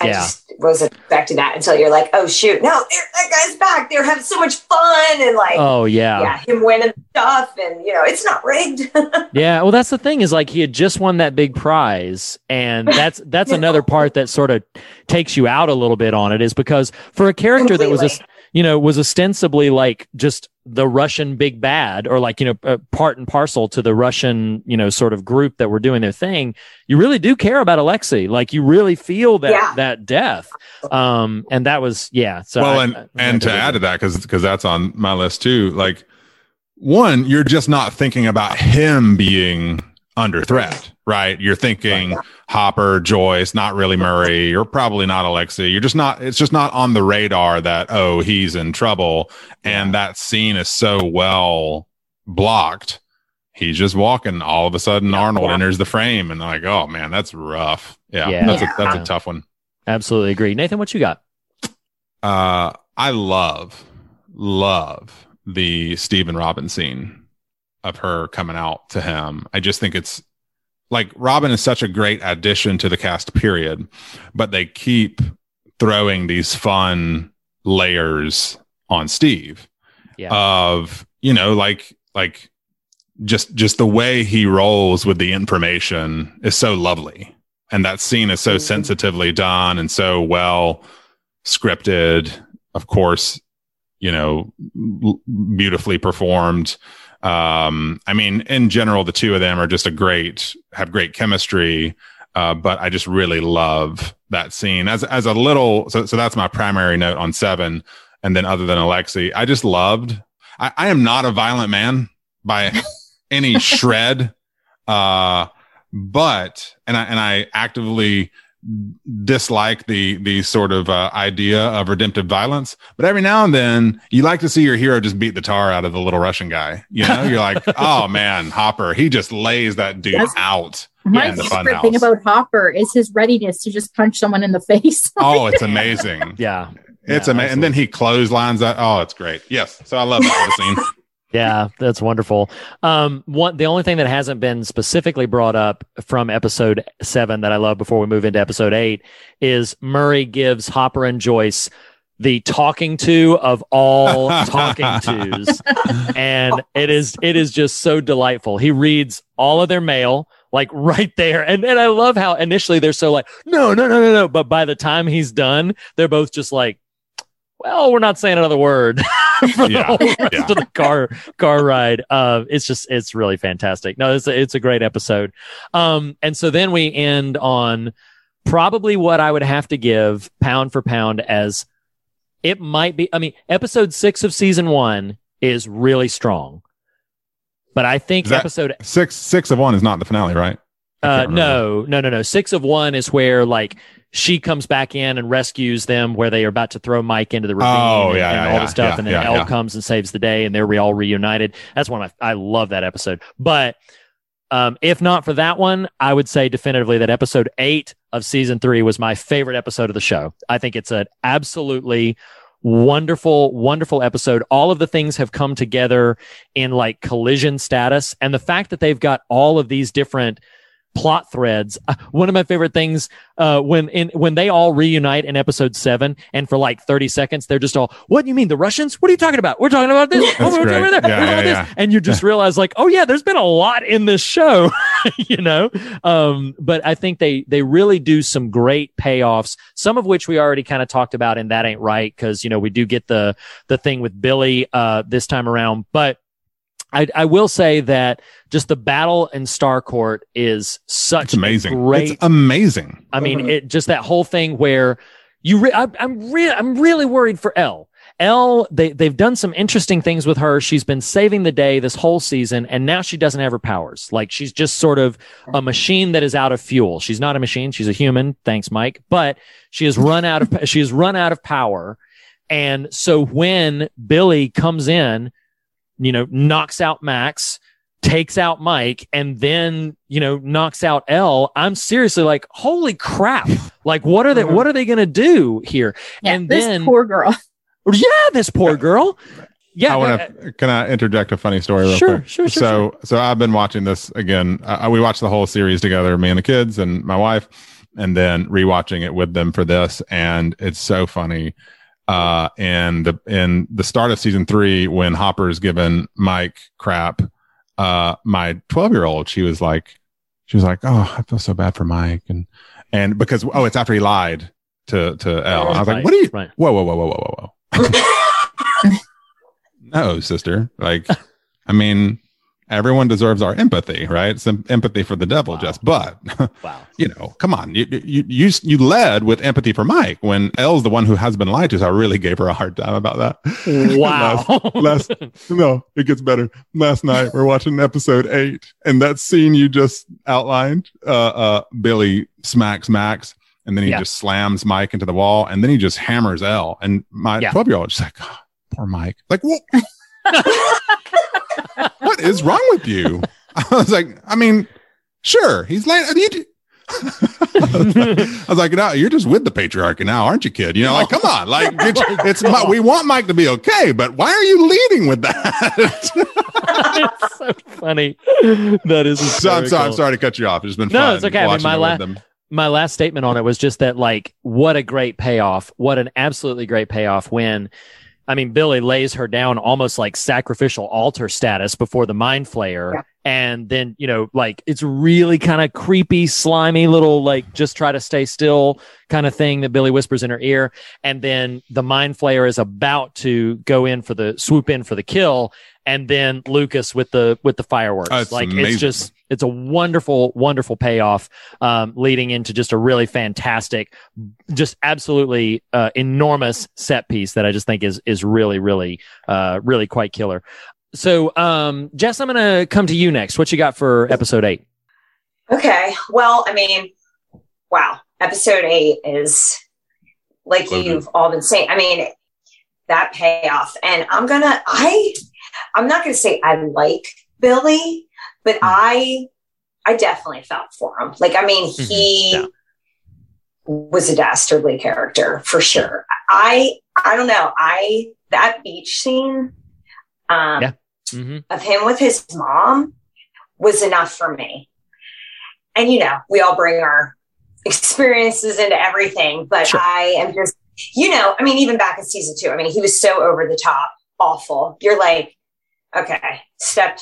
I Yeah. just wasn't expecting that until you're like, oh shoot, no, that guy's back. They're having so much fun and like, Oh yeah. yeah, him winning stuff and you know it's not rigged. Yeah, well that's the thing is like he had just won that big prize and that's that's another part that sort of takes you out a little bit on it is because for a character that was a Completely. You know, was ostensibly like just the Russian big bad or like, you know, uh, part and parcel to the Russian, you know, sort of group that were doing their thing. You really do care about Alexei. Like you really feel that, Yeah. that death. Um, and that was, yeah. So, well, I- and I- and to add to that, because because that's on my list too. Like, one, you're just not thinking about him being under threat, right? You're thinking Hopper, Joyce, not really Murray, or probably not Alexei. You're just not. It's just not on the radar that oh he's in trouble, and that scene is so well blocked. He's just walking. All of a sudden, Arnold enters the frame, and like, oh man, that's rough. Yeah, Yeah. that's Yeah. a that's a tough one. absolutely agree. Nathan, what you got? Uh, I love, love the Stephen Robin scene of her coming out to him. I just think it's like Robin is such a great addition to the cast, period. But they keep throwing these fun layers on Steve Yeah. of, you know, like, like just, just the way he rolls with the information is so lovely. And that scene is so mm-hmm. sensitively done and so well scripted, of course, you know, l- beautifully performed. Um, I mean, in general, the two of them are just a great, have great chemistry. Uh, but I just really love that scene as, as a little, so, so that's my primary note on seven. And then other than Alexei, I just loved, I, I am not a violent man by any shred. Uh, but, and I, and I actively dislike the the sort of uh, idea of redemptive violence but every now and then you like to see your hero just beat the tar out of the little russian guy you know? You're like oh man hopper he just lays that dude That's- out My in the favorite funhouse. thing about Hopper is his readiness to just punch someone in the face. oh it's amazing. Yeah. it's Yeah, amazing and then he clotheslines that. Oh it's great. Yes. So i love that scene Yeah, that's wonderful. Um, one, the only thing that hasn't been specifically brought up from episode seven that I love before we move into episode eight is Murray gives Hopper and Joyce the talking to of all talking tos. And it is, it is just so delightful. He reads all of their mail, like right there. And, and I love how initially they're so like, no, no, no, no, no. But by the time he's done, they're both just like, well, we're not saying another word for the Yeah, whole rest yeah. of the car car ride. Uh, it's just it's really fantastic. No, it's a, it's a great episode. Um, and so then we end on probably what I would have to give pound for pound as it might be. I mean, episode six of season one is really strong, but I think episode six six of one is not the finale right uh, no, no, no, no. Six of one is where like she comes back in and rescues them where they are about to throw Mike into the ravine Oh, and, yeah, and yeah, all yeah, the stuff. and then El comes and saves the day and they're re- all reunited. That's one of my, I love that episode. But um, if not for that one, I would say definitively that episode eight of season three was my favorite episode of the show. I think it's an absolutely wonderful, wonderful episode. All of the things have come together in like collision status. And the fact that they've got all of these different plot threads. Uh, one of my favorite things uh, when in when they all reunite in episode seven, and for like thirty seconds, they're just all, "What do you mean the Russians? What are you talking about? We're talking about this. Oh, we're talking about. Yeah, yeah, about this." And you just realize, like, oh yeah, there's been a lot in this show, you know. Um, but I think they they really do some great payoffs. Some of which we already kind of talked about, and that ain't right because you know we do get the the thing with Billy uh, this time around, but. I, I will say that just the battle in Starcourt is such it's amazing a great. it's amazing I mean, mm-hmm. it just that whole thing where you. Re- I, I'm really, I'm really worried for El. El, they they've done some interesting things with her. She's been saving the day this whole season, and now she doesn't have her powers. Like she's just sort of a mm-hmm. machine that is out of fuel. She's not a machine; she's a human. Thanks, Mike. But she has run out of she has run out of power, and so when Billy comes in, you know, knocks out Max, takes out Mike, and then, you know, knocks out El, I'm seriously like, holy crap. Like, what are they, what are they going to do here? Yeah, and this then, poor girl. yeah, this poor girl. Yeah. I uh, want to. Can I interject a funny story? Real Sure, quick? sure, sure, So, so I've been watching this again. Uh, we watched the whole series together, me and the kids and my wife, and then rewatching it with them for this, and it's so funny. Uh, in the in the start of season three, when Hopper's given Mike crap, uh, my twelve year old, she was like, she was like, "Oh, I feel so bad for Mike," and and because oh, it's after he lied to to El. I was like, Right, "What are you? right. Whoa, whoa, whoa, whoa, whoa, whoa, whoa." No, sister. Like, I mean, everyone deserves our empathy, right? Some empathy for the devil, just. But, wow. you know, come on. You, you you you led with empathy for Mike when El's the one who has been lied to. So I really gave her a hard time about that. Wow. last, last no, it gets better. Last night we're watching episode eight, and that scene you just outlined, uh, uh, Billy smacks Max. And then he Yeah. just slams Mike into the wall, and then he just hammers Elle. And my twelve year old is like, "Oh, "Poor Mike." Like, what? what is wrong with you? I was like, I mean, sure, he's like, you, I was like, no, you're just with the patriarchy now, aren't you, kid? You know, like, come on, like, it's, it's we want Mike to be okay, but why are you leading with that? it's so funny. That is so I'm sorry, I'm sorry to cut you off. It's been No, fun it's okay. I mean, my it la- with them. my last statement on it was just that like what a great payoff what an absolutely great payoff when i mean billy lays her down almost like sacrificial altar status before the mind flayer. And then you know like it's really kind of creepy slimy little like just try to stay still kind of thing that billy whispers in her ear. And then the mind flayer is about to go in for the swoop in for the kill. And then lucas with the with the fireworks. Oh, it's like amazing. it's just it's a wonderful, wonderful payoff, um, leading into just a really fantastic, just absolutely uh, enormous set piece that I just think is is really, really, uh, really quite killer. So, um, Jess, I'm gonna come to you next. What you got for episode eight? Okay. Well, I mean, wow. Episode eight is like Loaded. you've all been saying. I mean, that payoff. And I'm gonna I I'm not gonna say I like Billy, but I I definitely felt for him. Like, I mean, he was a dastardly character for sure. I I don't know. I that beach scene um Yeah. Mm-hmm. of him with his mom was enough for me. And you know, we all bring our experiences into everything, but I am just, you know, I mean, even back in season two, I mean, he was so over the top, awful. You're like, okay, step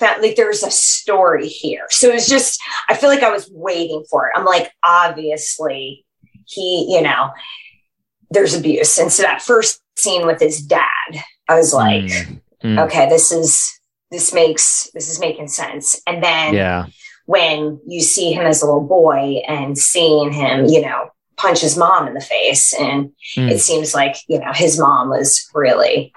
that like there's a story here. So it's just, I feel like I was waiting for it. I'm like, obviously, he, you know, there's abuse. And so that first scene with his dad, I was like, Mm. okay, this is this makes this is making sense. And then Yeah. when you see him as a little boy and seeing him, you know, punch his mom in the face, and Mm. it seems like you know his mom was really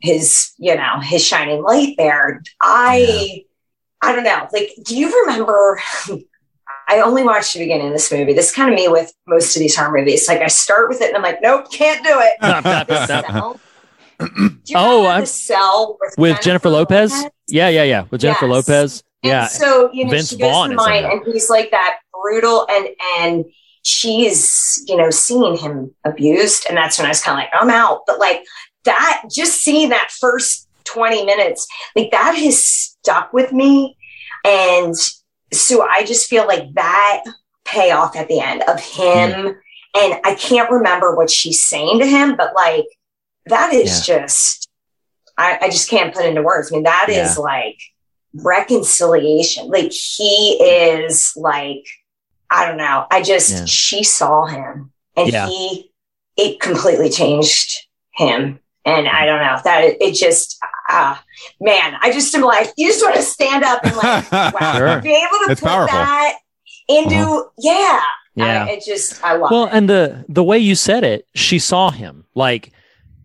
his, you know, his shining light there. I, I don't know. Like, do you remember? I only watched the beginning of this movie. This is kind of me with most of these horror movies. Like, I start with it and I'm like, nope, can't do it. The Cell. oh, I'm the cell with, with Jennifer Lopez. Yeah, yeah, yeah. With Jennifer Yes. Lopez. Yeah. So you know, Vince she goes Vaughn to mine, and he's like that brutal, and and she's you know seeing him abused, and that's when I was kind of like, I'm out. But like that, just seeing that first twenty minutes, like that has stuck with me, and so I just feel like that payoff at the end of him, and I can't remember what she's saying to him, but like that is just. I, I just can't put into words. I mean, that is Yeah. like reconciliation. Like he is like, I don't know. I just, Yeah. she saw him and Yeah. he, it completely changed him. And I don't know that it, it just, ah, man, I just am like, you just want to stand up and like, wow, Sure. be able to It's put powerful. that into, Uh-huh. yeah. Yeah. I, it just, I love well it. and the the way you said it she saw him like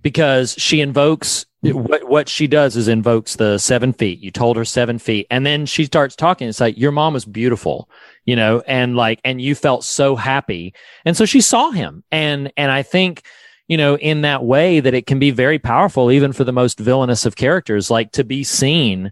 because she invokes what what she does is invokes the seven feet you told her seven feet and then she starts talking it's like your mom was beautiful you know and like and you felt so happy and so she saw him and and i think you know in that way that it can be very powerful even for the most villainous of characters like to be seen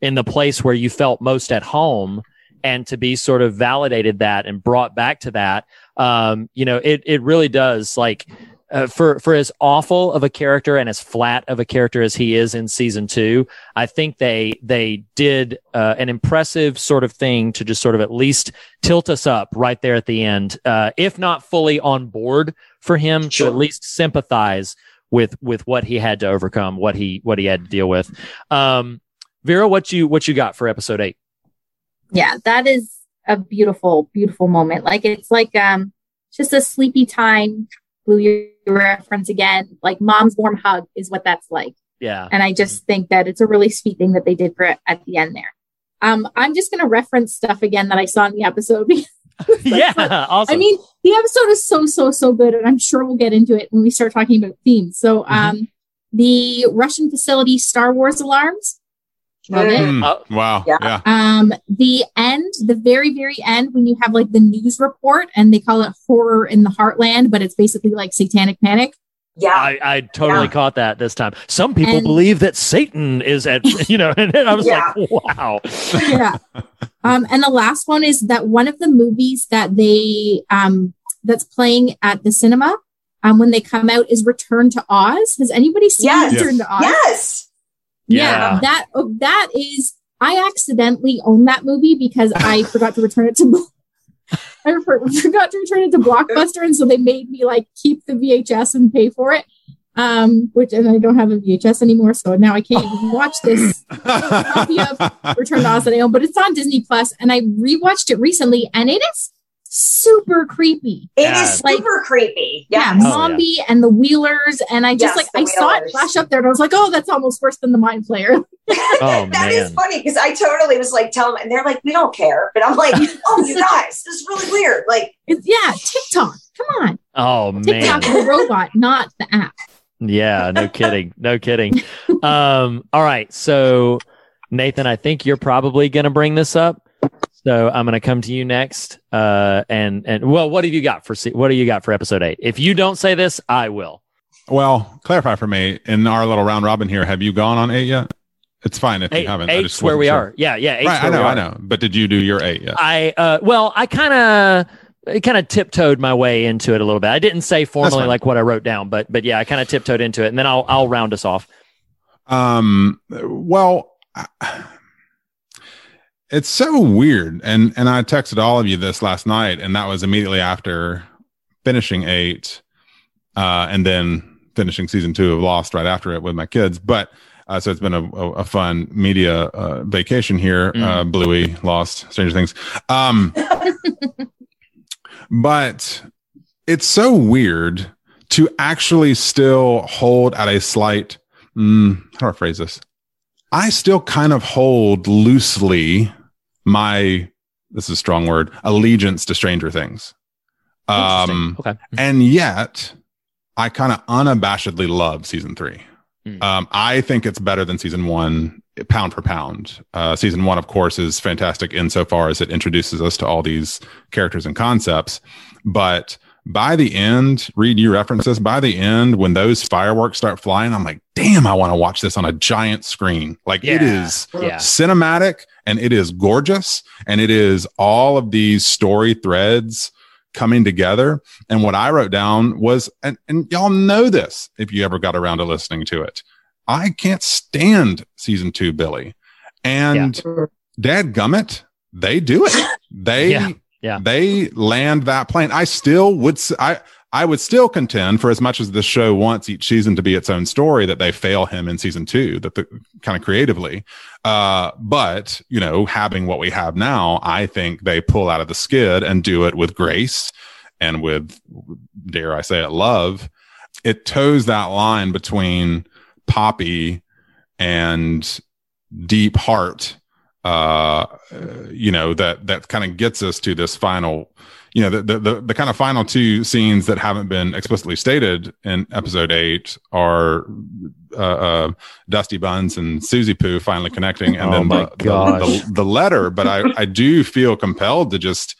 in the place where you felt most at home and to be sort of validated that and brought back to that. Um you know it it really does like uh, for for as awful of a character and as flat of a character as he is in season 2 i think they they did uh, an impressive sort of thing to just sort of at least tilt us up right there at the end uh if not fully on board for him to at least sympathize with with what he had to overcome what he what he had to deal with um vera what you what you got for episode 8 yeah that is a beautiful beautiful moment like it's like um just a sleepy time Bluey reference again. Like mom's warm hug is what that's like. Yeah. And I just think that it's a really sweet thing that they did for it at the end there. Um, I'm just going to reference stuff again that I saw in the episode. because- yeah. Awesome. I mean, the episode is so, so, so good. And I'm sure we'll get into it when we start talking about themes. So, Mm-hmm. um, the Russian facility Star Wars alarms. Love it. Mm, Oh. wow. Yeah. Yeah. Um, the end, the very, very end, when you have like the news report and they call it horror in the heartland, but it's basically like satanic panic. Yeah. I, I totally Yeah. caught that this time. Some people And- believe that Satan is at, you know, and I was Yeah. like, wow. yeah. Um, and the last one is that one of the movies that they um that's playing at the cinema um when they come out is Return to Oz. Has anybody seen Yes. Return to Oz? Yes. Yeah, Yeah. that oh, that is. I accidentally own that movie because I forgot to return it to. I forgot to return it to Blockbuster, and so they made me like keep the VHS and pay for it. Um, which and I don't have a VHS anymore, so now I can't even watch this copy of Return to Oz that I own. But it's on Disney Plus, and I rewatched it recently, and it is super creepy. It is Yeah. super creepy. Yeah, Yes. Oh, Mombi and the Wheelers, and I just Yes, like the I saw it flash up there, and I was like, oh, that's almost worse than the Mind Flayer. Oh, That is man. funny because I totally was like tell them, and they're like, we don't care. But I'm like, oh, you guys, this is really weird. Like, It's, yeah, TikTok. Come on. Oh, man. TikTok the robot, not the app. Yeah, no kidding. No kidding. Um, all right. So, Nathan, I think you're probably going to bring this up. So I'm going to come to you next. Uh, and, and well, what have you got for, what do you got for episode eight? If you don't say this, I will. Well, clarify for me in our little round robin here. Have you gone on eight yet? It's fine if Eight, you haven't. Eight's where we sure. are. Yeah. Yeah. Right, I know, I know. But did you do your eight yet? I, uh, well, I kind of, kind of tiptoed my way into it a little bit. I didn't say formally like what I wrote down, but, but yeah, I kind of tiptoed into it and then I'll, I'll round us off. Um, well, I- it's so weird. And, and I texted all of you this last night, and that was immediately after finishing eight, uh, and then finishing season two of Lost right after it with my kids. But, uh, so it's been a, a, a fun media, uh, vacation here. Mm. Uh, Bluey, Lost, Stranger Things. Um, but it's so weird to actually still hold at a slight mm, how do I phrase this? I still kind of hold loosely my this is a strong word allegiance to Stranger Things. Um, okay. and yet I kind of unabashedly love season three. Mm. Um, I think it's better than season one, pound for pound. Uh, season one, of course, is fantastic insofar as it introduces us to all these characters and concepts. But by the end, read you reference this. By the end, when those fireworks start flying, I'm like, damn, I want to watch this on a giant screen. Like it Yeah. is Yeah. cinematic and it is gorgeous and it is all of these story threads coming together. And what I wrote down was, and, and y'all know this if you ever got around to listening to it. I can't stand season two, Billy. And Dad Gummit, they do it. They Yeah. Yeah. they land that plane. I still would I I would still contend for as much as the show wants each season to be its own story that they fail him in season two, that the kind of creatively. Uh, but you know, having what we have now, I think they pull out of the skid and do it with grace and with, dare I say it, love. It toes that line between poppy and deep heart uh, uh, you know that that kind of gets us to this final you know the, the the the kind of final two scenes that haven't been explicitly stated in episode eight are uh, uh dusty buns and suzie poo finally connecting and Oh then the, the, the the letter but i i do feel compelled to just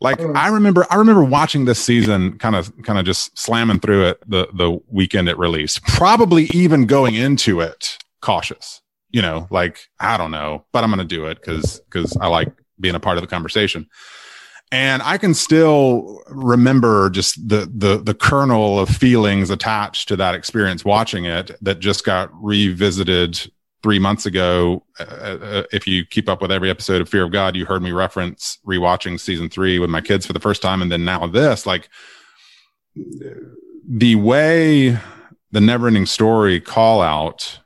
like i remember i remember watching this season kind of kind of just slamming through it the the weekend it released probably even going into it cautious you know like i don't know but i'm gonna do it because because i like being a part of the conversation and i can still remember just the the the kernel of feelings attached to that experience watching it that just got revisited three months ago uh, uh, if you keep up with every episode of fear of god you heard me reference rewatching season three with my kids for the first time and then now this like the way the never ending story call out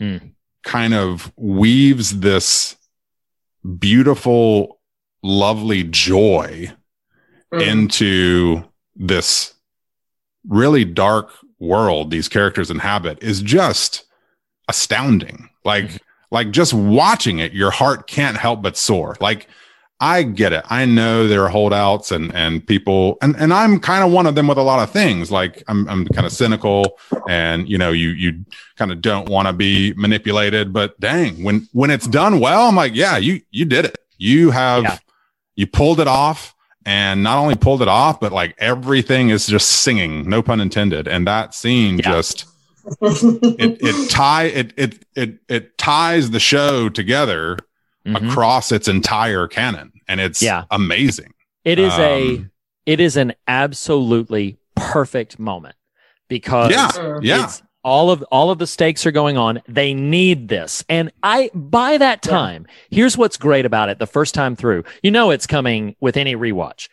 Mm. kind of weaves this beautiful, lovely joy Mm. into this really dark world these characters inhabit is just astounding. Like, like just watching it, your heart can't help but soar. Like, I get it. I know there are holdouts and and people, and and I'm kind of one of them with a lot of things. Like I'm I'm kind of cynical, and you know you you kind of don't want to be manipulated. But dang, when when it's done well, I'm like, yeah, you you did it. You have Yeah. You pulled it off, and not only pulled it off, but like everything is just singing. No pun intended. And that scene just it it tie it it it it ties the show together across its entire canon, and it's Mm-hmm. Yeah. amazing. It is a Um, it is an absolutely perfect moment because Yeah, yeah. it's all of all of the stakes are going on. They need this. And I by that time, here's what's great about it the first time through. You know it's coming with any rewatch.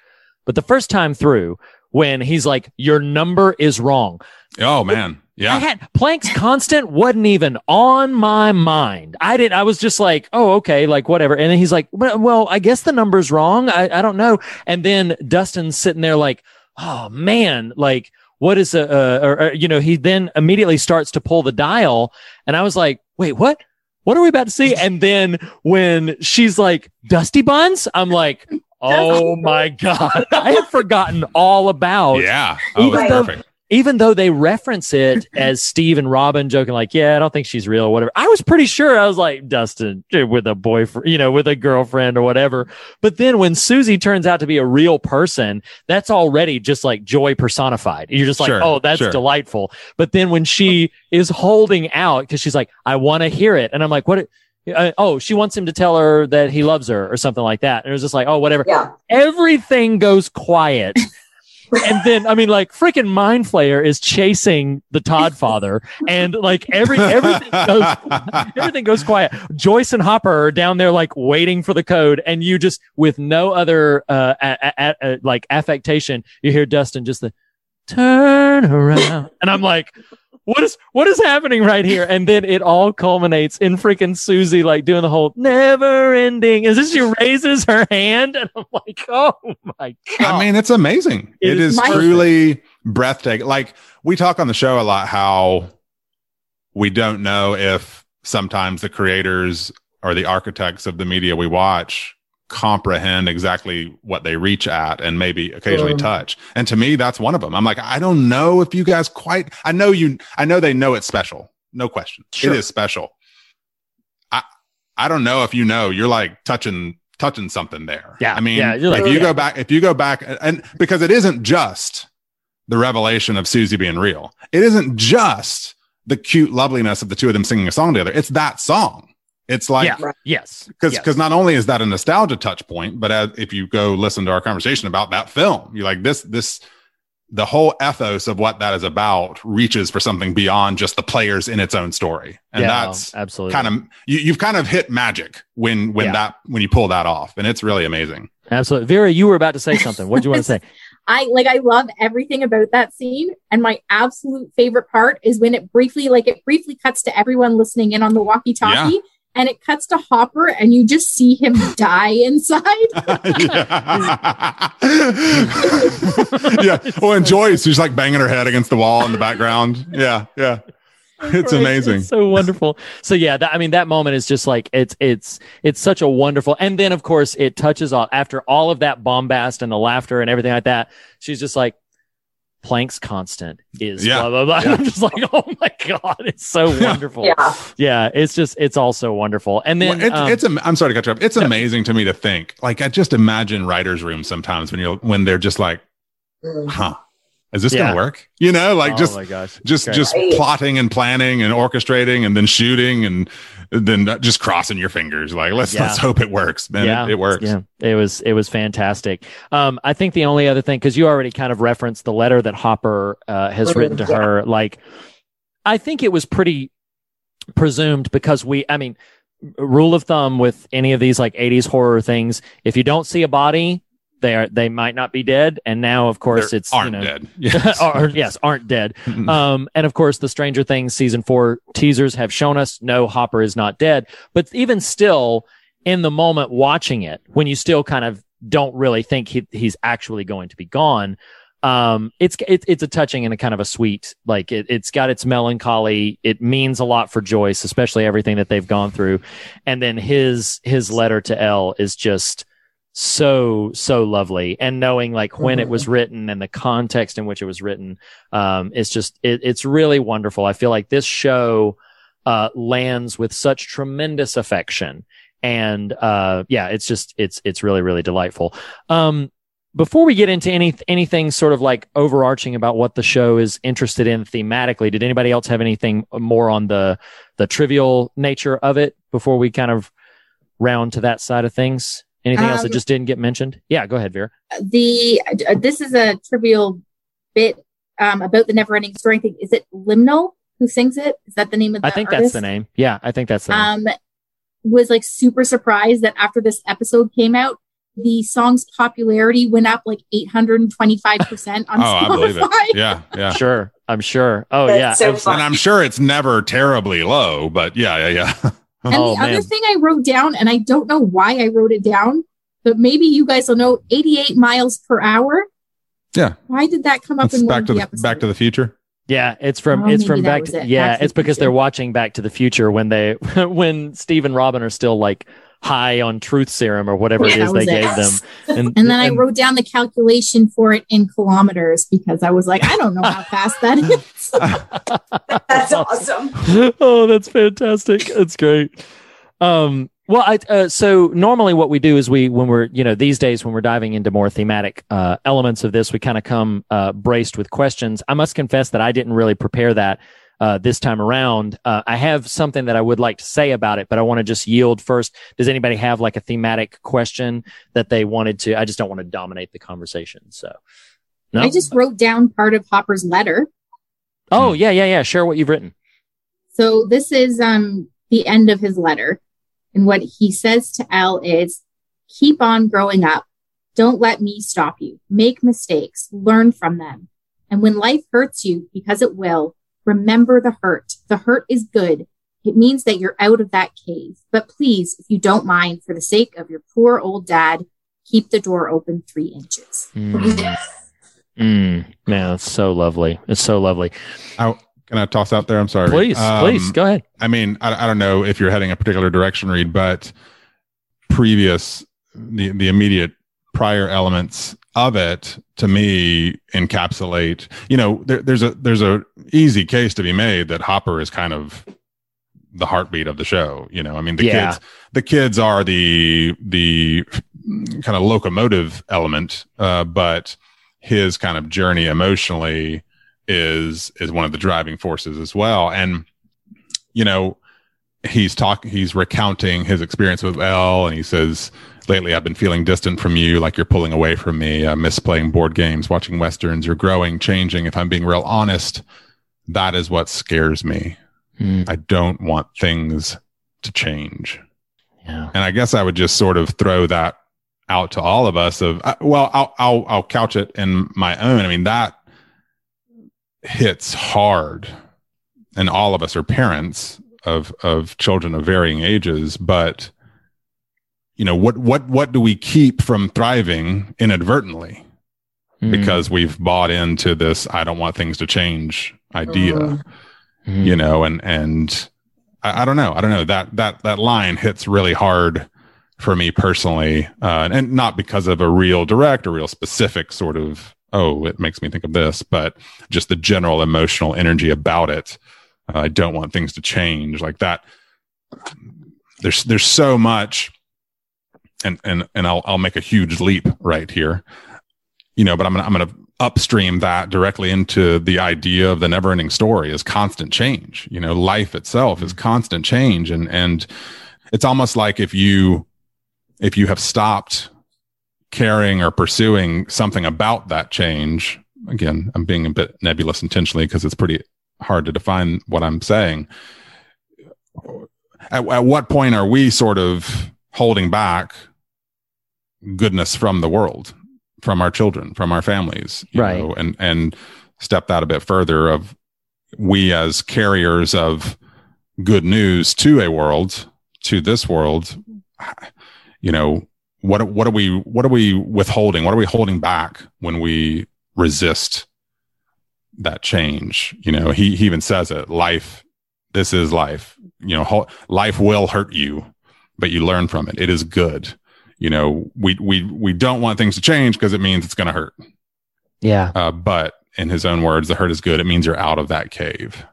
But the first time through when he's like your number is wrong. Oh man. Yeah. I had Planck's constant wasn't even on my mind. I didn't, I was just like, oh, okay, like whatever. And then he's like, well, well I guess the number's wrong. I, I don't know. And then Dustin's sitting there like, oh man, like what is a, uh, or, or, you know, he then immediately starts to pull the dial. And I was like, wait, what? What are we about to see? And then when she's like, Dusty Buns, I'm like, oh my God. I had forgotten all about Yeah. Oh, even it's though, perfect. Even though they reference it as Steve and Robin joking, like, yeah, I don't think she's real or whatever. I was pretty sure I was like, Dustin with a boyfriend, you know, with a girlfriend or whatever. But then when Suzie turns out to be a real person, that's already just like joy personified. You're just like, Sure, oh, that's sure. delightful. But then when she is holding out, because she's like, I want to hear it. And I'm like, what? Uh, oh, she wants him to tell her that he loves her or something like that. And it was just like, oh, whatever. Yeah. Everything goes quiet. and then I mean, like freaking Mind Flayer is chasing the Todd father, and like every everything goes everything goes quiet. Joyce and Hopper are down there like waiting for the code, and you just with no other uh, a, a, a, like affectation, you hear Dustin just the turn around, and I'm like. What is what is happening right here? And then it all culminates in freaking Suzie like doing the whole never ending. Is this she raises her hand? And I'm like, oh my god. I mean, it's amazing. It it is is, truly breathtaking. Like we talk on the show a lot how we don't know if sometimes the creators or the architects of the media we watch comprehend exactly what they reach at and maybe occasionally Mm. touch. And to me, that's one of them. I'm like, I don't know if you guys quite, I know you, I know they know it's special. No question. Sure. It is special. I, I don't know if you know, you're like touching, touching something there. Yeah, I mean, yeah, like- if you yeah. go back, if you go back and because it isn't just the revelation of Suzie being real. It isn't just the cute loveliness of the two of them singing a song together. It's that song. It's like, yeah, yes, because yes. because not only is that a nostalgia touch point, but as, if you go listen to our conversation about that film, you're like this this the whole ethos of what that is about reaches for something beyond just the players in its own story, and Yeah, that's absolutely kind of you, you've kind of hit magic when when Yeah. that when you pull that off, and it's really amazing. Absolutely. Vera, you were about to say something. What do you want to say? I like I love everything about that scene. And my absolute favorite part is when it briefly, like it briefly cuts to everyone listening in on the walkie talkie. Yeah. And it cuts to Hopper, and you just see him die inside. yeah. Well, and Joyce, she's like banging her head against the wall in the background. Yeah. Yeah. It's Right. amazing. It's so wonderful. So yeah, that, I mean, that moment is just like it's it's it's such a wonderful. And then of course it touches on after all of that bombast and the laughter and everything like that. She's just like, Planck's constant is Yeah. blah blah blah. Yeah. I'm just like, oh my god, it's so wonderful. Yeah. yeah, it's just it's all so wonderful. And then Well, it's, um, it's am- I'm sorry to cut you off. It's amazing to me to think. Like I just imagine writers' rooms sometimes when you're when they're just like, huh, is this Yeah. gonna work? You know, like Oh just my gosh, just great. just Right. plotting and planning and orchestrating and then shooting and then just crossing your fingers. Like let's Yeah. let's hope it works, man. yeah, It, it works. Yeah, it was it was fantastic. Um, I think the only other thing because you already kind of referenced the letter that Hopper uh, has written to her. Like, I think it was pretty presumed because we, I mean, rule of thumb with any of these like '80s horror things, if you don't see a body, they are they might not be dead. And now, of course, They it's aren't you know, dead. Yes. or, yes, aren't dead. Um, and of course, the Stranger Things season four teasers have shown us no, Hopper is not dead. But even still, in the moment watching it, when you still kind of don't really think he, he's actually going to be gone, um, it's it, it's a touching and a kind of a sweet like it, it's got its melancholy. It means a lot for Joyce, especially everything that they've gone through, and then his his letter to El is just so so lovely. And knowing like when it was written and the context in which it was written um it's just it, it's really wonderful. I feel like this show uh lands with such tremendous affection. And uh yeah it's just it's it's really really delightful. Um before we get into any anything sort of like overarching about what the show is interested in thematically did anybody else have anything more on the the trivial nature of it before we kind of round to that side of things anything else that Um, just didn't get mentioned yeah go ahead vera The uh, this is a trivial bit um, about the never ending story thing. Is it Limahl who sings it? Is that the name of the i think artist? that's the name yeah i think that's the name. um, was like super surprised that after this episode came out, the song's popularity went up like 825% on Oh, I believe it. Spotify. Yeah, yeah. sure i'm sure oh That's yeah so. And I'm sure it's never terribly low, but yeah, yeah, yeah. And Oh, the other thing I wrote down, and I don't know why I wrote it down, but maybe you guys will know 88 miles per hour. Yeah. Why did that come up It's in one back of to the the? Back to the Future. Yeah, it's from Oh, it's from back. To, it. yeah, Back to it's the because they're watching Back to the Future when they when Steve and Robin are still like high on truth serum or whatever it Yeah, is that they was gave them. And, And then I wrote down the calculation for it in kilometers because I was like, I don't know how fast that is. That's awesome. oh, that's fantastic. That's great. Um, well, I, uh, so normally what we do is we, when we're, you know, these days when we're diving into more thematic, uh, elements of this, we kind of come, uh, braced with questions. I must confess that I didn't really prepare that, uh, this time around. Uh, I have something that I would like to say about it, but I want to just yield first. Does anybody have like a thematic question that they wanted to? I just don't want to dominate the conversation. So, no. I just wrote down part of Hopper's letter. Oh, yeah, yeah, yeah. Share what you've written. So this is um the end of his letter. And what he says to El is keep on growing up. Don't let me stop you. Make mistakes, learn from them. And when life hurts you, because it will, remember the hurt. The hurt is good. It means that you're out of that cave. But please, if you don't mind, for the sake of your poor old dad, keep the door open three inches. Mm. Mm, man, it's so lovely. It's so lovely. I, can I toss out there? I'm sorry. Please, Um, please go ahead. I mean, I, I don't know if you're heading a particular direction, Reed, but previous, the, the immediate prior elements of it to me encapsulate, you know, there, there's a, there's a easy case to be made that Hopper is kind of the heartbeat of the show. You know, I mean, the Yeah. kids, the kids are the, the kind of locomotive element, uh, but his kind of journey emotionally is is one of the driving forces as well. And you know he's talking he's recounting his experience with El and he says lately I've been feeling distant from you like you're pulling away from me. I miss playing board games watching westerns. You're growing changing. If I'm being real honest that is what scares me. Mm, I don't want things to change. Yeah. and I guess I would just sort of throw that out to all of us of uh, well I'll I'll I'll couch it in my own. I mean that hits hard. And all of us are parents of of children of varying ages but you know what what what do we keep from thriving inadvertently? Mm, because we've bought into this I don't want things to change idea mm. you know and and I, I don't know. I don't know. That that that line hits really hard for me personally uh and not because of a real direct or real specific sort of oh it makes me think of this but just the general emotional energy about it. Uh, i don't want things to change like that. There's there's so much and and and I'll I'll make a huge leap right here you know but I'm gonna I'm gonna upstream that directly into the idea of the never ending story is constant change. You know life itself is constant change and and it's almost like if you if you have stopped caring or pursuing something about that change again i'm being a bit nebulous intentionally because it's pretty hard to define what i'm saying at, at what point are we sort of holding back goodness from the world from our children from our families you Right. know, and and step that a bit further of we as carriers of good news to a world to this world you know what what are we what are we withholding what are we holding back when we resist that change. You know, he, he even says it life, this is life. You know, ho- life will hurt you, but you learn from it. It is good. You know, we, we, we don't want things to change because it means it's going to hurt. Yeah. Uh, but in his own words, the hurt is good. It means you're out of that cave.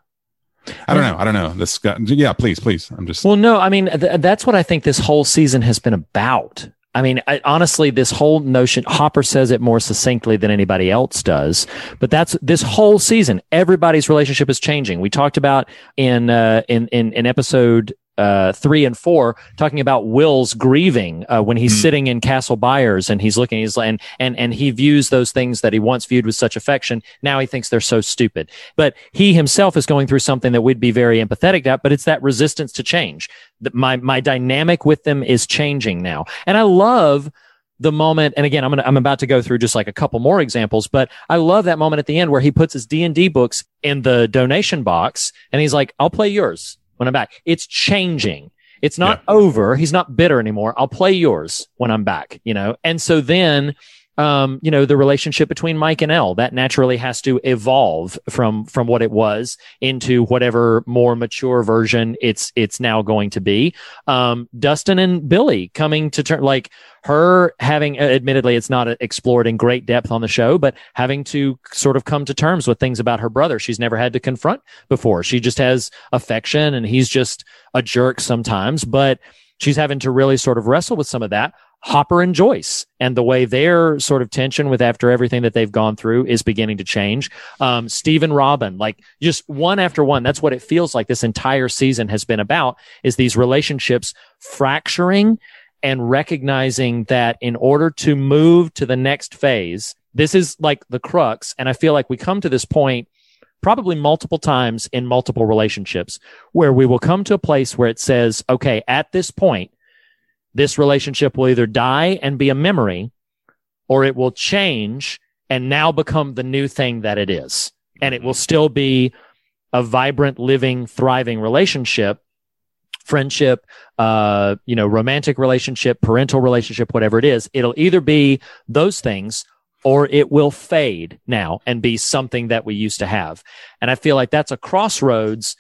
I don't know. I don't know. This guy, yeah, please, please. I'm just. Well, no, I mean, th- that's what I think this whole season has been about. I mean, I, honestly, this whole notion, Hopper says it more succinctly than anybody else does, but that's this whole season. Everybody's relationship is changing. We talked about in, uh, in, in, in episode, uh, three and four, talking about Will's grieving uh, when he's sitting in Castle Byers and he's looking, he's and and and he views those things that he once viewed with such affection. Now he thinks they're so stupid. But he himself is going through something that we'd be very empathetic at. But it's that resistance to change. That my my dynamic with them is changing now, and I love the moment and again i'm gonna i'm about to go through just like a couple more examples but i love that moment at the end where he puts his d&d books in the donation box and he's like i'll play yours when i'm back. It's changing. It's not over. He's not bitter anymore. I'll play yours when i'm back you know? And so then um, you know, the relationship between Mike and El that naturally has to evolve from from what it was into whatever more mature version it's it's now going to be. Um, Dustin and Billy coming to turn like her having admittedly it's not explored in great depth on the show, but having to sort of come to terms with things about her brother she's never had to confront before. She just has affection and he's just a jerk sometimes, but she's having to really sort of wrestle with some of that. Hopper and Joyce and the way their sort of tension with after everything that they've gone through is beginning to change. Um, Steve and Robin, like just one after one. That's what it feels like this entire season has been about is these relationships fracturing and recognizing that in order to move to the next phase, this is like the crux. And I feel like we come to this point probably multiple times in multiple relationships where we will come to a place where it says, okay, at this point, this relationship will either die and be a memory or it will change and now become the new thing that it is. And it will still be a vibrant, living, thriving relationship, friendship, uh, you know, romantic relationship, parental relationship, whatever it is. It'll either be those things or it will fade now and be something that we used to have. And I feel like that's a crossroads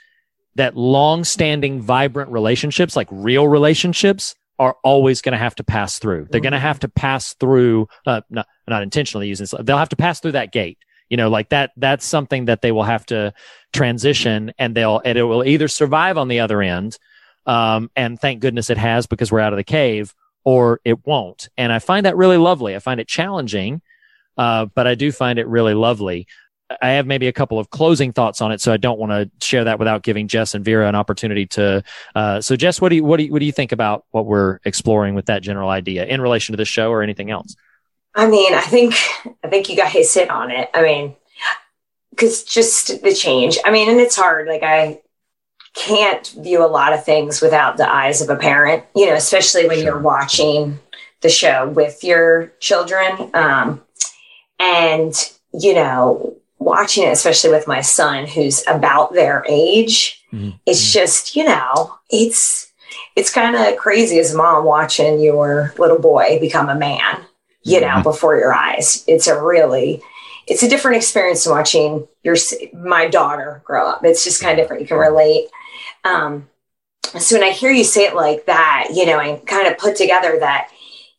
that long standing, vibrant relationships, like real relationships, are always going to have to pass through. They're going to have to pass through, uh, not, not intentionally using this. They'll have to pass through that gate. You know, like that, that's something that they will have to transition and they'll, and it will either survive on the other end. Um, and thank goodness it has because we're out of the cave or it won't. And I find that really lovely. I find it challenging. Uh, but I do find it really lovely. I have maybe a couple of closing thoughts on it, so I don't want to share that without giving Jess and Vera an opportunity to. Uh, so, Jess, what do you what do you, what do you think about what we're exploring with that general idea in relation to the show or anything else? I mean, I think I think you guys hit on it. I mean, because just the change. I mean, and it's hard. Like I can't view a lot of things without the eyes of a parent. You know, especially when you're watching the show with your children. Um, and you know watching it especially with my son who's about their age mm-hmm. it's mm-hmm. just you know it's it's kind of crazy as a mom watching your little boy become a man you know mm-hmm. before your eyes. It's a really it's a different experience than watching your my daughter grow up. It's just kind of different. You can relate. Um so when i hear you say it like that you know and kind of put together that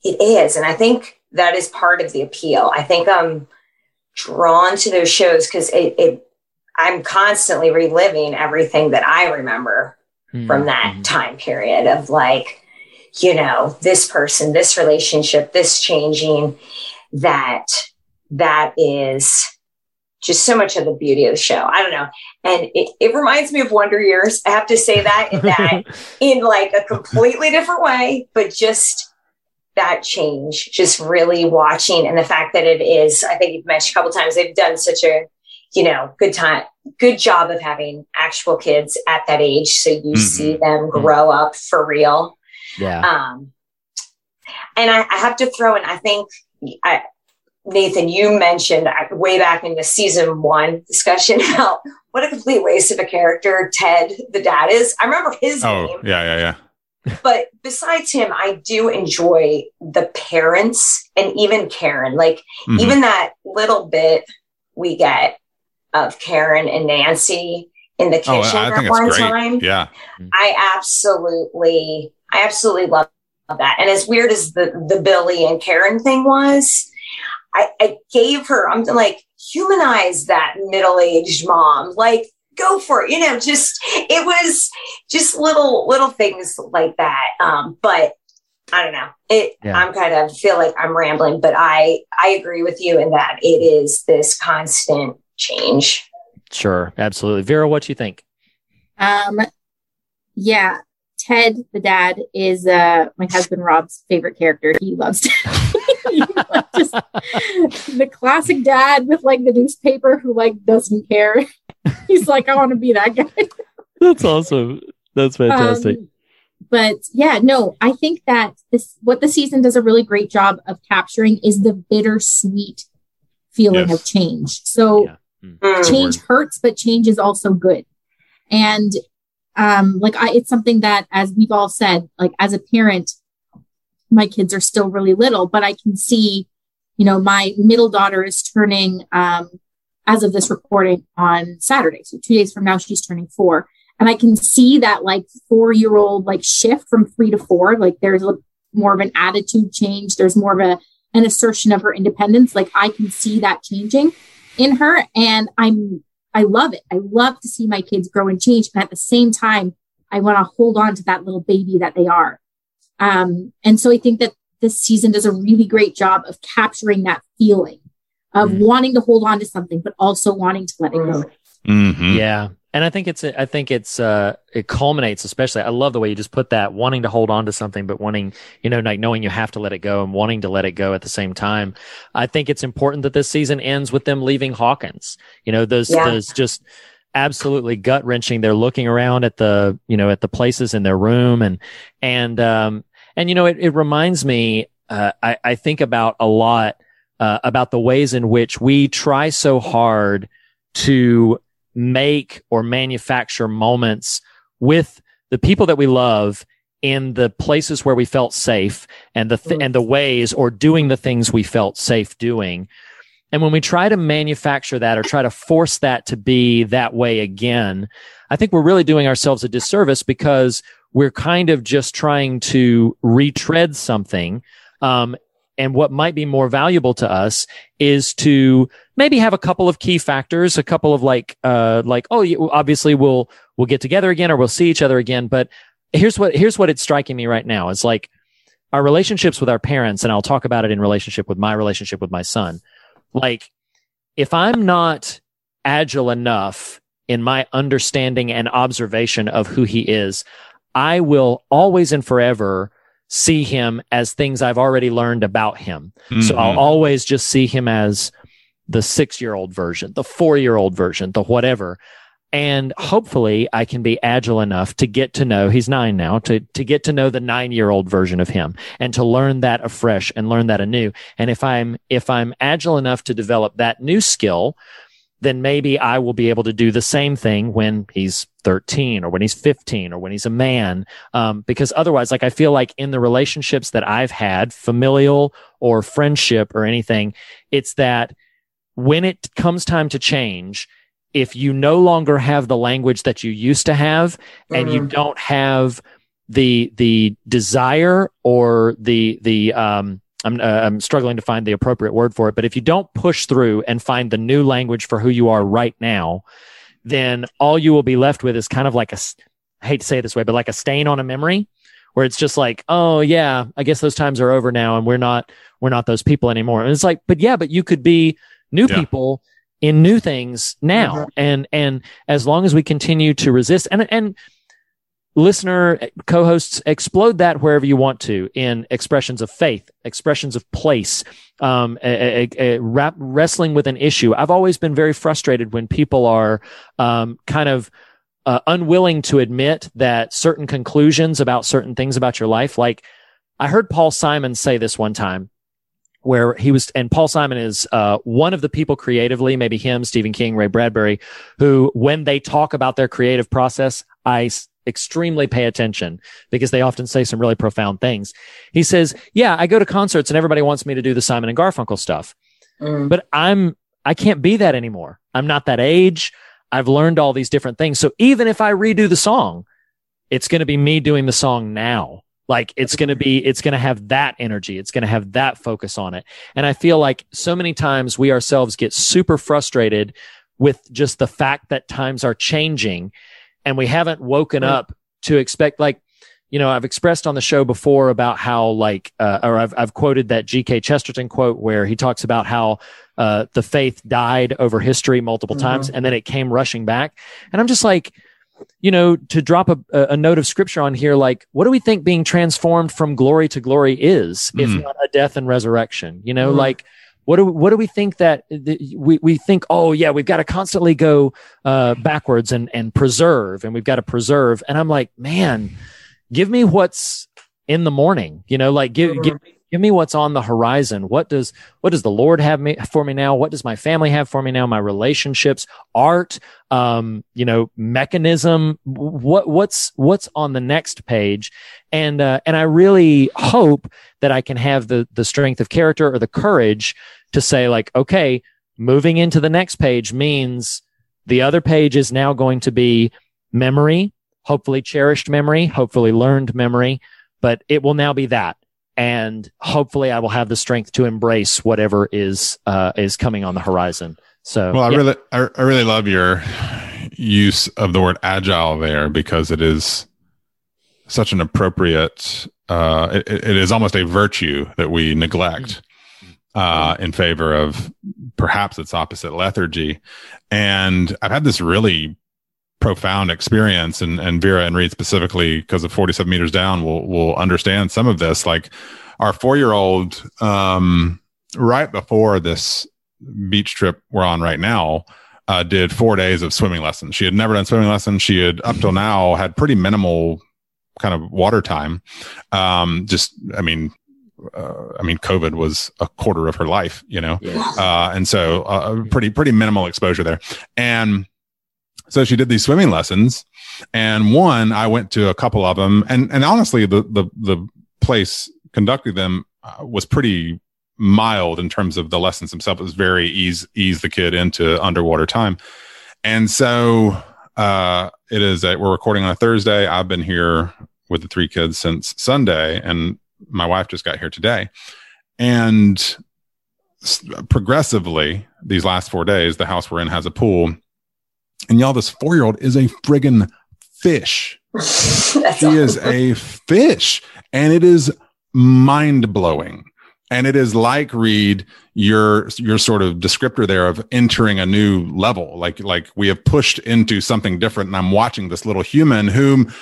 it is and i think that is part of the appeal. I think i'm drawn to those shows because it, it i'm constantly reliving everything that i remember hmm. from that hmm. time period of like you know this person this relationship this changing that that is just so much of the beauty of the show. I don't know. And it, it reminds me of wonder years. I have to say that in that in like a completely different way but just that change just really watching and the fact that it is i think you've mentioned a couple times they've done such a you know good time good job of having actual kids at that age. So you see them grow up for real. Yeah. um and I, I have to throw in i think I, nathan you mentioned uh, way back in the season one discussion about what a complete waste of a character ted the dad is. I remember his Oh, name. yeah, yeah, yeah. But besides him, I do enjoy the parents and even Karen. Like Mhm. even that little bit we get of Karen and Nancy in the Oh, kitchen I at one time. Yeah. I absolutely, I absolutely love that. And as weird as the the Billy and Karen thing was, I, I gave her. I'm like humanize that middle aged mom. Like go for it. You know, just it was just little little things like that. Um, but I don't know. It. Yeah. I'm kind of feel like I'm rambling, but I I agree with you in that it is this constant change. Sure, absolutely. Vera, what do you think? Um, yeah, Ted, the dad, is uh my husband Rob's favorite character. He loves Ted. Like, just the classic dad with like the newspaper who like doesn't care. He's like, I want to be that guy. That's awesome. That's fantastic. Um, but yeah, no, I think that this what the season does a really great job of capturing is the bittersweet feeling Yes. of change. So Mm. change hurts, but change is also good. And um, like I, it's something that, as we've all said, like as a parent, my kids are still really little, but I can see, you know, my middle daughter is turning, um, as of this recording on Saturday. So two days from now, she's turning four. And I can see that like four year old like shift from three to four. Like there's a, more of an attitude change. There's more of a, an assertion of her independence. Like I can see that changing in her. And I'm, I love it. I love to see my kids grow and change. And at the same time, I want to hold on to that little baby that they are. Um, and so I think that this season does a really great job of capturing that feeling of wanting to hold on to something, but also wanting to let it go. Mm-hmm. Yeah. And I think it's, I think it's, uh, it culminates, especially, I love the way you just put that, wanting to hold on to something, but wanting, you know, like knowing you have to let it go and wanting to let it go at the same time. I think it's important that this season ends with them leaving Hawkins. You know, those, Yeah. those just absolutely gut wrenching. They're looking around at the, you know, at the places in their room and, and, um, and, you know, it, it reminds me, uh, I, I think about a lot, uh, about the ways in which we try so hard to make or manufacture moments with the people that we love in the places where we felt safe and the th- and the ways or doing the things we felt safe doing. And when we try to manufacture that or try to force that to be that way again i think we're really doing ourselves a disservice because we're kind of just trying to retread something um, and what might be more valuable to us is to maybe have a couple of key factors, a couple of like, uh, like, oh, obviously we'll, we'll get together again or we'll see each other again. But here's what, here's what it's striking me right now. It's like our relationships with our parents, and I'll talk about it in relationship with my relationship with my son. Like, if I'm not agile enough in my understanding and observation of who he is, I will always and forever see him as things I've already learned about him. So Mhm. I'll always just see him as the six year old version, the four year old version, the whatever. And hopefully I can be agile enough to get to know, he's nine now, to, to get to know the nine year old version of him and to learn that afresh and learn that anew. And if I'm, if I'm agile enough to develop that new skill, then maybe I will be able to do the same thing when he's 13 or when he's 15 or when he's a man. Um, because otherwise, like I feel like in the relationships that I've had, familial or friendship or anything, it's that when it comes time to change, if you no longer have the language that you used to have and you don't have the, the desire or the, the, um, I'm, uh, I'm struggling to find the appropriate word for it, but if you don't push through and find the new language for who you are right now, then all you will be left with is kind of like a, I hate to say it this way, but like a stain on a memory where it's just like, oh yeah, I guess those times are over now and we're not, we're not those people anymore. And it's like, but yeah, but you could be new Yeah. people in new things now. And, and as long as we continue to resist and, and, listener co-hosts explode that wherever you want to in expressions of faith expressions of place um, a, a, a rap, wrestling with an issue. I've always been very frustrated when people are um, kind of uh, unwilling to admit that certain conclusions about certain things about your life. Like i heard paul simon say this one time where he was, and Paul Simon is uh, one of the people creatively, maybe him, Stephen King, Ray Bradbury, who, when they talk about their creative process, I extremely pay attention because they often say some really profound things. He says, "Yeah, I go to concerts and everybody wants me to do the Simon and Garfunkel stuff, Mm. but I'm I can't be that anymore. I'm not that age. I've learned all these different things. So even if I redo the song, it's going to be me doing the song now." Like it's going to be, it's going to have that energy. It's going to have that focus on it. And I feel like so many times we ourselves get super frustrated with just the fact that times are changing and we haven't woken Right. up to expect like you know i've expressed on the show before about how like uh, or I've, I've quoted that gk chesterton quote where he talks about how uh, the faith died over history multiple times Mhm. and then it came rushing back and i'm just like you know to drop a, a note of scripture on here like what do we think being transformed from glory to glory is if Mm. not a death and resurrection you know Mm. like what do what do we think that that we we think oh yeah we've got to constantly go uh backwards and and preserve and we've got to preserve. And i'm like man give me what's in the morning you know like give give me give me what's on the horizon. What does what does the lord have me for me now? What does my family have for me now? My relationships art um you know mechanism. What what's what's on the next page? And uh, and i really hope that i can have the the strength of character or the courage to say like okay moving into the next page means the other page is now going to be memory hopefully cherished memory hopefully learned memory but it will now be that and hopefully i will have the strength to embrace whatever is uh is coming on the horizon so Well, I yeah. really, I, I really love your use of the word agile there because it is such an appropriate. Uh, it, it is almost a virtue that we neglect uh, in favor of perhaps its opposite lethargy. And I've had this really profound experience, and and Vera and Reed specifically because of Forty Seven Meters Down will will understand some of this. Like our four year old, um, right before this beach trip we're on right now uh, did four days of swimming lessons. She had never done swimming lessons. She had up till now had pretty minimal kind of water time. Um, just, I mean, uh, I mean, COVID was a quarter of her life, you know, uh, and so uh, pretty pretty minimal exposure there. And so she did these swimming lessons, and one I went to a couple of them, and and honestly, the the the place conducting them uh, was pretty mild in terms of the lessons themselves. It was very ease ease the kid into underwater time, and so uh, it is. A, we're recording on a Thursday. I've been here with the three kids since Sunday, and my wife just got here today, and progressively these last four days, the house we're in has a pool, and y'all, this four year old is a friggin' fish. she is a fish, and it is mind blowing. And it is like Reed, your your sort of descriptor there of entering a new level. Like like we have pushed into something different, and I'm watching this little human whom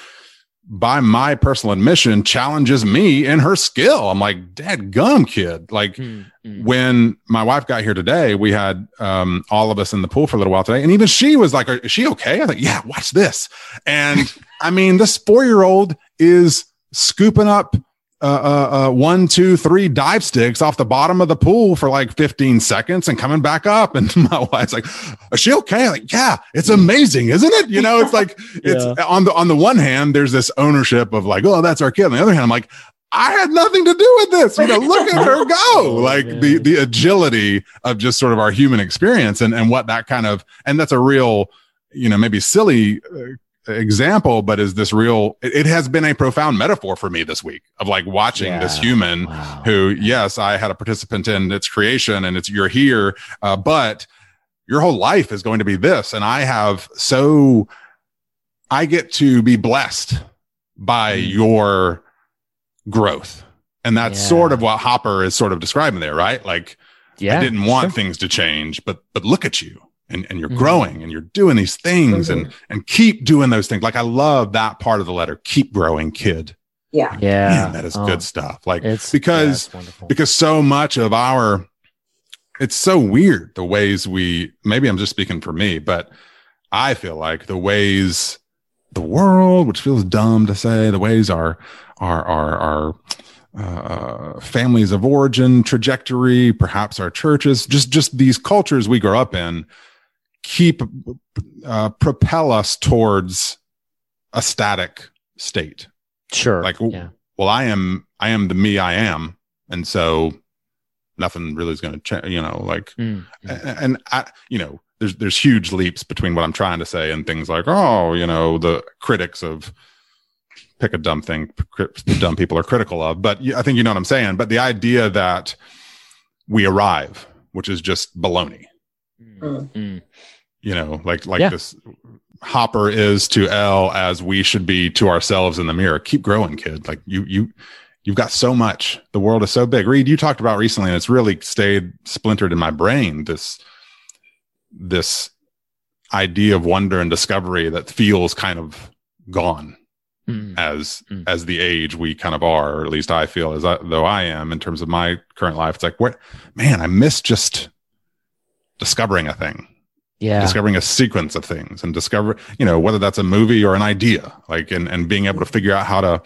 by my personal admission challenges me in her skill. I'm like, Dad gum kid. Like when my wife got here today, we had um, all of us in the pool for a little while today. And even she was like, Is she okay? I like, Yeah, watch this. And I mean, this four year old is scooping up uh, uh, uh, one, two, three dive sticks off the bottom of the pool for like 15 seconds and coming back up. And my wife's like, "Is she okay?" Like, yeah, it's amazing, isn't it? You know, it's like it's on the on the one hand, there's this ownership of like, oh, that's our kid. On the other hand, I'm like, I had nothing to do with this. You know, look at her go. Like the the agility of just sort of our human experience and and what that kind of and that's a real, you know, maybe silly uh, example, but is this real? It, it has been a profound metaphor for me this week of like watching this human who, yes, I had a participant in its creation and it's you're here, uh, but your whole life is going to be this, and I have so I get to be blessed by your growth. And that's Yeah. sort of what Hopper is sort of describing there, right? Like, Yeah, I didn't want sure. things to change, but but look at you, and and you're Mhm. growing, and you're doing these things, and and keep doing those things. Like I love that part of the letter. Keep growing, kid. Yeah, yeah, Man, that is Oh. good stuff. Like It's- because because so much of our it's so weird the ways we maybe I'm just speaking for me, but I feel like the ways the world, which feels dumb to say, the ways our our our our uh, families of origin trajectory, perhaps our churches, just just these cultures we grow up in, keep uh, propel us towards a static state. Sure. Like, w- well, I am, I am the me I am. And so nothing really is going to change, you know, like, Mm. and, and I, you know, there's, there's huge leaps between what I'm trying to say and things like, oh, you know, the critics of pick a dumb thing dumb people are critical of, but I think you know what I'm saying. But the idea that we arrive, which is just baloney, Mm. You know, like, like Yeah. this Hopper is to El as we should be to ourselves in the mirror. Keep growing, kid. Like you, you, you've got so much. The world is so big. Reed, you talked about recently, and it's really stayed splintered in my brain. This, this idea of wonder and discovery that feels kind of gone Mm. as as the age we kind of are, or at least I feel as I, though I am in terms of my current life. It's like, what, man, I miss just discovering a thing Yeah. discovering a sequence of things and discover you know whether that's a movie or an idea like and and being able to figure out how to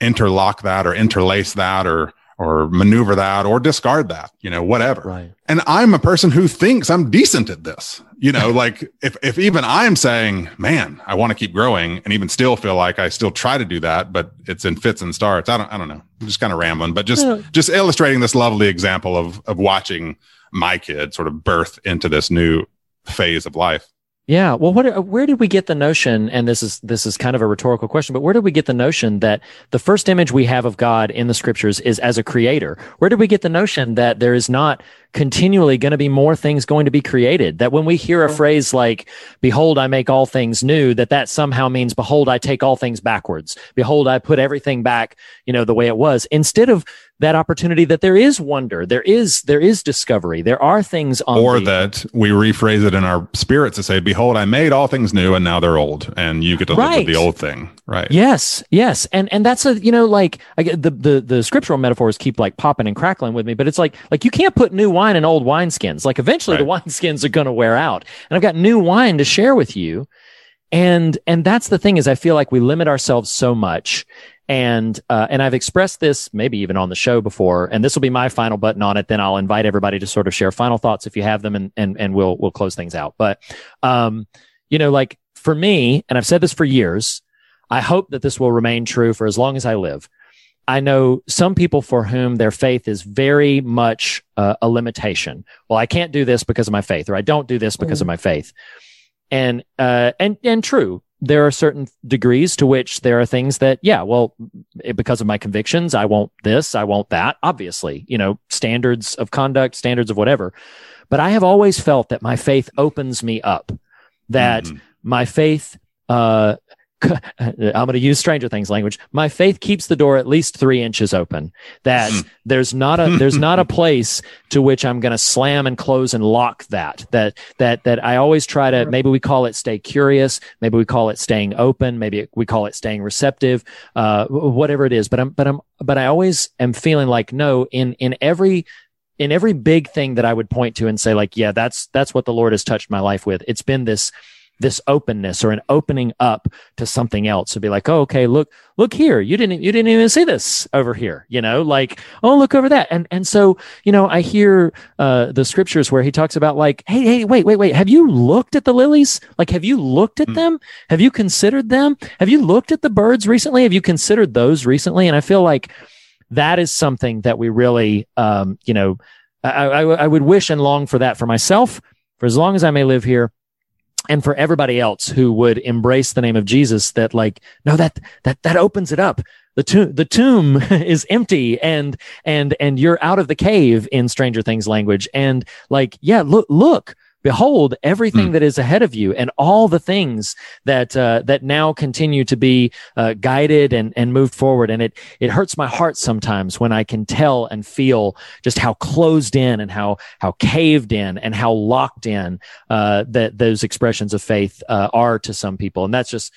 interlock that or interlace that or or maneuver that or discard that you know whatever right and i'm a person who thinks i'm decent at this you know like if if even i'm saying man i want to keep growing and even still feel like i still try to do that but it's in fits and starts i don't i don't know I'm just kind of rambling but just Yeah. just illustrating this lovely example of of watching my kid sort of birth into this new phase of life Yeah. Well, what, where did we get the notion? And this is, this is kind of a rhetorical question, but where did we get the notion that the first image we have of God in the scriptures is as a creator? Where did we get the notion that there is not continually going to be more things going to be created? That when we hear a phrase like, behold, I make all things new, that that somehow means, behold, I take all things backwards. Behold, I put everything back, you know, the way it was instead of that opportunity that there is wonder, there is, there is discovery. There are things on or the- that we rephrase it in our spirits to say behold i made all things new and now they're old and you get to live with the old thing right Yes, yes, and and that's a you know like I get the the the scriptural metaphors keep like popping and crackling with me, but it's like like you can't put new wine in old wineskins. Like eventually the wineskins are going to wear out, and I've got new wine to share with you, and and that's the thing is I feel like we limit ourselves so much. And uh, and I've expressed this maybe even on the show before, and this will be my final button on it. Then I'll invite everybody to sort of share final thoughts if you have them, and and and we'll we'll close things out. But um, you know, like for me, and I've said this for years, I hope that this will remain true for as long as I live. I know some people for whom their faith is very much uh, a limitation. Well, I can't do this because of my faith, or I don't do this because of my faith. And uh, and and true, there are certain degrees to which there are things that, yeah, well, it- because of my convictions, I won't this, I won't that. Obviously, you know, standards of conduct, standards of whatever. But I have always felt that my faith opens me up. That my faith uh I'm going to use Stranger Things language. My faith keeps the door at least three inches open. That there's not a there's not a place to which I'm going to slam and close and lock that. That that that I always try to. Maybe we call it stay curious. Maybe we call it staying open. Maybe we call it staying receptive. Uh, whatever it is. But I'm but I'm but I always am feeling like no in in every in every big thing that I would point to and say like yeah that's that's what the Lord has touched my life with. It's been this this openness or an opening up to something else to be like, oh, okay, look, look here. You didn't, you didn't even see this over here, you know, like, oh, look over that. And, and so, you know, I hear, uh, the scriptures where he talks about like, Hey, hey, wait, wait, wait. Have you looked at the lilies? Like, have you looked at them? Have you considered them? Have you looked at the birds recently? Have you considered those recently? And I feel like that is something that we really, um, you know, I, I, I would wish and long for that for myself for as long as I may live here and for everybody else who would embrace the name of Jesus that like no that that that opens it up. The tomb the tomb is empty and and and you're out of the cave in stranger things language. And like yeah look look behold everything that is ahead of you and all the things that uh, that now continue to be uh, guided and and moved forward. And it it hurts my heart sometimes when i can tell and feel just how closed in and how how caved in and how locked in uh, that those expressions of faith uh, are to some people. And that's just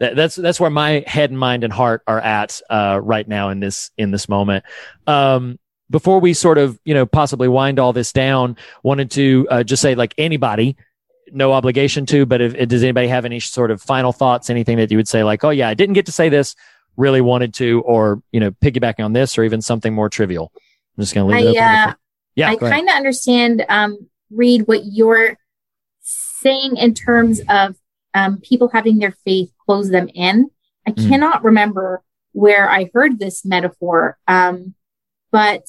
that, that's that's where my head and mind and heart are at uh, right now in this in this moment. Um, before we sort of you know possibly wind all this down wanted to uh, just say like anybody no obligation to but if, does anybody have any sort of final thoughts anything that you would say like oh yeah i didn't get to say this really wanted to or you know piggybacking on this or even something more trivial i'm just going to leave it I, open uh, yeah I kind of understand, um, Reed what you're saying in terms of um, people having their faith close them in. I Mm. cannot remember where I heard this metaphor, um, but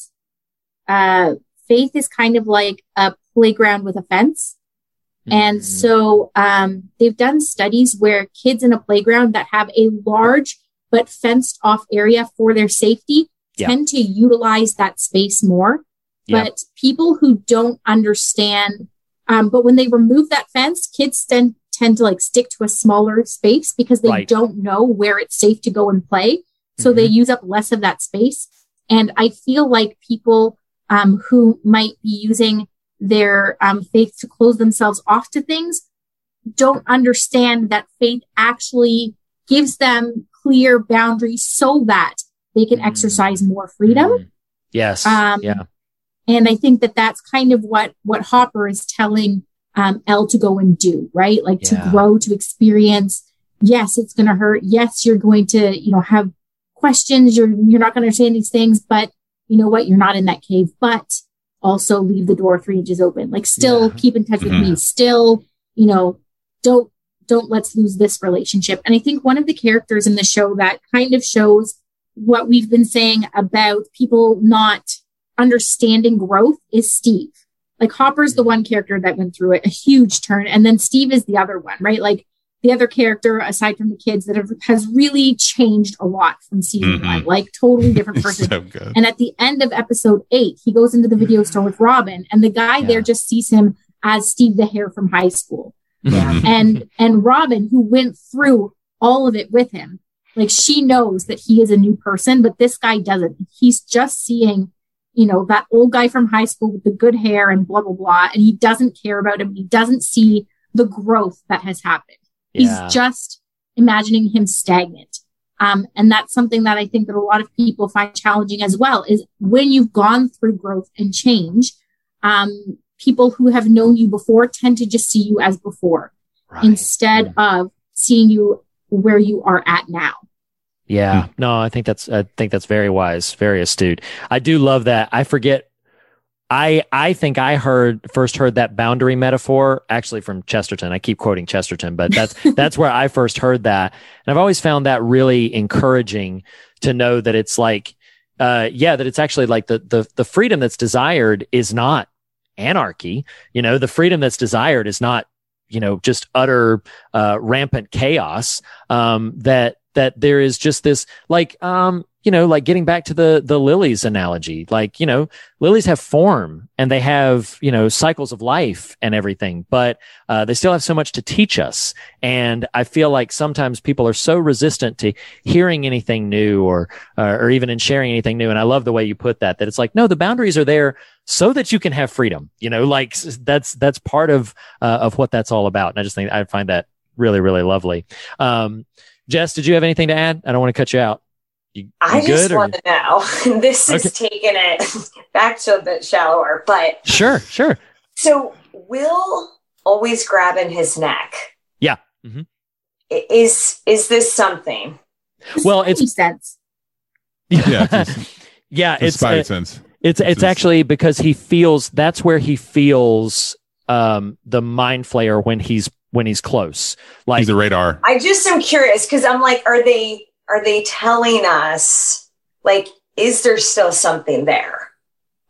uh, faith is kind of like a playground with a fence. And so um, they've done studies where kids in a playground that have a large but fenced off area for their safety Yeah. tend to utilize that space more. Yeah. But people who don't understand, um, but when they remove that fence, kids tend, tend to like stick to a smaller space because they Right. don't know where it's safe to go and play. So they use up less of that space. And I feel like people um, who might be using their um, faith to close themselves off to things don't understand that faith actually gives them clear boundaries so that they can exercise more freedom. Yes. Um, yeah. And I think that that's kind of what what Hopper is telling um, El to go and do, right? Like Yeah. to grow, to experience. Yes, it's going to hurt. Yes, you're going to, you know, have questions. You're you're not going to understand these things, but you know what? You're not in that cave. But also leave the door three inches open. Like still keep in touch with me. Mm-hmm. Still, you know, don't don't let's lose this relationship. And I think one of the characters in the show that kind of shows what we've been saying about people not understanding growth is Steve. Like Hopper's the mm-hmm. one character that went through it, a huge turn, and then Steve is the other one, right? Like the other character, aside from the kids, that have, has really changed a lot from season Mhm. one, like totally different person. so. And at the end of episode eight, he goes into the video store with Robin, and the guy there just sees him as Steve the Hair from high school. Mhm. And and Robin, who went through all of it with him, like she knows that he is a new person, but this guy doesn't. He's just seeing, you know, that old guy from high school with the good hair and blah blah blah, and he doesn't care about him. He doesn't see the growth that has happened. Yeah. He's just imagining him stagnant. Um, and that's something that I think that a lot of people find challenging as well is when you've gone through growth and change, um, people who have known you before tend to just see you as before instead of seeing you where you are at now. Yeah. No, I think that's I think that's very wise, very astute. I do love that. I forget I I think I heard first heard that boundary metaphor actually from Chesterton. I keep quoting Chesterton, but that's that's where I first heard that. And I've always found that really encouraging to know that it's like uh yeah, that it's actually like the the the freedom that's desired is not anarchy. You know, the freedom that's desired is not you know just utter uh, rampant chaos um, that that there is just this like um, you know like getting back to the the lilies analogy like you know lilies have form and they have you know cycles of life and everything but uh, they still have so much to teach us. And i feel like sometimes people are so resistant to hearing anything new or uh, or even in sharing anything new. And i love the way you put that that it's like no the boundaries are there so that you can have freedom you know like that's that's part of uh, of what that's all about. And i just think i find that really really lovely. Um jess did you have anything to add? I don't want to cut you out you, I you just good or- want to know. this is taking it back to a bit shallower, but sure sure so Will always grabbing his neck. yeah Mm-hmm. Is is this something? well it's sense Yeah, it's, yeah it's it's spidey uh, sense. It's it's actually because he feels that's where he feels um the mind flayer when he's when he's close. Like He's a radar. I just am curious because I'm like, are they are they telling us like is there still something there?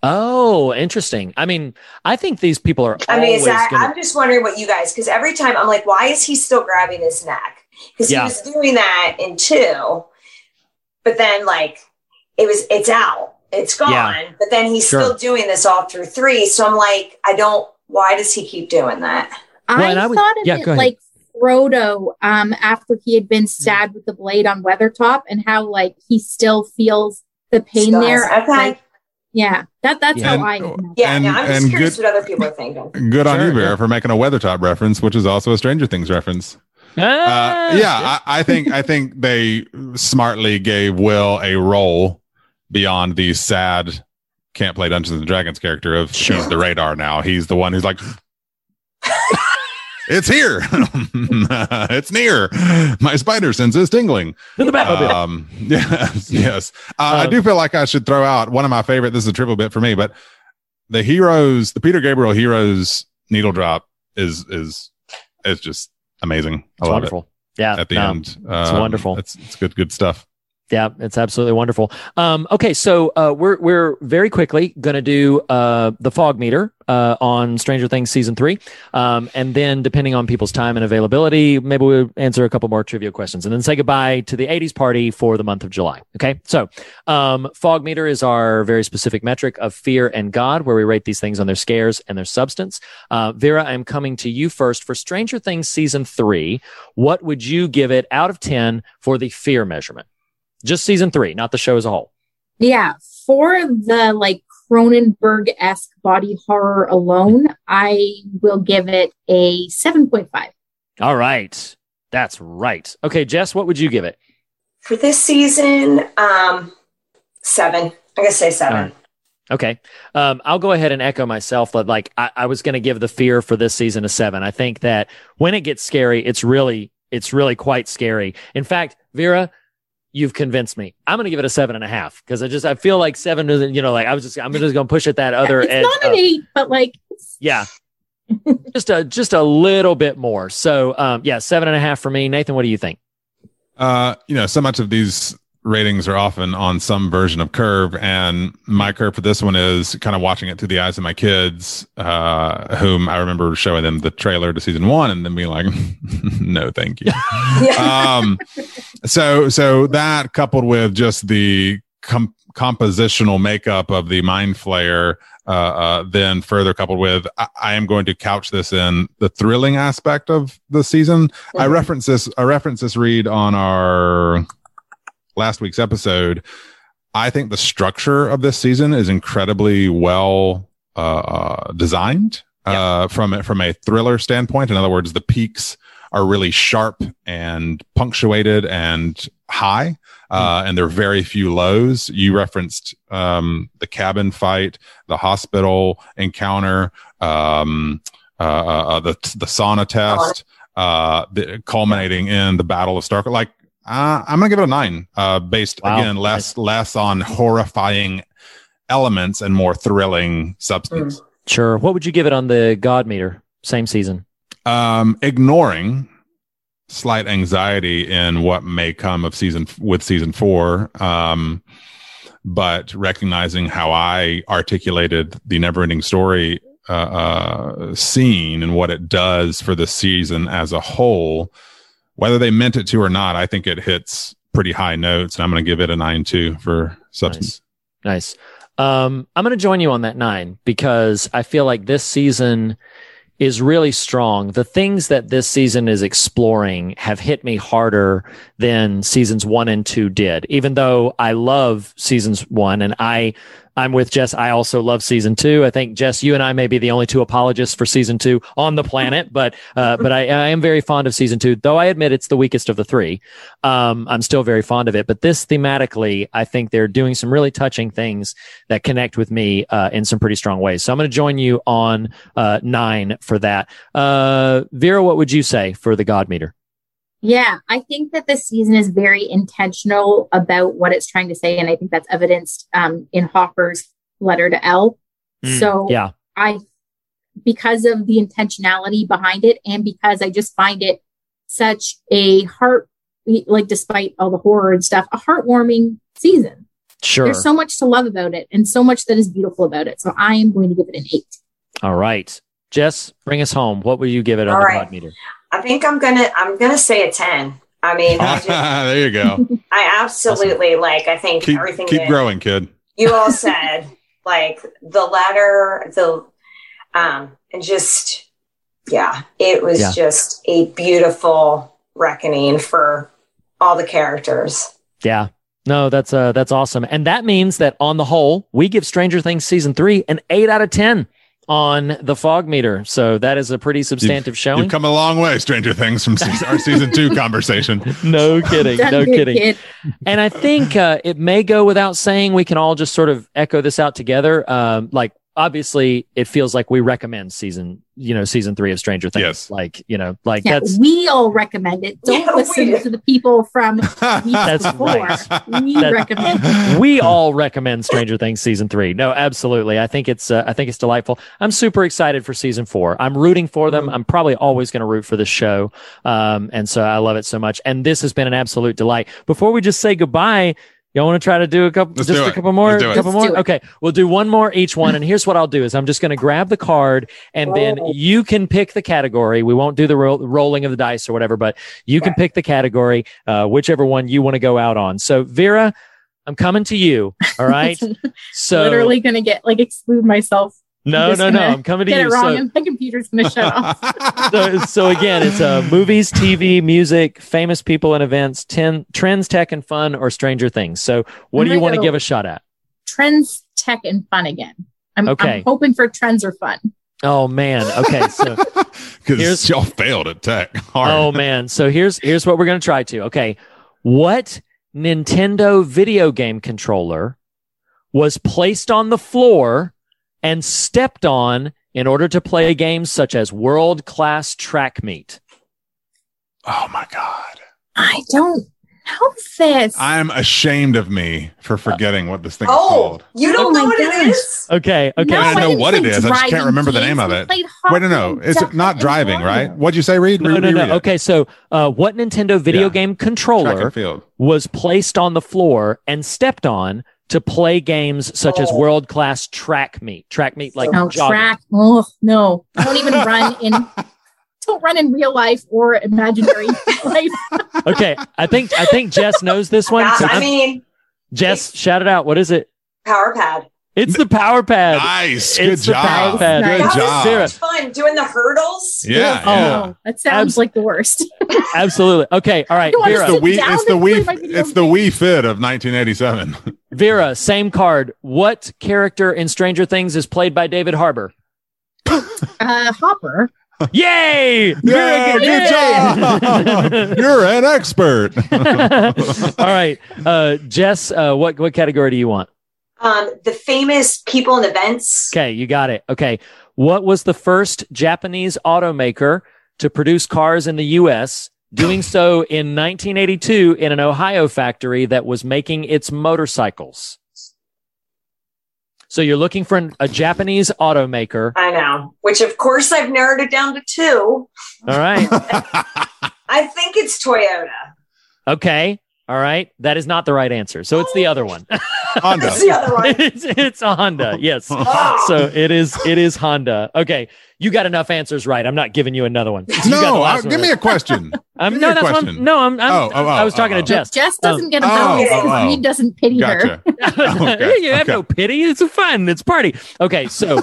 oh, interesting. I mean, I think these people are I mean, always that, gonna, I'm just wondering what you guys because every time I'm like, why is he still grabbing his neck? Because Yeah. he was doing that in two, but then like it was it's out, it's gone, Yeah. but then he's Sure. still doing this all through three. So I'm like, I don't. Why does he keep doing that? Well, I, and I would- thought of yeah, it go like Frodo um, after he had been stabbed with the blade on Weathertop, and how like he still feels the pain Still there. has- okay. Like, yeah, that that's Yeah. how I. And- Yeah, And- no, I'm just and curious good- what other people are thinking. Good on Sure, you, Vera, yeah. for making a Weathertop reference, which is also a Stranger Things reference. Ah, Uh, yeah, I, I think I think they smartly gave Will a role beyond the sad can't play Dungeons and Dragons character of he's the radar now. He's the one who's like, it's here, it's near. My spider sense is tingling. In the Batmobile. Um, yes, yes. Uh, I Um, do feel like I should throw out one of my favorite. This is a triple bit for me, but the heroes, the Peter Gabriel heroes needle drop is is is just amazing. I It's love wonderful. Yeah. At the no, end, it's Um, wonderful. It's it's good good stuff. Yeah, it's absolutely wonderful. Um, okay, so uh, we're we're very quickly going to do uh, the fog meter uh, on Stranger Things season three, um, and then depending on people's time and availability, maybe we'll answer a couple more trivia questions, and then say goodbye to the '80s party for the month of July. Okay, so um, fog meter is our very specific metric of fear and God, where we rate these things on their scares and their substance. Uh, Vera, I'm coming to you first for Stranger Things season three. What would you give it out of ten for the fear measurement? Just season three, not the show as a whole. Yeah, for the like Cronenberg esque body horror alone, I will give it a 7.5. All right. That's right. Okay, Jess, what would you give it? For this season, um, seven. I'm gonna say seven. Okay. Um, I'll go ahead and echo myself. But like, I, I was going to give the fear for this season a seven. I think that when it gets scary, it's really, it's really quite scary. In fact, Vera, you've convinced me. I'm going to give it a seven and a half because I just, I feel like seven isn't, you know, like I was just, I'm just going to push it that other it's edge. not an up. eight, but like Yeah. just a, just a little bit more. So, um, yeah, seven and a half for me. Nathan, what do you think? Uh, you know, so much of these ratings are often on some version of curve, and my curve for this one is kind of watching it through the eyes of my kids, uh, whom I remember showing them the trailer to season one, and then being like, "No, thank you." um, so, so that coupled with just the com- compositional makeup of the mind flayer. Uh, uh, then further coupled with, I, I am going to couch this in the thrilling aspect of the season. I reference this. I reference this read on our last week's episode. I think the structure of this season is incredibly well uh, designed uh, from from a thriller standpoint. In other words, the peaks are really sharp and punctuated and high, uh, and there are very few lows. You referenced um, the cabin fight, the hospital encounter, um, uh, uh, the the sauna test, uh, the, culminating in the Battle of Starcourt. Like uh, I'm gonna give it a nine, uh, based Wow. again less less on horrifying elements and more thrilling substance. Sure. What would you give it on the God meter? Same season. Um, ignoring slight anxiety in what may come of season with season four, um, but recognizing how I articulated the never-ending story uh, uh, scene and what it does for the season as a whole, whether they meant it to or not, I think it hits pretty high notes, and I'm going to give it a nine two for substance. Nice. Um, I'm going to join you on that nine because I feel like this season is really strong. The things that this season is exploring have hit me harder than seasons one and two did, even though I love seasons one and I, I'm with Jess. I also love season two. I think Jess, you and I may be the only two apologists for season two on the planet, but, uh, but I, I am very fond of season two, though I admit it's the weakest of the three. Um, I'm still very fond of it, but this thematically, I think they're doing some really touching things that connect with me, uh, in some pretty strong ways. So I'm going to join you on, uh, nine for that. Uh, Vera, what would you say for the God meter? Yeah, I think that this season is very intentional about what it's trying to say, and I think that's evidenced um, in Hopper's letter to El. Mm, so yeah. I, because of the intentionality behind it, and because I just find it such a heart, like despite all the horror and stuff, a heartwarming season. Sure. There's so much to love about it, and so much that is beautiful about it. So I am going to give it an eight. All right. Jess, bring us home. What will you give it on All the right. God meter? I think I'm gonna I'm gonna say a ten. I mean, I, just, there you go. I absolutely like. I think keep everything keep that growing, kid. you all said, like the letter, the um, and just yeah, it was Yeah. just a beautiful reckoning for all the characters. Yeah. No, that's uh that's awesome. And that means that on the whole, we give Stranger Things season three an eight out of ten on the fog meter. So that is a pretty substantive showing. You've come a long way, Stranger Things, from season, our season two conversation. no kidding. No kidding. kid. and I think uh, it may go without saying. We can all just sort of echo this out together. Um, like obviously it feels like we recommend season, you know, season three of Stranger Things. Yes. Like, you know, like Yeah, that's we all recommend it. Don't Yeah, listen we- to the people from weeks That's before. right. We That- recommend we all recommend Stranger Things season three. No, absolutely. I think it's uh, I think it's delightful. I'm super excited for season four. I'm rooting for them. I'm probably always going to root for this show, um, and so I love it so much. And this has been an absolute delight. Before we just say goodbye. Y'all want to try to do a couple, Let's just a couple more, Let's do it. couple more. Okay, we'll do one more each one. And here's what I'll do: is I'm just going to grab the card, and then you can pick the category. We won't do the ro- rolling of the dice or whatever, but you can pick the category, uh, whichever one you want to go out on. So, Vera, I'm coming to you. All right. So Literally gonna get like exclude myself. No, no, no. I'm coming to Get you. it wrong, So, and my computer's gonna shut off. so, so again, it's uh, movies, TV, music, famous people and events, ten, trends, tech, and fun, or Stranger Things. So, what I'm do you want to give a shot at? Trends, tech, and fun again. I'm, Okay. I'm hoping for trends or fun. Oh man. Okay. So, Because Here's- y'all failed at tech. Hard. oh man. So here's here's what we're gonna try to. Okay, what Nintendo video game controller was placed on the floor and stepped on in order to play games such as World Class Track Meet? Oh my god. I don't know this. I'm ashamed of me for forgetting what this thing is Oh, called. you don't Oh know what it gosh. is? Okay. Okay. No, I so- know didn't what it is. I just can't driving remember the name of it. Wait, no, no. It's not driving, right? What'd you say, Reed? no, Re- no, no. reread. Okay, so uh, what Nintendo video Yeah. game controller was placed on the floor and stepped on to play games such as Oh. World Class Track Meet? Track Meet, like No jogging. track. Oh no! I don't even run in. Don't run in real life or imaginary life. Okay, I think I think Jess knows this one. So I mean, Jess, shout it out. What is it? power pad. It's the Power Pad. Nice. Good It's the Power job. Pad. Good That job. Sarah. was so much fun doing the hurdles. Yeah. Oh. yeah. Oh, that sounds Abs- like the worst. Absolutely. Okay. All right, You wanna Vera. The sit Wii, it's the and Wii, it's the Wii Fit of 1987. Vera, same card. What character in Stranger Things is played by David Harbour? Uh, Hopper. Yay! Yeah, Very good job. You're an expert. All right, uh, Jess. Uh, what what category do you want? Um, the famous people and events. Okay, you got it. Okay, what was the first Japanese automaker to produce cars in the U.S. Doing so in 1982 in an Ohio factory that was making its motorcycles. So you're looking for an, a Japanese automaker. I know. Which, of course, I've narrowed it down to two. All right. I think it's Toyota. Okay. All right. That is not the right answer. So it's the other one. Honda. That's the other one. it's, it's a Honda. Yes. Oh. So it is it is Honda. Okay. You got enough answers right. I'm not giving you another one. You got the no, last uh, one give me a question. I'm, give no, that's what I'm, question. no, I'm, I'm Oh, oh, I was oh, talking oh. to Jess. Jess doesn't get a oh, bonus oh, because oh. he doesn't pity her. Okay, you have okay. no pity. It's fun. It's party. Okay, so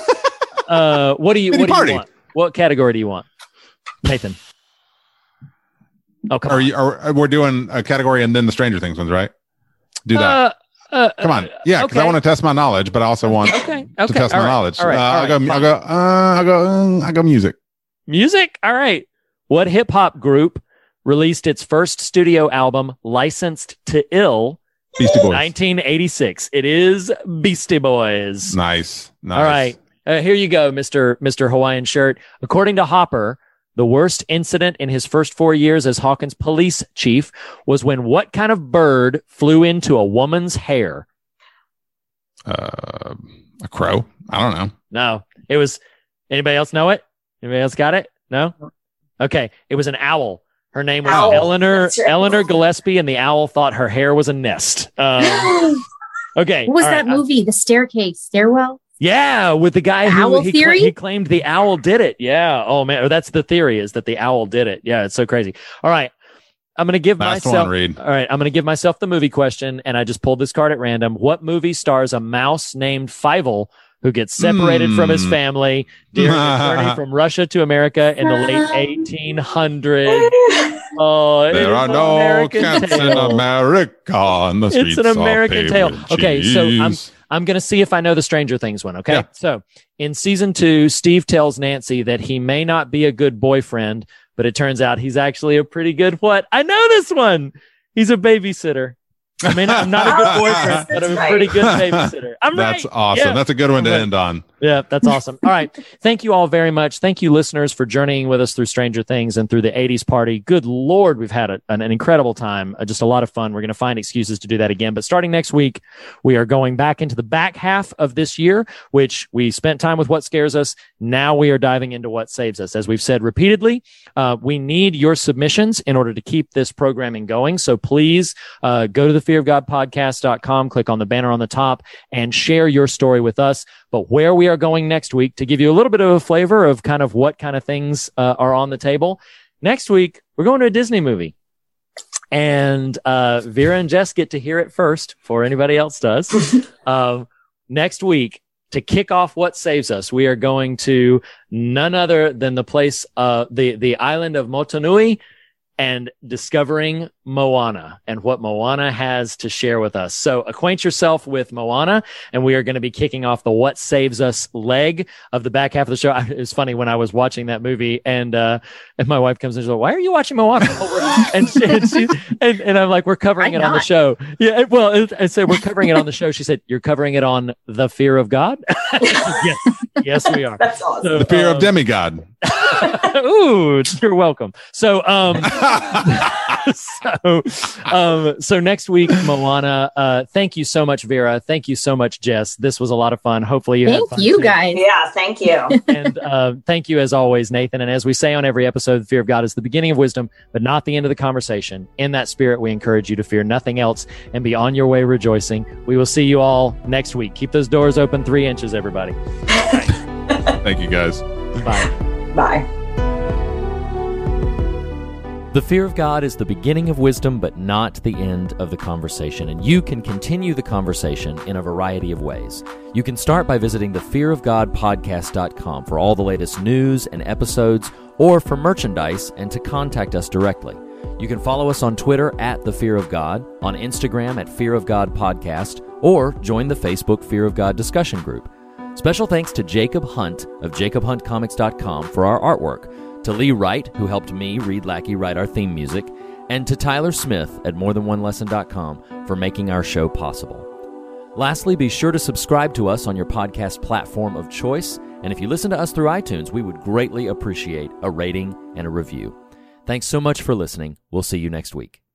uh, what do you Pity what do party. you want? What category do you want, Nathan? Oh, come Are on. you? Are, we're doing a category and then the Stranger Things ones, right? Do that. Uh, uh, Come on, yeah, because I want to test my knowledge, but I also want Okay. to test all my right, knowledge. All right. uh, I'll go. I'll go. Uh, I'll go. Uh, I'll go. Music. Music. All right. What hip hop group released its first studio album, licensed to Ill, Beastie Boys. 1986? It is Beastie Boys. Nice. Nice. All right. Uh, here you go, Mr. Mr. Hawaiian shirt. According to Hopper, the worst incident in his first four years as Hawkins police chief was when what kind of bird flew into a woman's hair? Uh, a crow. I don't know. No, it was. Anybody else know it? Anybody else got it? No. Okay, it was an owl. Her name was Owl. Eleanor right. Eleanor Gillespie, and the owl thought her hair was a nest. Um, okay, What was all that right, uh, movie? The Staircase, Stairwell. Yeah, with the guy The who owl he, cla- theory? he claimed the owl did it. Yeah. Oh man, or that's the theory is that the owl did it. Yeah, it's so crazy. All right. I'm going to give Last myself one, Reed. All right, I'm going to give myself the movie question and I just pulled this card at random. What movie stars a mouse named Fievel who gets separated from his Hmm. family during a journey from Russia to America in the late 1800s? Oh, there are no American cats in America on the streets. It's an American paper tale. and Okay, so I'm I'm gonna see if I know the Stranger Things one. Okay, Yeah. so in season two, Steve tells Nancy that he may not be a good boyfriend, but it turns out he's actually a pretty good what? I know this one. He's a babysitter. I mean, I'm not a good boyfriend, but I'm a pretty right. good babysitter. I'm That's right. awesome. Yeah. That's a good one to Right. end on. Yeah, that's awesome. All right. Thank you all very much. Thank you, listeners, for journeying with us through Stranger Things and through the 80s party. Good Lord, we've had a, an, an incredible time. Uh, just a lot of fun. We're going to find excuses to do that again. But starting next week, we are going back into the back half of this year, which we spent time with what scares us. Now we are diving into what saves us. As we've said repeatedly, uh, we need your submissions in order to keep this programming going. So please uh, go to the Fear of God podcast.com, click on the banner on the top, and share your story with us. But where we are going next week to give you a little bit of a flavor of kind of what kind of things uh, are on the table. Next week, we're going to a Disney movie. And uh, Vera and Jess get to hear it first before anybody else does. um, next week, to kick off what saves us, we are going to none other than the place, uh, the the island of Motunui, and discovering Moana and what Moana has to share with us. So acquaint yourself with Moana, and we are going to be kicking off the What Saves Us leg of the back half of the show. It was funny when I was watching that movie, and uh, and my wife comes in and she's like, "Why are you watching Moana?" and she, and, she, and and I'm like, "We're covering I'm it on the show." Yeah, well, it- I said we're covering it on the show. She said, "You're covering it on the fear of God." yes, yes, we are. That's awesome. So, The fear of um, demigod. Ooh, you're welcome. So, um, so, um, so next week, Moana. Uh, thank you so much, Vera. Thank you so much, Jess. This was a lot of fun. Hopefully, you had Thank fun you too. guys. Yeah, thank you. and uh, thank you as always, Nathan. And as we say on every episode, the fear of God is the beginning of wisdom, but not the end of the conversation. In that spirit, we encourage you to fear nothing else and be on your way rejoicing. We will see you all next week. Keep those doors open three inches, everybody. Thank you guys. Bye. Bye. The fear of God is the beginning of wisdom, but not the end of the conversation. And you can continue the conversation in a variety of ways. You can start by visiting thefearofgodpodcast.com for all the latest news and episodes, or for merchandise and to contact us directly. You can follow us on Twitter at The Fear of God, on Instagram at Fear of God Podcast, or join the Facebook Fear of God discussion group. Special thanks to Jacob Hunt of jacobhuntcomics.com for our artwork, to Lee Wright, who helped me, Reed Lackey, write our theme music, and to Tyler Smith at morethanonelesson.com for making our show possible. Lastly, be sure to subscribe to us on your podcast platform of choice, and if you listen to us through iTunes, we would greatly appreciate a rating and a review. Thanks so much for listening. We'll see you next week.